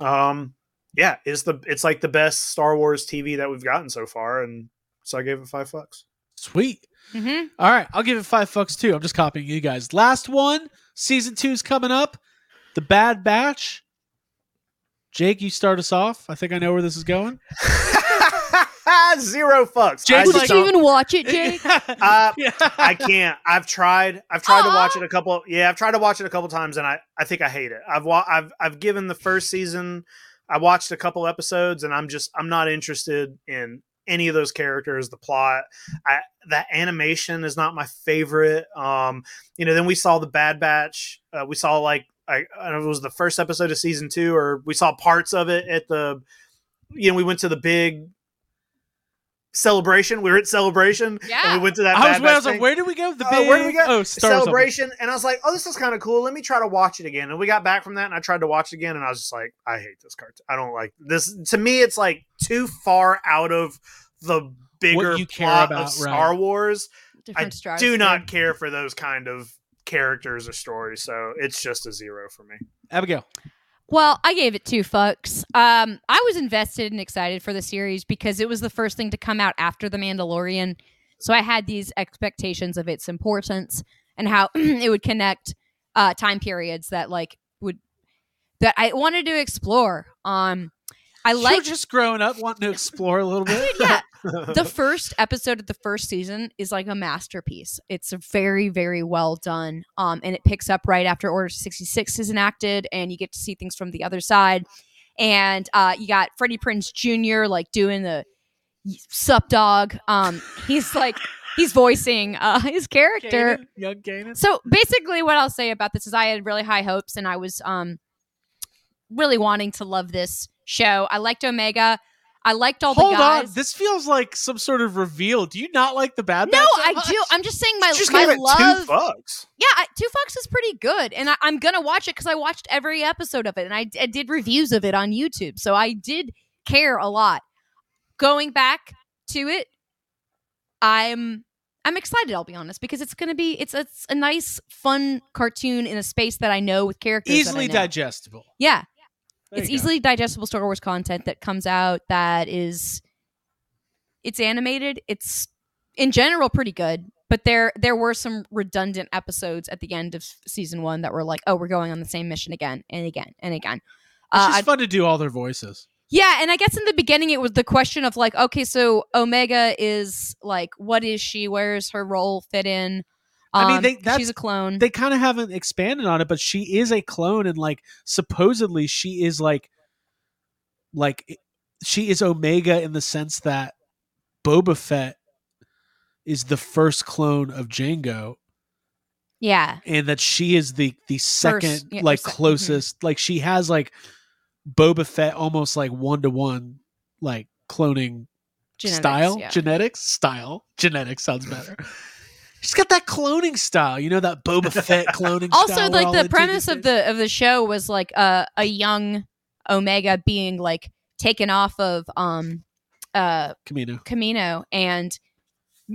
um, yeah, it's the it's like the best Star Wars TV that we've gotten so far, and so I gave it five fucks. Sweet. Mm-hmm. All right, I'll give it five fucks too. I'm just copying you guys. Last one, season two's coming up. The Bad Batch. Jake, you start us off. I think I know where this is going. Zero fucks. Jake, Would like- you even watch it, Jake? Uh, Yeah. I can't. I've tried. I've tried to watch it a couple. Yeah, I've tried to watch it a couple times, and I I think I hate it. I've wa- I've I've given the first season. I watched a couple episodes, and I'm just I'm not interested in any of those characters. The plot, I that animation is not my favorite. Um, you know, then we saw the Bad Batch. Uh, we saw like I, I don't know it was the first episode of season two, or we saw parts of it at the. You know, we went to the big Celebration. We were at Celebration. Yeah. And we went to that. I was, Bad where I Batch was like, where did we go? The Uh, big where did we go? oh Star celebration and i was like oh this is kind of cool let me try to watch it again and we got back from that and i tried to watch it again and i was just like i hate this cartoon i don't like this to me it's like too far out of the bigger you care plot about, of star right. wars Different i stars. do not care for those kind of characters or stories so it's just a zero for me Abigail. Well, I gave it two fucks. Um, I was invested and excited for the series because it was the first thing to come out after The Mandalorian. So I had these expectations of its importance and how it would connect uh, time periods that like would that I wanted to explore. Um, I like just growing up wanting to explore a little bit. yeah. The first episode of the first season is like a masterpiece. It's very, very well done. Um, and it picks up right after Order 66 is enacted, and you get to see things from the other side. And uh, you got Freddie Prinze Jr. like doing the sup dog. Um, he's like he's voicing uh, his character. Kanan, young Kanan. So basically, what I'll say about this is I had really high hopes, and I was um really wanting to love this show. I liked Omega. I liked all Hold the guys. Hold on, this feels like some sort of reveal. Do you not like the Bad no, Batch so I much? do. I'm just saying my just my love. two fucks yeah, I, Two Fucks is pretty good, and I, I'm gonna watch it because I watched every episode of it, and I, I did reviews of it on YouTube, so I did care a lot. Going back to it, I'm I'm excited. I'll be honest because it's gonna be it's it's a nice, fun cartoon in a space that I know with characters that I easily digestible. Yeah, There it's go. easily digestible Star Wars content that comes out that is it's animated. It's in general pretty good, but there there were some redundant episodes at the end of season one that were like, oh, we're going on the same mission again and again and again. It's Uh, just I- fun to do all their voices. yeah, and I guess in the beginning it was the question of like, okay, so Omega is like, what is she? Where is her role fit in? I mean, Um, they- she's a clone. They kind of haven't expanded on it, but she is a clone, and like supposedly she is like, like she is Omega in the sense that Boba Fett is the first clone of Jango, yeah, and that she is the the second yeah, or like sec- mhm. closest like she has like Boba Fett almost like one to one like cloning Genetics, style yeah. genetics style genetics sounds better. She's got that cloning style, you know that Boba Fett cloning. also like the premise of the of the show was like uh, a young omega being like taken off of um uh Kamino. Kamino and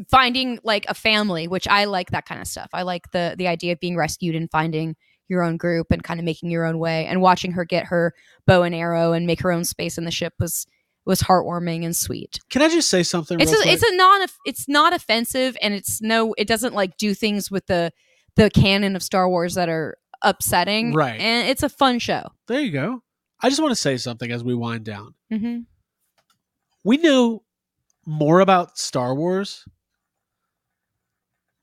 finding like a family which i like that kind of stuff i like the the idea of being rescued and finding your own group and kind of making your own way and watching her get her bow and arrow and make her own space in the ship was was heartwarming and sweet Can I just say something? it's a, it's a non it's not offensive and it's no it doesn't like do things with the the canon of Star Wars that are upsetting Right. and it's a fun show there you go. I just want to say something as we wind down. mm-hmm. We know more about Star Wars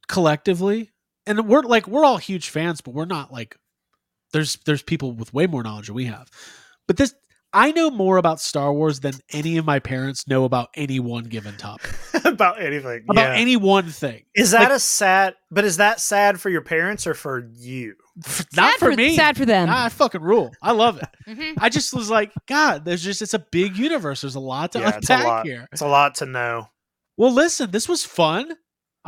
collectively, and we're like we're all huge fans, but we're not like there's there's people with way more knowledge than we have. But this I know more about Star Wars than any of my parents know about any one given topic. about anything About yeah. any one thing. is that like- a sad but is that sad for your parents or for you Not sad for, me. sad for them I fucking rule. I love it. Mhm. I just was like, God, there's just it's a big universe. There's a lot to Yeah, it's a unpack lot. here. it's a lot to know Well, listen, this was fun.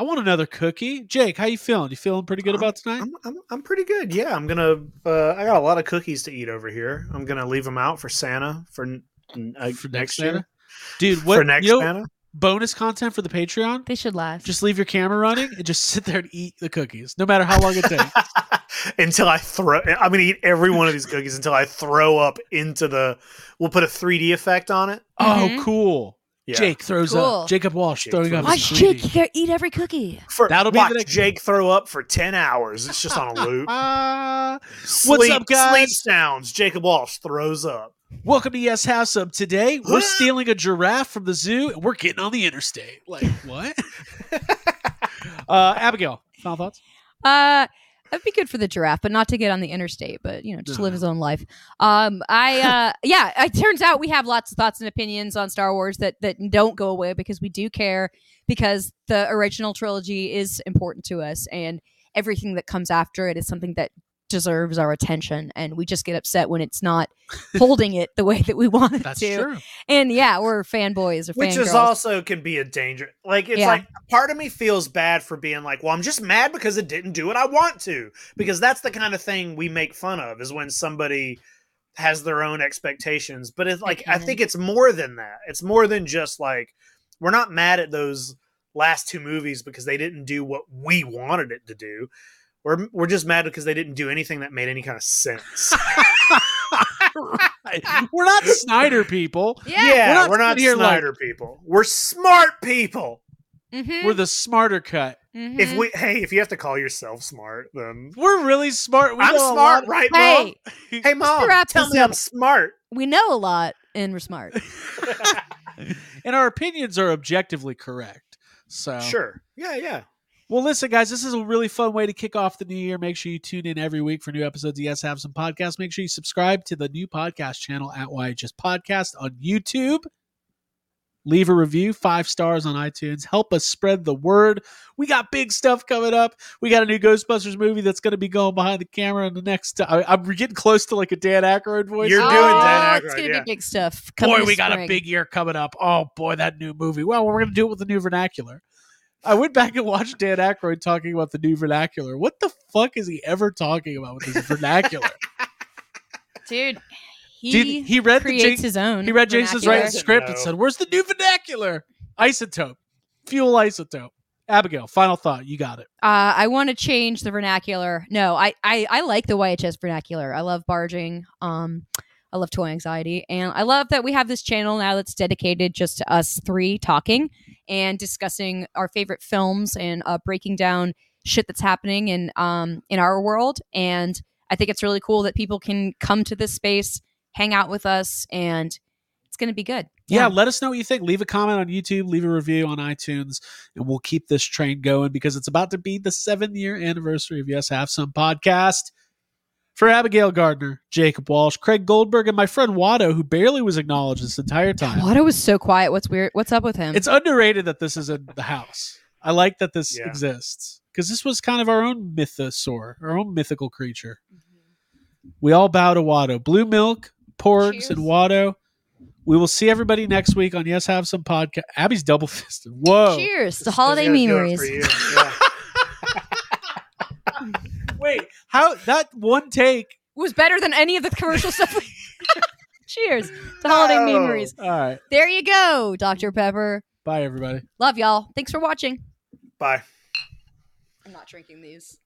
I want another cookie. Jake, how you feeling? You feeling pretty good about tonight? I'm, I'm, I'm pretty good. Yeah, I'm gonna. Uh, I got a lot of cookies to eat over here. I'm gonna leave them out for Santa for, n- n- uh, For next, next year. Santa? Dude, what for next you know, Santa. bonus content for the Patreon? they should laugh. Just leave your camera running and just sit there and eat the cookies, no matter how long it takes. until I throw. I'm gonna eat every one of these cookies until I throw up into the. We'll put a 3D effect on it. oh, Mhm. cool. Yeah. Jake throws Cool. up. Jacob Walsh Jake throwing up. throws watch 3D. Jake you gotta eat every cookie For, That'll be watch the next- Jake throw up for 10 hours. It's just on a loop. Ah, Sleep, up, guys? Sleep sounds. Jacob Walsh throws up. welcome to Yes House Up. Today, we're stealing a giraffe from the zoo and we're getting on the interstate. Like, what? uh, Abigail, final thoughts? Uh, that'd be good for the giraffe, but not to get on the interstate. But you know, just live his own life. Um, I uh, yeah. It turns out we have lots of thoughts and opinions on Star Wars that that don't go away because we do care because the original trilogy is important to us, and everything that comes after it is something that deserves our attention and we just get upset when it's not holding it the way that we want it That's to. true. And yeah, we're fanboys or which is also can be a danger. Like it's Yeah. like part of me feels bad for being like, well, I'm just mad because it didn't do what I want to. Because that's the kind of thing we make fun of is when somebody has their own expectations. But it's like I think mm-hmm. it's more than that. It's more than just like we're not mad at those last two movies because they didn't do what we wanted it to do. We're we're just mad because they didn't do anything that made any kind of sense. Right. We're not Snyder people. yeah. yeah, not we're not, sitting here like- Snyder people. We're smart people. Mhm, We're the smarter cut. mhm. If we hey, if you have to call yourself smart, then We're really smart. We I'm know smart, right, hey, mom? Hey, mom, tell me I'm smart. we know a lot and we're smart. and our opinions are objectively correct. So Sure. Yeah, yeah. Well, listen, guys, this is a really fun way to kick off the new year. Make sure you tune in every week for new episodes of Yes Have Some Podcast. Make sure you subscribe to the new podcast channel at YHS Podcast on YouTube. Leave a review, five stars on iTunes. Help us spread the word. We got big stuff coming up. We got a new Ghostbusters movie that's going to be going behind the camera in the next. I, I'm getting close to like a Dan Aykroyd voice. You're oh, doing Dan It's gonna yeah. be big stuff. coming boy, this we got a big year coming up. Oh boy, that new movie. Well, we're gonna do it with the new vernacular. I went back and watched Dan Aykroyd talking about the new vernacular. What the fuck is he ever talking about with this vernacular? dude. He, Dude, he read the creates Ja- his own. he read Jason's vernacular. right Doesn't script and said, "Where's the new vernacular? Isotope, fuel isotope." Abigail, final thought. You got it. Uh, I want to change the vernacular. No, I, I I like the YHS vernacular. I love barging. Um, I love toy anxiety, and I love that we have this channel now that's dedicated just to us three talking and discussing our favorite films and uh, breaking down shit that's happening in um in our world. And I think it's really cool that people can come to this space, hang out with us, and it's going to be good. yeah, let us know what you think. Leave a comment on YouTube, leave a review on iTunes, and we'll keep this train going because it's about to be the seven year anniversary of Yes Have Some podcast. For Abigail Gardner, Jacob Walsh, Craig Goldberg, and my friend Watto, who barely was acknowledged this entire time. Watto was so quiet. What's weird? What's up with him? It's underrated that this is in the house. I like that this Yeah. exists because this was kind of our own mythosaur, our own mythical creature. Mm-hmm. We all bow to Watto. Blue Milk, Porgs, Cheers. and Watto. We will see everybody next week on Yes Have Some podcast. Abby's double fisted. Whoa. Cheers to holiday gonna do it memories. for you. Yeah. Wait, how that one take? was better than any of the commercial stuff. Cheers to holiday No. memories. All right. There you go, Dr. Pepper. Bye, everybody. Love y'all. Thanks for watching. Bye. I'm not drinking these.